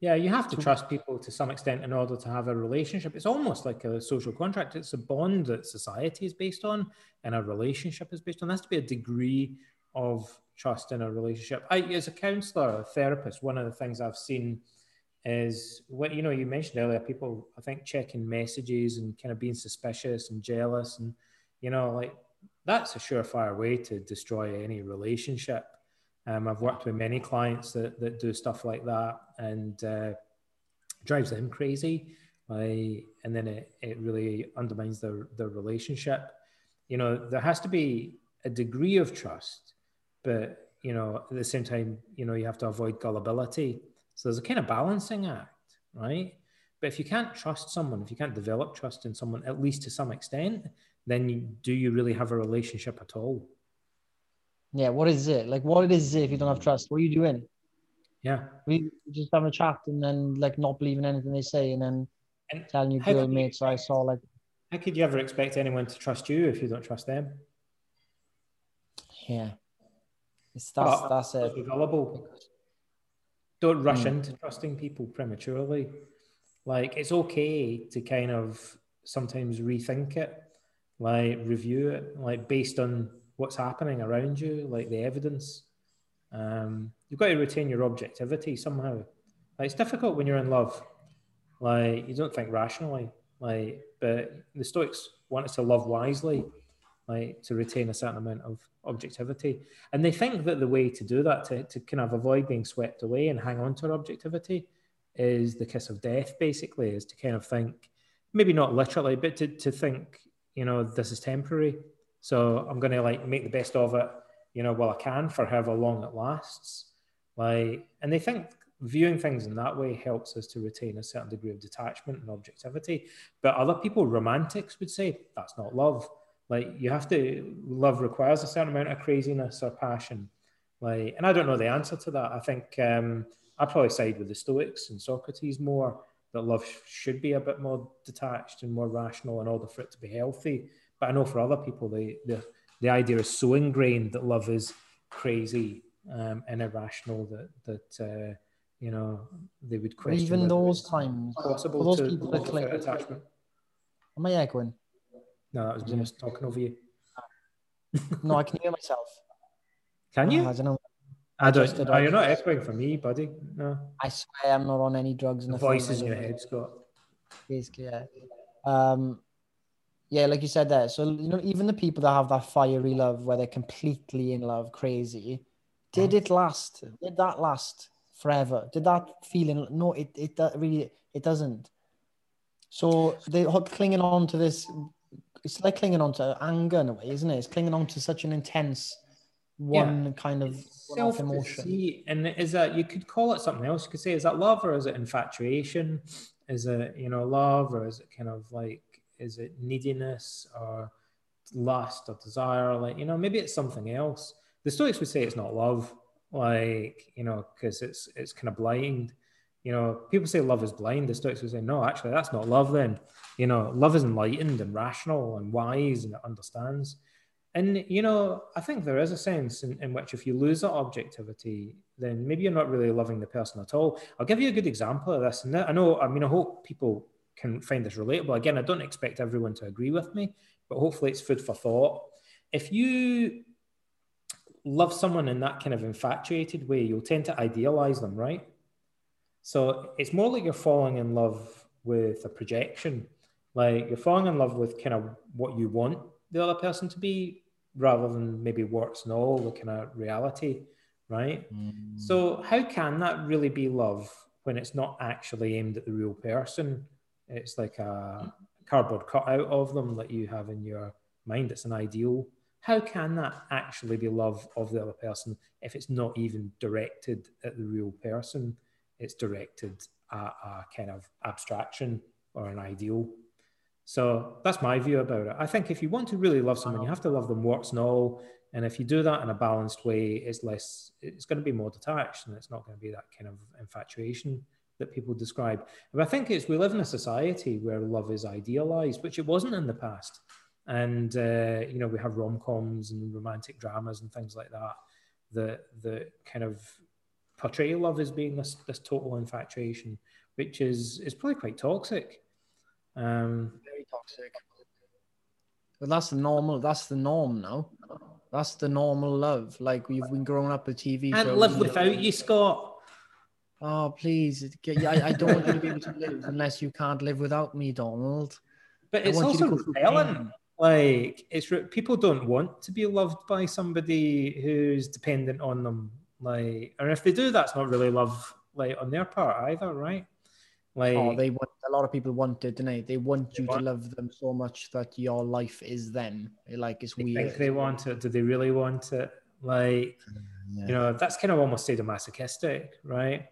Yeah, you have to trust people to some extent in order to have a relationship. It's almost like a social contract. It's a bond that society is based on and a relationship is based on. There has to be a degree of trust in a relationship. I, as a counselor, a therapist, one of the things I've seen is what you know you mentioned earlier people i think checking messages and kind of being suspicious and jealous and you know like that's a surefire way to destroy any relationship. Um, i've worked with many clients that, that do stuff like that and uh, drives them crazy. Like, and then it, it really undermines their, their relationship. You know there has to be a degree of trust but you know at the same time you know you have to avoid gullibility so there's a kind of balancing act, right? But if you can't trust someone, if you can't develop trust in someone, at least to some extent, then you, do you really have a relationship at all? Yeah, what is it? Like, what is it if you don't have trust? What are you doing? Yeah. We just have a chat and then, like, not believing anything they say and then and telling your girl mates I saw, like. How could you ever expect anyone to trust you if you don't trust them? Yeah. It's, that's, but, that's it. Gullible. Don't rush mm. into trusting people prematurely. Like it's okay to kind of sometimes rethink it, like review it, like based on what's happening around you, like the evidence. Um, you've got to retain your objectivity somehow. Like it's difficult when you're in love. Like you don't think rationally. Like, but the Stoics want us to love wisely, like to retain a certain amount of objectivity. And they think that the way to do that, to, to kind of avoid being swept away and hang on to our objectivity, is the kiss of death, basically, is to kind of think, maybe not literally, but to, to think, you know, this is temporary. So I'm going to like make the best of it, you know, while I can for however long it lasts. Like, and they think viewing things in that way helps us to retain a certain degree of detachment and objectivity. But other people, romantics, would say that's not love like you have to love requires a certain amount of craziness or passion. Like, and I don't know the answer to that. I think um, I probably side with the Stoics and Socrates more that love should be a bit more detached and more rational in order for it to be healthy. But I know for other people, the the, the idea is so ingrained that love is crazy um, and irrational that that uh, you know they would question. Even those times, possible those to people that click. attachment. Am I echoing? No, that was me just talking over you. no, I can hear myself. Can you? Oh, I don't know. I don't. Oh, you're not echoing for me, buddy. No. I swear I'm not on any drugs. The voices in your head, Scott. Basically, yeah. Um, yeah, like you said there. So you know, even the people that have that fiery love, where they're completely in love, crazy, did mm. it last? Did that last forever? Did that feeling? No, it it really it doesn't. So they're clinging on to this it's like clinging on to anger in a way, isn't it? It's clinging on to such an intense one yeah. kind of self emotion. And is that you could call it something else? You could say, is that love or is it infatuation? Is it you know love or is it kind of like is it neediness or lust or desire? Like you know maybe it's something else. The Stoics would say it's not love, like you know because it's it's kind of blind. You know, people say love is blind. The Stoics would say, no, actually, that's not love then. You know, love is enlightened and rational and wise and it understands. And, you know, I think there is a sense in, in which if you lose that objectivity, then maybe you're not really loving the person at all. I'll give you a good example of this. And I know, I mean, I hope people can find this relatable. Again, I don't expect everyone to agree with me, but hopefully it's food for thought. If you love someone in that kind of infatuated way, you'll tend to idealize them, right? So it's more like you're falling in love with a projection. Like you're falling in love with kind of what you want the other person to be rather than maybe what's no, the kind of reality, right? Mm. So how can that really be love when it's not actually aimed at the real person? It's like a cardboard cutout of them that you have in your mind. It's an ideal. How can that actually be love of the other person if it's not even directed at the real person? It's directed at a kind of abstraction or an ideal. So that's my view about it. I think if you want to really love someone, you have to love them warts and all. And if you do that in a balanced way, it's less, it's going to be more detached and it's not going to be that kind of infatuation that people describe. But I think it's, we live in a society where love is idealized, which it wasn't in the past. And, uh, you know, we have rom coms and romantic dramas and things like that the the kind of portray love as being this this total infatuation, which is is probably quite toxic. Um, Very toxic. But that's the normal. That's the norm now. That's the normal love. Like we've been growing up with TV can't live without you, Scott. Oh please, I, I don't want you to be able to live unless you can't live without me, Donald. But it's want you to also go through repellent. pain. Like it's people don't want to be loved by somebody who's dependent on them. Like, and if they do, that's not really love, like on their part either, right? Oh, like, Oh, they want a lot of people want it, don't they? They want you want- to love them so much that your life is them. Like it's they weird. think they want it. Do they really want it? Like, mm, Yeah. you know, that's kind of almost sadomasochistic, right?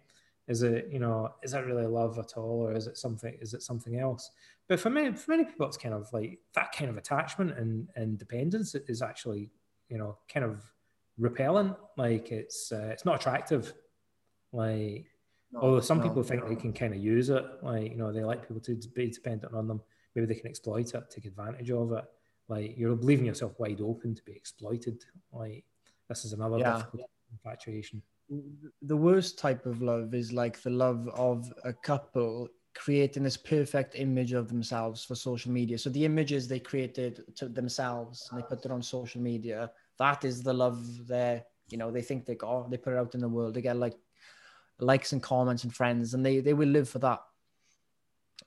Is it, you know, is that really love at all, or is it something? Is it something else? But for many, for many people, it's kind of like that kind of attachment and and dependence is actually, you know, kind of repellent. Like it's uh, it's not attractive. Like No, although some no. people think they can kind of use it, like you know, they like people to be dependent on them. Maybe they can exploit it, take advantage of it. Like you're leaving yourself wide open to be exploited. Like this is another Yeah. difficult infatuation. the worst type of love is like the love of a couple creating this perfect image of themselves for social media. So the images they created to themselves and they put it on social media, that is the love they you know, they think they got, they put it out in the world. They get like likes and comments and friends and they, they will live for that.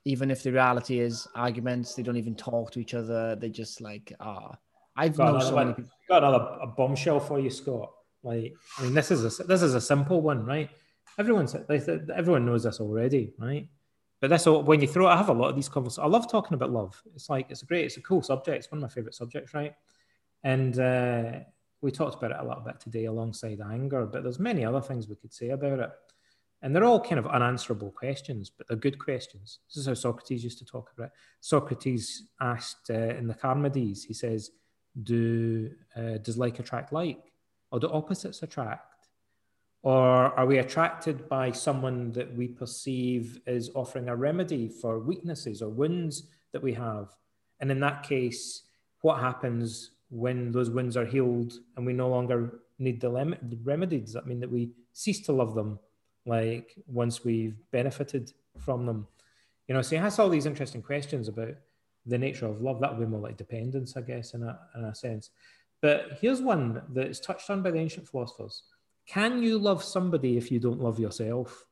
Even if the reality is arguments, they don't even talk to each other. They just like, ah, I've Got another, so one- many people. got another a bombshell for you, Scott. Like I mean, this is a this is a simple one, right? Everyone's everyone knows this already, right? But this when you throw, I have a lot of these conversations. I love talking about love. It's like it's a great, it's a cool subject. It's one of my favorite subjects, right? And uh, we talked about it a little bit today alongside anger, but there's many other things we could say about it. And they're all kind of unanswerable questions, but they're good questions. This is how Socrates used to talk about it. Socrates asked uh, in the Charmides, he says, do uh, does like attract like, or do opposites attract? Or are we attracted by someone that we perceive as offering a remedy for weaknesses or wounds that we have? And in that case, what happens when those wounds are healed and we no longer need the, lem- the remedy? Does that mean that we cease to love them, like once we've benefited from them? You know, so he has all these interesting questions about the nature of love. That would be more like dependence, I guess, in a, in a sense. But here's one that is touched on by the ancient philosophers. Can you love somebody if you don't love yourself?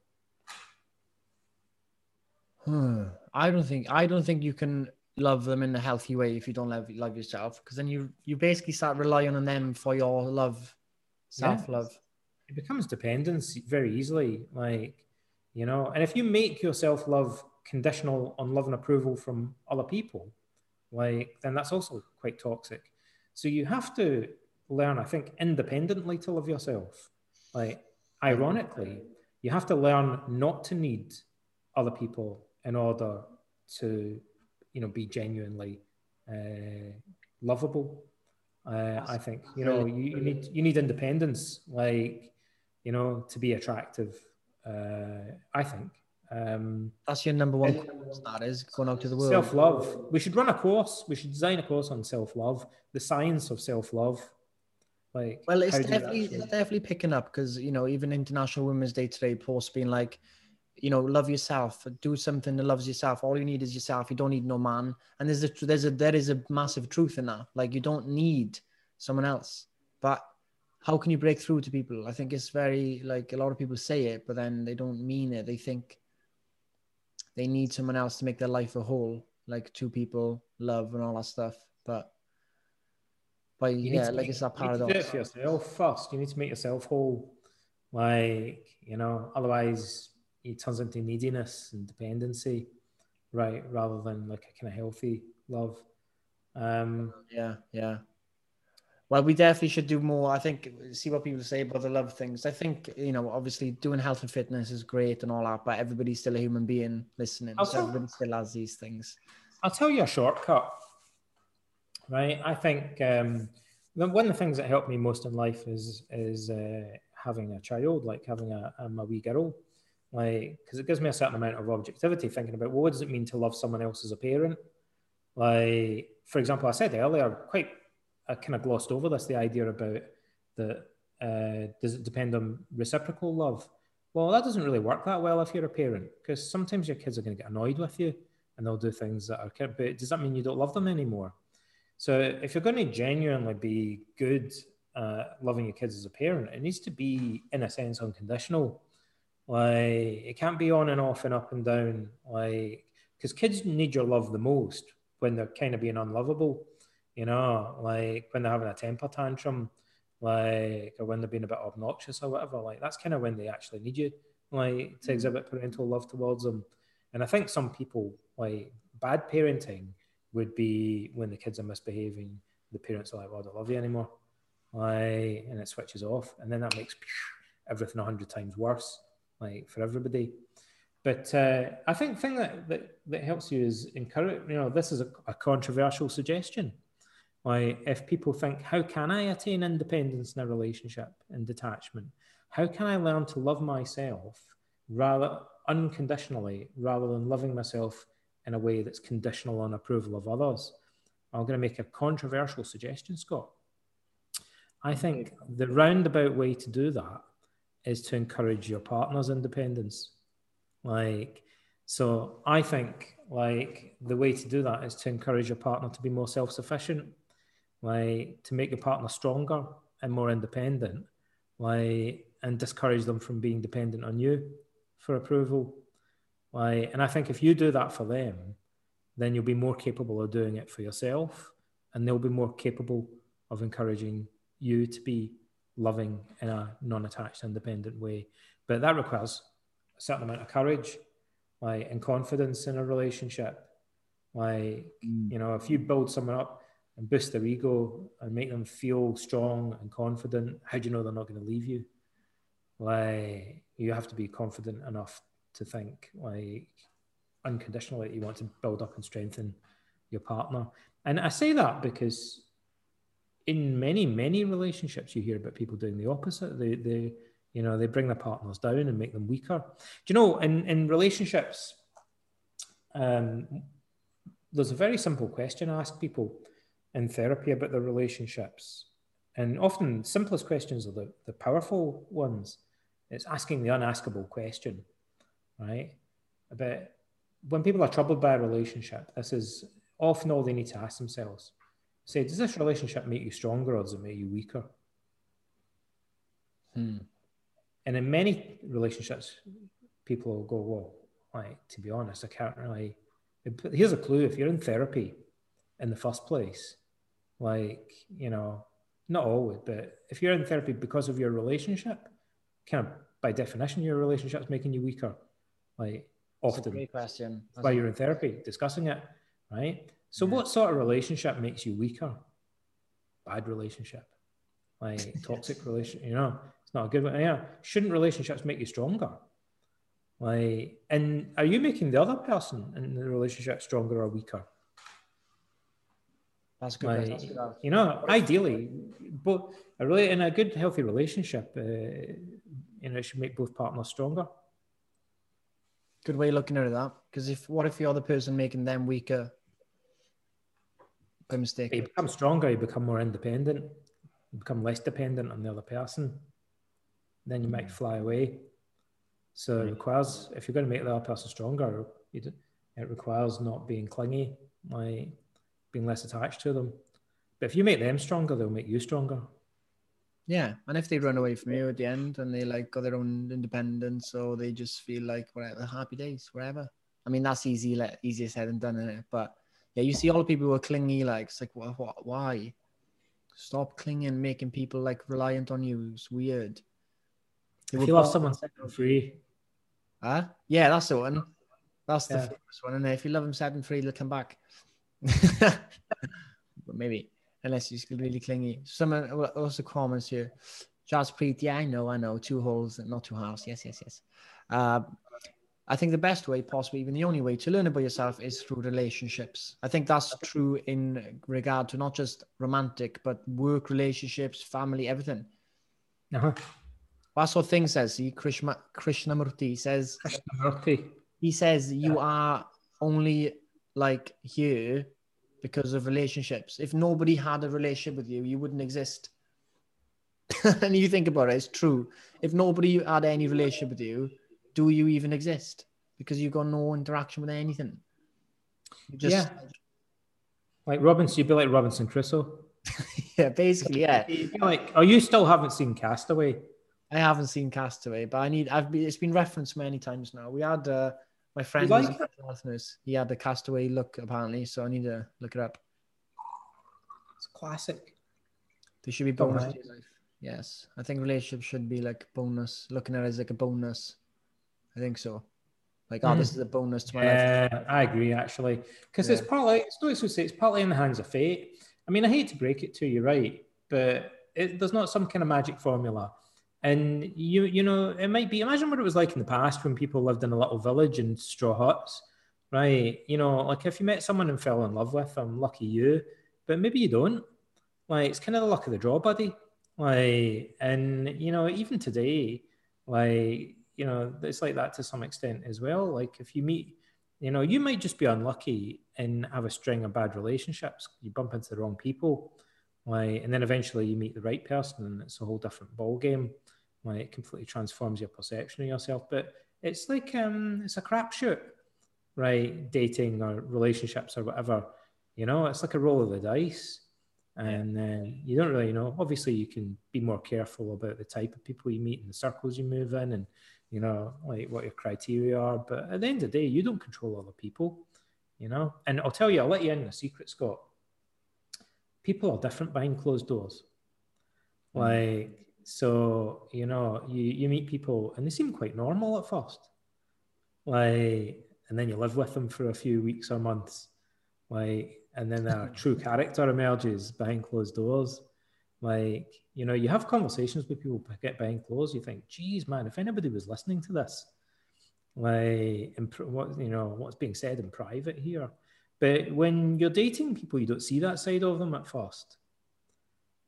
Hmm. I don't think I don't think you can love them in a healthy way if you don't love love yourself because then you you basically start relying on them for your love, self love. It becomes dependence very easily. Like, you know, and if you make your self love conditional on love and approval from other people, like, then that's also quite toxic. So you have to learn, I think, independently to love yourself. Like, ironically, you have to learn not to need other people in order to, you know, be genuinely uh, lovable. Uh, I think you know you, you need you need independence, like you know, to be attractive. Uh, I think um, That's your number one. course, That is going out to the world. self love. We should run a course. We should design a course on self love, the science of self love. Like, Well, it's how do you definitely it's definitely picking up because you know even International Women's Day today posts being like, you know, love yourself, do something that loves yourself. All you need is yourself. You don't need no man. And there's a there's a there is a massive truth in that. Like you don't need someone else. But how can you break through to people? I think it's very like a lot of people say it, but then they don't mean it. They think they need someone else to make their life a whole, like two people, love and all that stuff. But but You yeah, like make- it's that you need to do it paradox. for yourself first. You need to make yourself whole. Like, you know, otherwise it turns into neediness and dependency, right? Rather than like a kind of healthy love. Um, Yeah, yeah. Well, we definitely should do more. I think see what people say about the love things. I think you know, obviously, doing health and fitness is great and all that, but everybody's still a human being listening. So Also- everybody still has these things. I'll tell you a shortcut, right? I think um, one of the things that helped me most in life is is uh, having a child, like having a, a wee girl, like because it gives me a certain amount of objectivity, thinking about well, what does it mean to love someone else as a parent? Like, for example, I said earlier, quite I kind of glossed over this, the idea about that uh, does it depend on reciprocal love? Well, that doesn't really work that well if you're a parent because sometimes your kids are going to get annoyed with you and they'll do things that are. But does that mean you don't love them anymore? So if you're going to genuinely be good, uh, loving your kids as a parent, it needs to be in a sense unconditional. Like it can't be on and off and up and down. Like because kids need your love the most when they're kind of being unlovable. You know, like when they're having a temper tantrum like or when they're being a bit obnoxious or whatever like that's kind of when they actually need you like to mm. exhibit parental love towards them and i think some people like bad parenting would be when the kids are misbehaving the parents are like well i don't love you anymore like and it switches off and then that makes everything a hundred times worse like for everybody but uh, I think the thing that, that, that helps you is encourage, you know, this is a, a controversial suggestion. Like if people think, how can I attain independence in a relationship and detachment? How can I learn to love myself rather unconditionally rather than loving myself in a way that's conditional on approval of others? I'm going to make a controversial suggestion, Scott. I think the roundabout way to do that is to encourage your partner's independence. Like, so I think like the way to do that is to encourage your partner to be more self-sufficient like to make your partner stronger and more independent, like and discourage them from being dependent on you for approval. Like, and I think if you do that for them, then you'll be more capable of doing it for yourself, and they'll be more capable of encouraging you to be loving in a non-attached, independent way. But that requires a certain amount of courage, like and confidence in a relationship. Like, mm. you know, if you build someone up and boost their ego and make them feel strong and confident, how do you know they're not going to leave you? Like you have to be confident enough to think like unconditionally you want to build up and strengthen your partner. And I say that because in many, many relationships you hear about people doing the opposite. They they you know they bring their partners down and make them weaker. Do you know in, in relationships um, there's a very simple question I ask people in therapy about their relationships. And often, simplest questions are the, the powerful ones. It's asking the unaskable question, right? About when people are troubled by a relationship, this is often all they need to ask themselves. Say, does this relationship make you stronger or does it make you weaker? Hmm. And in many relationships, people will go, well, like, to be honest, I can't really. Here's a clue if you're in therapy in the first place, like, you know, not always, but if you're in therapy because of your relationship, kind of by definition, your relationship's making you weaker. Like often. great question. That's why you're in therapy, discussing it, right? So, what sort of relationship makes you weaker? Bad relationship, like toxic relationship. You know, it's not a good one. Yeah, shouldn't relationships make you stronger? Like, and are you making the other person in the relationship stronger or weaker? That's good. Like, That's good. You know, ideally, but a really in a good, healthy relationship, uh, you know, it should make both partners stronger. Good way of looking at that. Because if what if the person making them weaker by mistake? You become stronger. You become more independent. You become less dependent on the other person. Then you might hmm. fly away. So it hmm. requires, if you're going to make the other person stronger, it requires not being clingy. Like being less attached to them. But if you make them stronger, they'll make you stronger. Yeah, and if they run away from you at the end and they like got their own independence, or they just feel like whatever, happy days, wherever. I mean, that's easy, like, easier said than done, it? But yeah, you see all the people who are clingy, like it's like, what, what, why? Stop clinging, making people like reliant on you. It's weird. if you love someone, set them free. Huh? Yeah, that's the one. That's the yeah. famous one. And if you love them, set them free, they'll come back. but maybe unless he's really clingy. Someone also comments here. Jaspreet, yeah, I know, I know. Two holes, not two halves. Yes, yes, yes. Uh, I think the best way, possibly even the only way to learn about yourself is through relationships. I think that's true in regard to not just romantic, but work relationships, family, everything. Uh-huh. What thing says. he, Krishna Krishnamurti says. Krishnamurti. He says you are only like here because of relationships. If nobody had a relationship with you, you wouldn't exist. and you think about it, it's true. If nobody had any relationship with you, do you even exist? Because you've got no interaction with anything. You just, Yeah. Like Robinson, you'd be like Robinson Crusoe. yeah, basically, yeah. Like, oh, you still haven't seen Castaway? I haven't seen Castaway, but I need. I've been. It's been referenced many times now. We had uh, my friend. like who's a mental health nurse, He had the Castaway look apparently, so I need to look it up. It's classic. There should be Oh, bonus. right. to your life. Yes, I think relationships should be like bonus. Looking at it as like a bonus. I think so. Like, oh, this mm. is a bonus to my life. Yeah, I agree actually, because it's Yeah. partly Stoics would say it's partly in the hands of fate. I mean, I hate to break it to you, right? But it, there's not some kind of magic formula, and you you know it might be. Imagine what it was like in the past when people lived in a little village in straw huts, right? You know, like if you met someone and fell in love with them, lucky you, but maybe you don't. Like it's kind of the luck of the draw, buddy. Like, and you know, even today, like you know, it's like that to some extent as well. Like if you meet, you know, you might just be unlucky and have a string of bad relationships. You bump into the wrong people, like, and then eventually you meet the right person, and it's a whole different ball game. Like it completely transforms your perception of yourself. But it's like um, it's a crapshoot, right? Dating or relationships or whatever. You know, it's like a roll of the dice and then you don't really know. Obviously, you can be more careful about the type of people you meet and the circles you move in, and you know, like what your criteria are. But at the end of the day, you don't control other people, you know. And I'll tell you, I'll let you in a secret, Scott. People are different behind closed doors. Mm. Like, so you know, you you meet people and they seem quite normal at first, like, and then you live with them for a few weeks or months, like, and then their true character emerges behind closed doors. Like, you know, you have conversations with people get buying clothes. You think, geez, man, if anybody was listening to this, like, what you know, what's being said in private here. But when you're dating people, you don't see that side of them at first.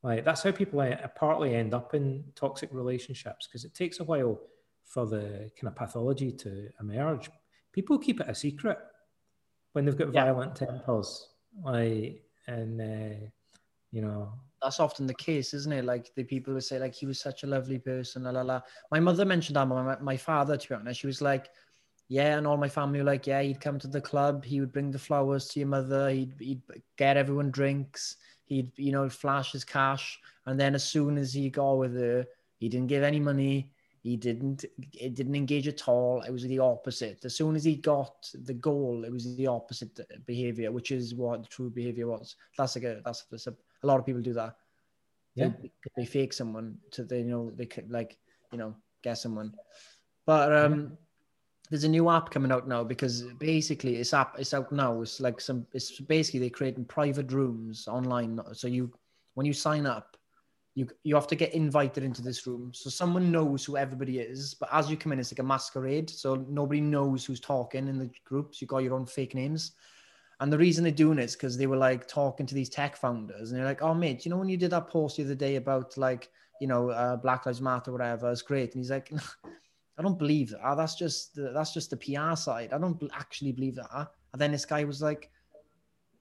Like that's how people partly end up in toxic relationships because it takes a while for the kind of pathology to emerge. People keep it a secret when they've got Yeah. violent tempers, like and uh, you know, That's often the case, isn't it? Like the people who say, like, he was such a lovely person, la la la. My mother mentioned that, my, my father, to be honest, she was like, yeah, and all my family were like, yeah, he'd come to the club, he would bring the flowers to your mother, he'd, he'd get everyone drinks, he'd, you know, flash his cash. And then as soon as he got with her, he didn't give any money. He didn't, it didn't engage at all. It was the opposite. As soon as he got the goal, it was the opposite behavior, which is what true behavior was. That's like a, that's, that's a, a lot of people do that. yeah, They, they fake someone to, they, you know, they could like, you know, get someone. But um, there's a new app coming out now because basically it's app it's out now. It's like some it's basically they're creating private rooms online. So you when you sign up, you you have to get invited into this room. So someone knows who everybody is, but as you come in, it's like a masquerade. So nobody knows who's talking in the groups. You got your own fake names. And the reason they're doing it is because they were like talking to these tech founders, and they're like, "Oh, mate, you know when you did that post the other day about like, you know, uh, Black Lives Matter, whatever, it's great." And he's like, "I don't believe that. That's just the, that's just the PR side. I don't actually believe that." And then this guy was like,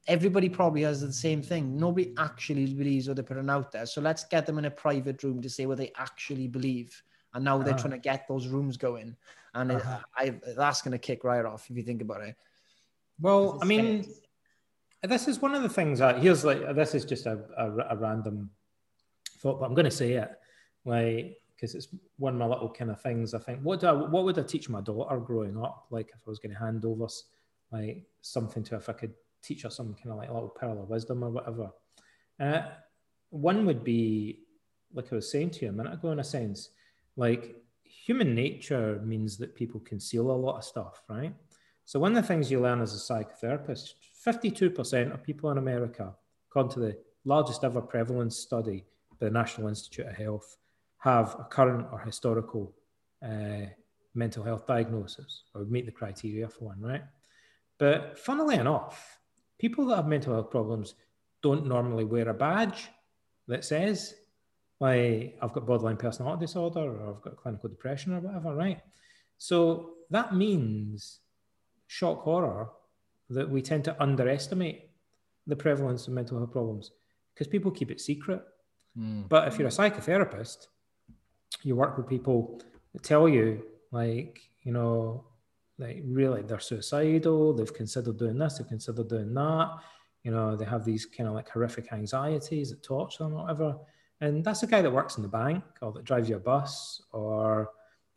"Everybody probably has the same thing. Nobody actually believes what they're putting out there. So let's get them in a private room to say what they actually believe." And now they're Ah. trying to get those rooms going, and Uh-huh. I, that's going to kick right off if you think about it. Well, I mean, this is one of the things that here's like this is just a, a, a random thought, but I'm going to say it, like because it's one of my little kind of things. I think what do I, what would I teach my daughter growing up? Like if I was going to hand over like something to her, if I could teach her some kind of like little pearl of wisdom or whatever. Uh, one would be like I was saying to you a minute ago, in a sense, like human nature means that people conceal a lot of stuff, right? So one of the things you learn as a psychotherapist, 52% of people in America, according to the largest ever prevalence study by the National Institute of Health, have a current or historical uh, mental health diagnosis or meet the criteria for one, right? But funnily enough, people that have mental health problems don't normally wear a badge that says, I've got borderline personality disorder or I've got clinical depression or whatever, right? So that means shock horror that we tend to underestimate the prevalence of mental health problems because people keep it secret. Mm. But if you're a psychotherapist, you work with people that tell you, like, you know, like really they're suicidal, they've considered doing this, they've considered doing that, you know, they have these kind of like horrific anxieties that torture them or whatever. And that's the guy that works in the bank or that drives your bus or,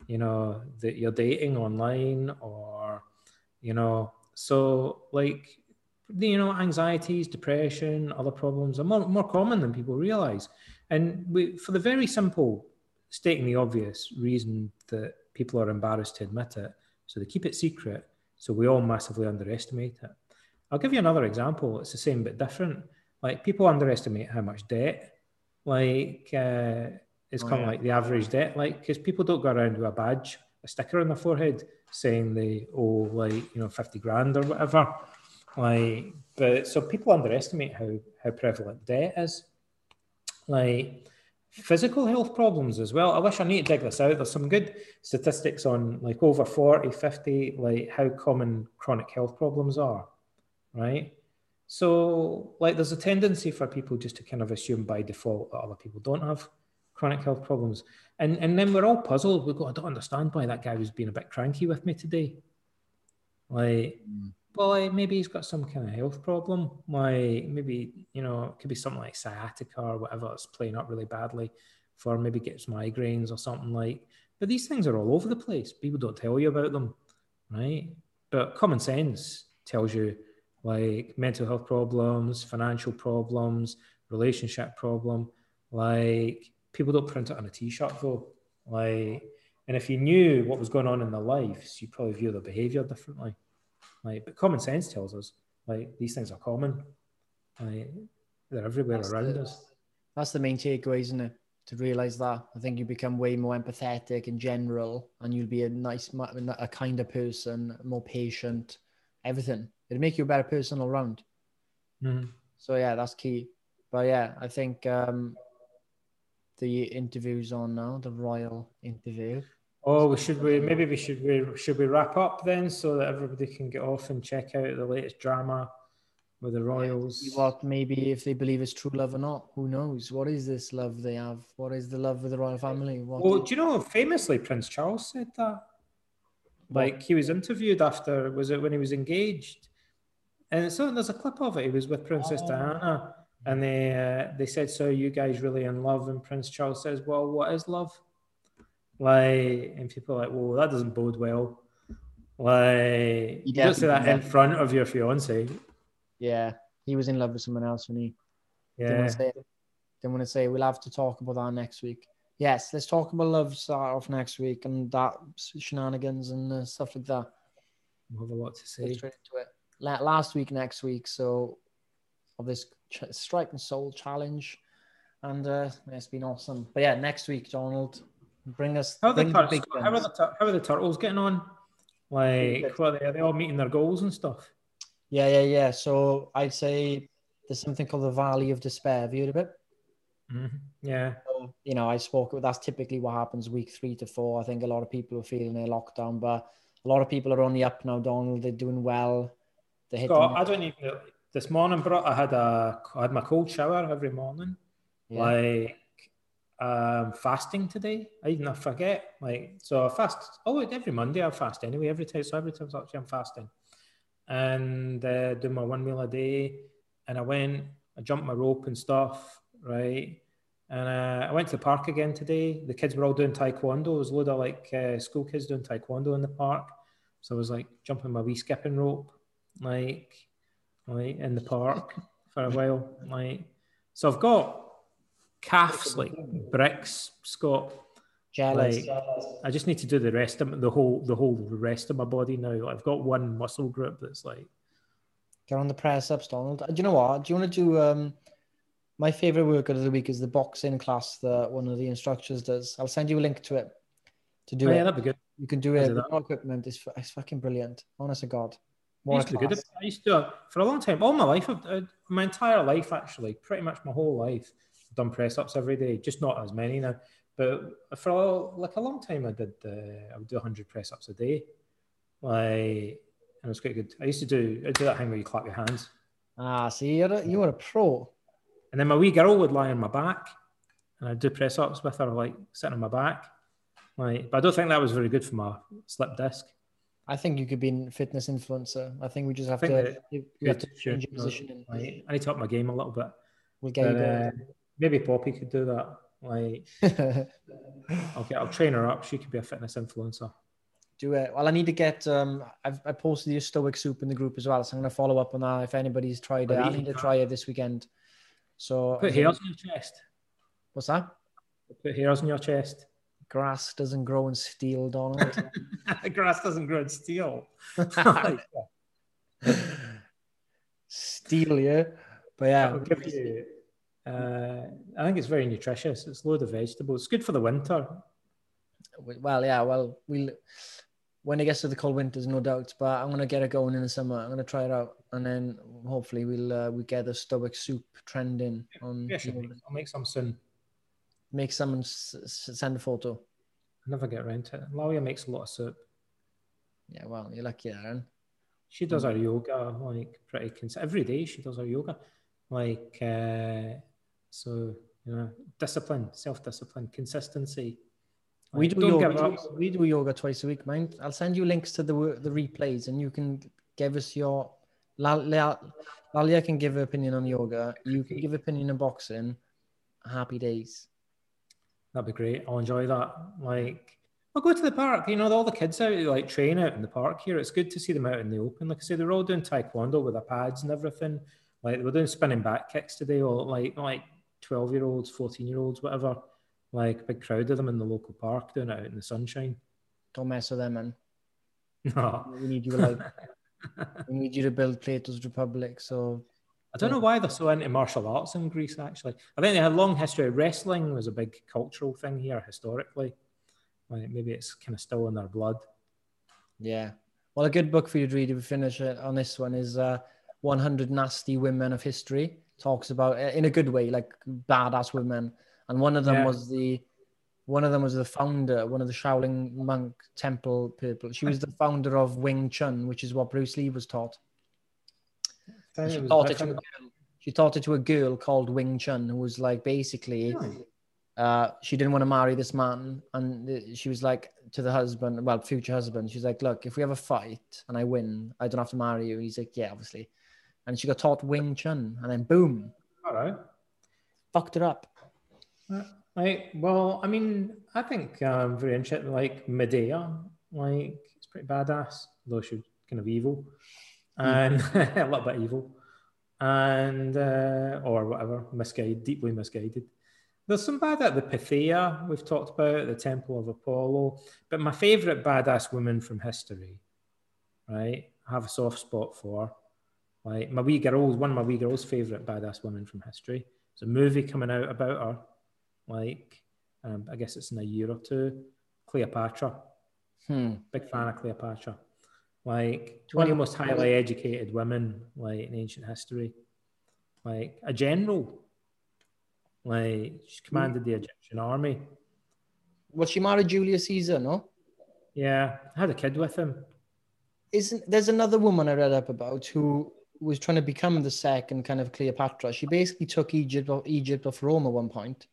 you know, that you're dating online or, you know, so like, you know, anxieties, depression, other problems are more, more common than people realize. And we, for the very simple, stating the obvious reason that people are embarrassed to admit it, so they keep it secret, so we all massively underestimate it. I'll give you another example. It's the same but different. Like people underestimate how much debt, like uh, it's Oh, kind of yeah. like the average debt, like because people don't go around with a badge, a sticker on their forehead saying they owe like you know fifty grand or whatever. Like, but so people underestimate how how prevalent debt is. Like physical health problems as well. I wish I need to dig this out. There's some good statistics on like over 40, 50, like how common chronic health problems are, right? So, like, there's a tendency for people just to kind of assume by default that other people don't have chronic health problems. And, and then we're all puzzled. We go, I don't understand why that guy was being a bit cranky with me today. Like, Mm. well, like, maybe he's got some kind of health problem. Like, maybe, you know, it could be something like sciatica or whatever that's playing up really badly for maybe gets migraines or something like. But these things are all over the place. People don't tell you about them, right? But common sense tells you like mental health problems, financial problems, relationship problem. Like people don't print it on a t-shirt though. Like, and if you knew what was going on in their lives, you'd probably view their behavior differently. Like, but common sense tells us like these things are common. Like they're everywhere That's around the- us. That's the main takeaway, isn't it? To realize that I think you become way more empathetic in general, and you'll be a nice, a kinder person, more patient, everything. It'll make you a better person all around. Mhm. So yeah, that's key. But yeah, I think um, the interviews on now, the royal interview. Oh, we should we maybe we should we should we wrap up then so that everybody can get off and check out the latest drama with the Royals. See What maybe if they believe it's true love or not? Who knows? What is this love they have? What is the love of the royal family? What Well, do you know famously Prince Charles said that? Like he was interviewed after was it when he was engaged? And so there's a clip of it. He was with Princess Oh. Diana, and they uh, they said, "So you guys really in love?" And Prince Charles says, "Well, what is love?" Like, and people are like, "Well, that doesn't bode well." Like, you don't say that in front of your fiance. yeah, he was in love with someone else when he didn't Yeah. want to say. Didn't want to say. We'll have to talk about that next week. Yes, let's talk about love start off next week and that shenanigans and uh, stuff like that. We'll have a lot to say. straight into it. Last week, next week. So of this ch- strike and soul challenge, and uh, it's been awesome. But yeah, next week, Donald, bring us. How are, the tur- how, are the tur- how are the turtles getting on? Like, are they, are they all meeting their goals and stuff? Yeah, yeah, yeah. So I'd say there's something called the Valley of Despair. Have you heard of it? Mhm. Yeah. So, you know, I spoke. That's typically what happens week three to four. I think a lot of people are feeling their lockdown, but a lot of people are on the up now. Donald, they're doing well. They're hitting. God, I don't even. This morning, bro, I had a I had my cold shower every morning. yeah. Like, um, fasting today. I even I forget. Like, so I fast. Oh, every Monday I fast anyway. Every time, so every time actually I'm fasting, and uh, do my one meal a day. And I went, I jumped my rope and stuff, right? And uh, I went to the park again today. The kids were all doing taekwondo. There was a load of like uh, school kids doing taekwondo in the park. So I was like jumping my wee skipping rope, like, like in the park for a while. Like, so I've got calves like bricks, Scott. Jealous. Like, I just need to do the rest of the whole the whole rest of my body now. I've got one muscle group that's like Get on the press ups, Donald. Do you know what? Do you want to do? Um, my favorite workout of the week is the boxing class that one of the instructors does. I'll send you a link to it to do oh, it. yeah, that'd be good. You can do I'll it. do. No equipment. It's, it's fucking brilliant. Honest to God. I to be good. I used to for a long time, all my life, I've, uh, my entire life actually, pretty much my whole life, I've done press ups every day. Just not as many now, but for a, like a long time, I did. Uh, I would do hundred press ups a day, like, and it was quite good. I used to do. I do that thing where you clap your hands, Ah, see, you're a, you're a pro. and then my wee girl would lie on my back, and I'd do press ups with her, like sitting on my back. Like, but I don't think that was very good for my slip disc. I think you could be a fitness influencer. I think we just have to we have to change your position and Like, I need to up my game a little bit. we'll get you But, uh, maybe Poppy could do that. Like, there. I'll get, I'll train her up. She could be a fitness influencer. Do it. Well, I need to get. Um, I've I posted your stoic soup in the group as well, so I'm going to follow up on that. If anybody's tried it, I need to try it this weekend. So Put hairs on your chest. what's that? Put hairs on your chest. Grass doesn't grow in steel, Donald. Grass doesn't grow in steel. steel, yeah. But yeah, you, uh, I think it's very nutritious. It's load of vegetables. It's good for the winter. well, yeah. Well, we'll when it gets to the cold winters, no doubt. But I'm gonna get it going in the summer. I'm gonna try it out, and then hopefully we'll uh, we get the stoic soup trending on. Yeah, I'll make some soon. Make someone s- send a photo. I never get around to it. Lalia makes a lot of soup. Yeah, well, you're lucky, Aaron. She does her yoga like pretty cons- every day. She does her yoga, like uh, so. You know, discipline, self-discipline, consistency. We Like, do don't yoga. We do yoga twice a week, mind. I'll send you links to the the replays, and you can give us your. Lal- Lal- Lalia can give her opinion on yoga. You can give opinion on boxing. Happy days. That'd be great. I'll enjoy that. Like, I'll go to the park. You know, all the kids out like train out in the park here. It's good to see them out in the open. Like I say, they're all doing taekwondo with their pads and everything. Like we're doing spinning back kicks today, or like like twelve year olds, fourteen year olds, whatever. Like a big crowd of them in the local park doing it out in the sunshine. Don't mess with them, man. No. We need you alive. we need you to build Plato's Republic. So I don't know why they're so into martial arts in Greece. Actually, I think they had a long history. of Wrestling was a big cultural thing here historically. Like maybe it's kind of still in their blood. yeah. Well, a good book for you to read if we finish it on this one is uh, 100 Nasty Women of History. Talks about uh, in a good way, like badass women. And one of them Yeah. was the one of them was the founder, one of the Shaolin monk temple people. She was the founder of Wing Chun, which is what Bruce Lee was taught. She taught it to a girl. She taught it to a girl called Wing Chun, who was like basically Really? uh, she didn't want to marry this man, and uh, she was like to the husband, well, future husband, she's like, "Look, if we have a fight and I win, I don't have to marry you." And he's like, "Yeah, obviously." And she got taught Wing Chun, and then boom, All right. fucked it up. Like, well, I mean, I think um, very interesting. Like Medea, like it's pretty badass, though she's kind of evil, and a little bit evil, and uh, or whatever, misguided, deeply misguided. There's some bad at the Pythia we've talked about, the Temple of Apollo, but my favourite badass woman from history, right? I have a soft spot for, like my wee girls, one of my wee girls' favourite badass women from history. There's a movie coming out about her like um, I guess it's in a year or two. Cleopatra, Hmm. big fan of Cleopatra. Like one of the most highly educated women, like in ancient history. Like a general. Like she hmm. commanded the Egyptian army. Well, she married Julius Caesar, no? Yeah, had a kid with him. Isn't there's another woman I read up about who was trying to become the second kind of Cleopatra. She basically took Egypt off Egypt off Rome at one point.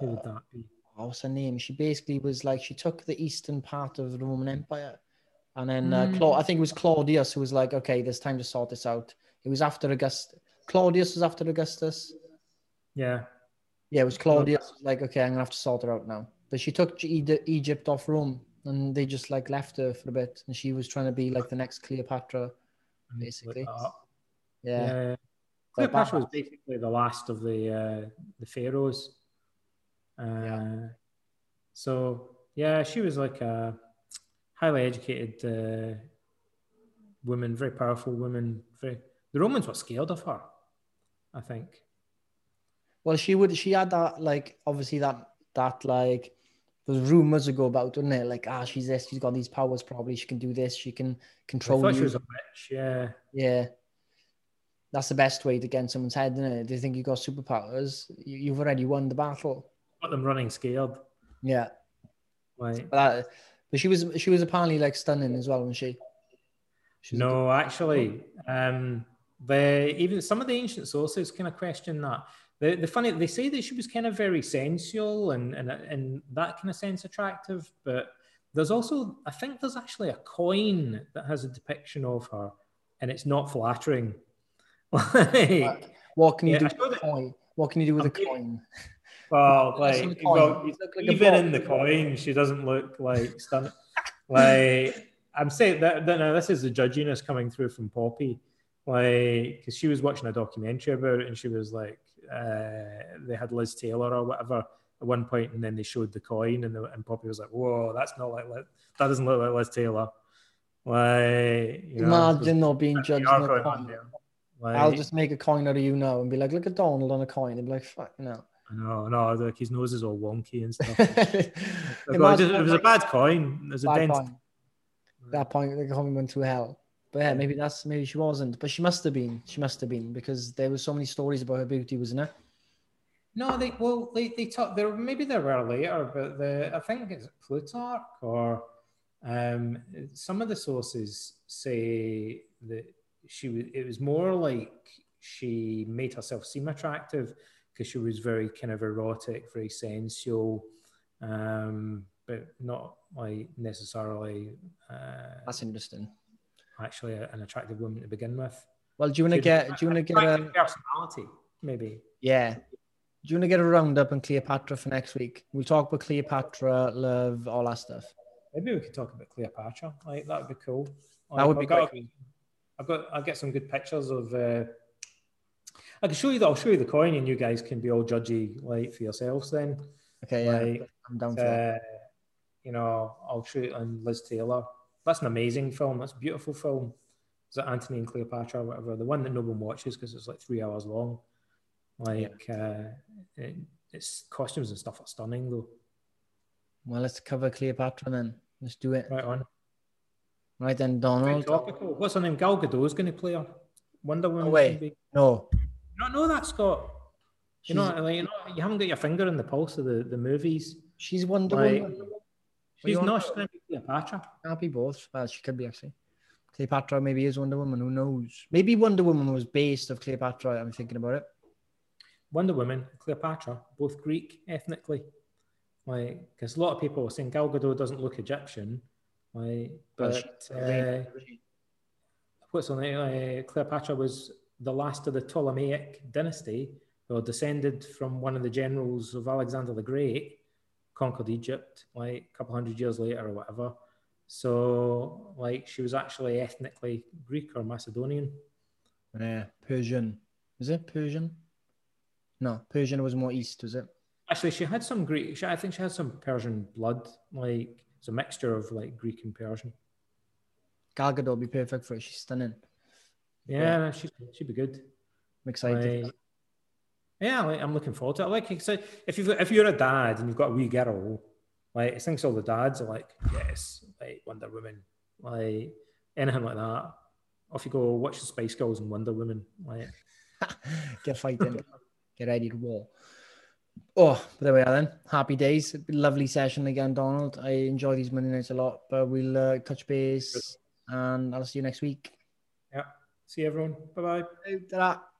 Who would that be? Uh, what was her name? She basically was like she took the eastern part of the Roman Empire, and then uh, Hmm. Cla- I think it was Claudius who was like, okay, there's time to sort this out. It was after Augustus. Claudius was after Augustus. Yeah. Yeah, it was Claudius. was like, okay, I'm gonna have to sort her out now. But she took G- Egypt off Rome, and they just like left her for a bit, and she was trying to be like the next Cleopatra, basically. Look that up. Yeah. Yeah. Cleopatra was basically the last of the uh, the pharaohs. Uh, So yeah, she was like a highly educated uh, woman, very powerful woman. Very the Romans were scared of her, I think. Well, she would. She had that like obviously that that like there's rumors that go about, don't there? Like ah, she's this. She's got these powers. Probably she can do this. She can I control thought you. she was a witch. Yeah, Yeah. That's the best way to get in someone's head, isn't it? They think you've got superpowers. You, you've already won the battle. got them running scared. Yeah. Like But, that, but she was she was apparently like stunning as well, wasn't she? She was no, actually, um, the even some of the ancient sources kind of question that. the, the funny they say that she was kind of very sensual and and in that kind of sense attractive, but there's also I think there's actually a coin that has a depiction of her, and it's not flattering. like, what can you yeah, do with a coin? What can you do with I'm a coin? Well, like, well, like even in the coin, she doesn't look like stunning. like I'm saying that, that now this is the judginess coming through from Poppy, like because she was watching a documentary about it and she was like, uh, they had Liz Taylor or whatever at one point, and then they showed the coin, and, the, and Poppy was like, "Whoa, that's not like Liz, that doesn't look like Liz Taylor." Like, you know, imagine not being judged on a coin. Like, I'll just make a coin out of you now and be like, "Look at Donald on a coin," and be like, "Fuck no." No, no, like his nose is all wonky and stuff. it, was, it was a bad coin. There's a dent. Point. That point, the coin went through hell. But yeah, maybe that's maybe she wasn't, but she must have been. She must have been because there were so many stories about her beauty, wasn't it? No, they well they they talk there maybe there were later, but the I think it's Plutarch or um, some of the sources say that she was it was more like she made herself seem attractive because she was very kind of erotic, very sensual, um, but not like necessarily. Uh, That's interesting actually a, an attractive woman to begin with. Well, do you want to get? Do you want to get a personality? Maybe. Yeah. Do you want to get a roundup on Cleopatra for next week? We'll talk about Cleopatra, love, all that stuff. Maybe we could talk about Cleopatra. Like that would be cool. Like, that would be I've got, cool. I've got. I'll get some good pictures of. Uh, I can show you. The, I'll show you the coin, and you guys can be all judgy like for yourselves. Then. Okay. Yeah. I'm down for uh, You know, I'll show you and Liz Taylor that's an amazing film. That's a beautiful film. Is it Antony and Cleopatra or whatever? The one that no one watches because it's like three hours long. Like uh, it, its costumes and stuff are stunning though. Well, let's cover Cleopatra then. Let's do it. Right on. Right then, Donald. What's her name? Gal Gadot is going to play her. Wonder Woman. Way. Be... No. Don't know that, Scott. You know, like, you know, you haven't got your finger in the pulse of the, the movies. She's Wonder like, Woman. She's not. She's going to be Cleopatra. Can't be both. Well, she could be actually. Cleopatra maybe is Wonder Woman. Who knows? Maybe Wonder Woman was based of Cleopatra. I'm thinking about it. Wonder Woman, Cleopatra, both Greek ethnically. Like, because a lot of people are saying Gal Gadot doesn't look Egyptian. Like, but uh, what's on it? Uh, Cleopatra was the last of the Ptolemaic dynasty, or descended from one of the generals of Alexander the Great conquered Egypt like a couple hundred years later or whatever. So, like, she was actually ethnically Greek or Macedonian. Yeah, Persian. Is it Persian? No, Persian was more east, was it? Actually, she had some Greek. She, I think she had some Persian blood. Like, it's a mixture of like Greek and Persian. Gal Gadot would be perfect for it. She's stunning. Yeah, yeah. she she'd be good. I'm excited. Like, yeah, like, I'm looking forward to it. Like, if you if you're a dad and you've got a wee girl, like I think all the dads are like, yes, like Wonder Woman, like anything like that. Off you go, watch the Spice Girls and Wonder Woman. Like, get fighting, get ready to war. Oh, but there we are then. Happy days. Lovely session again, Donald. I enjoy these Monday nights a lot, but we'll uh, touch base and I'll see you next week. Yeah. See you everyone. Bye bye. Ta-da.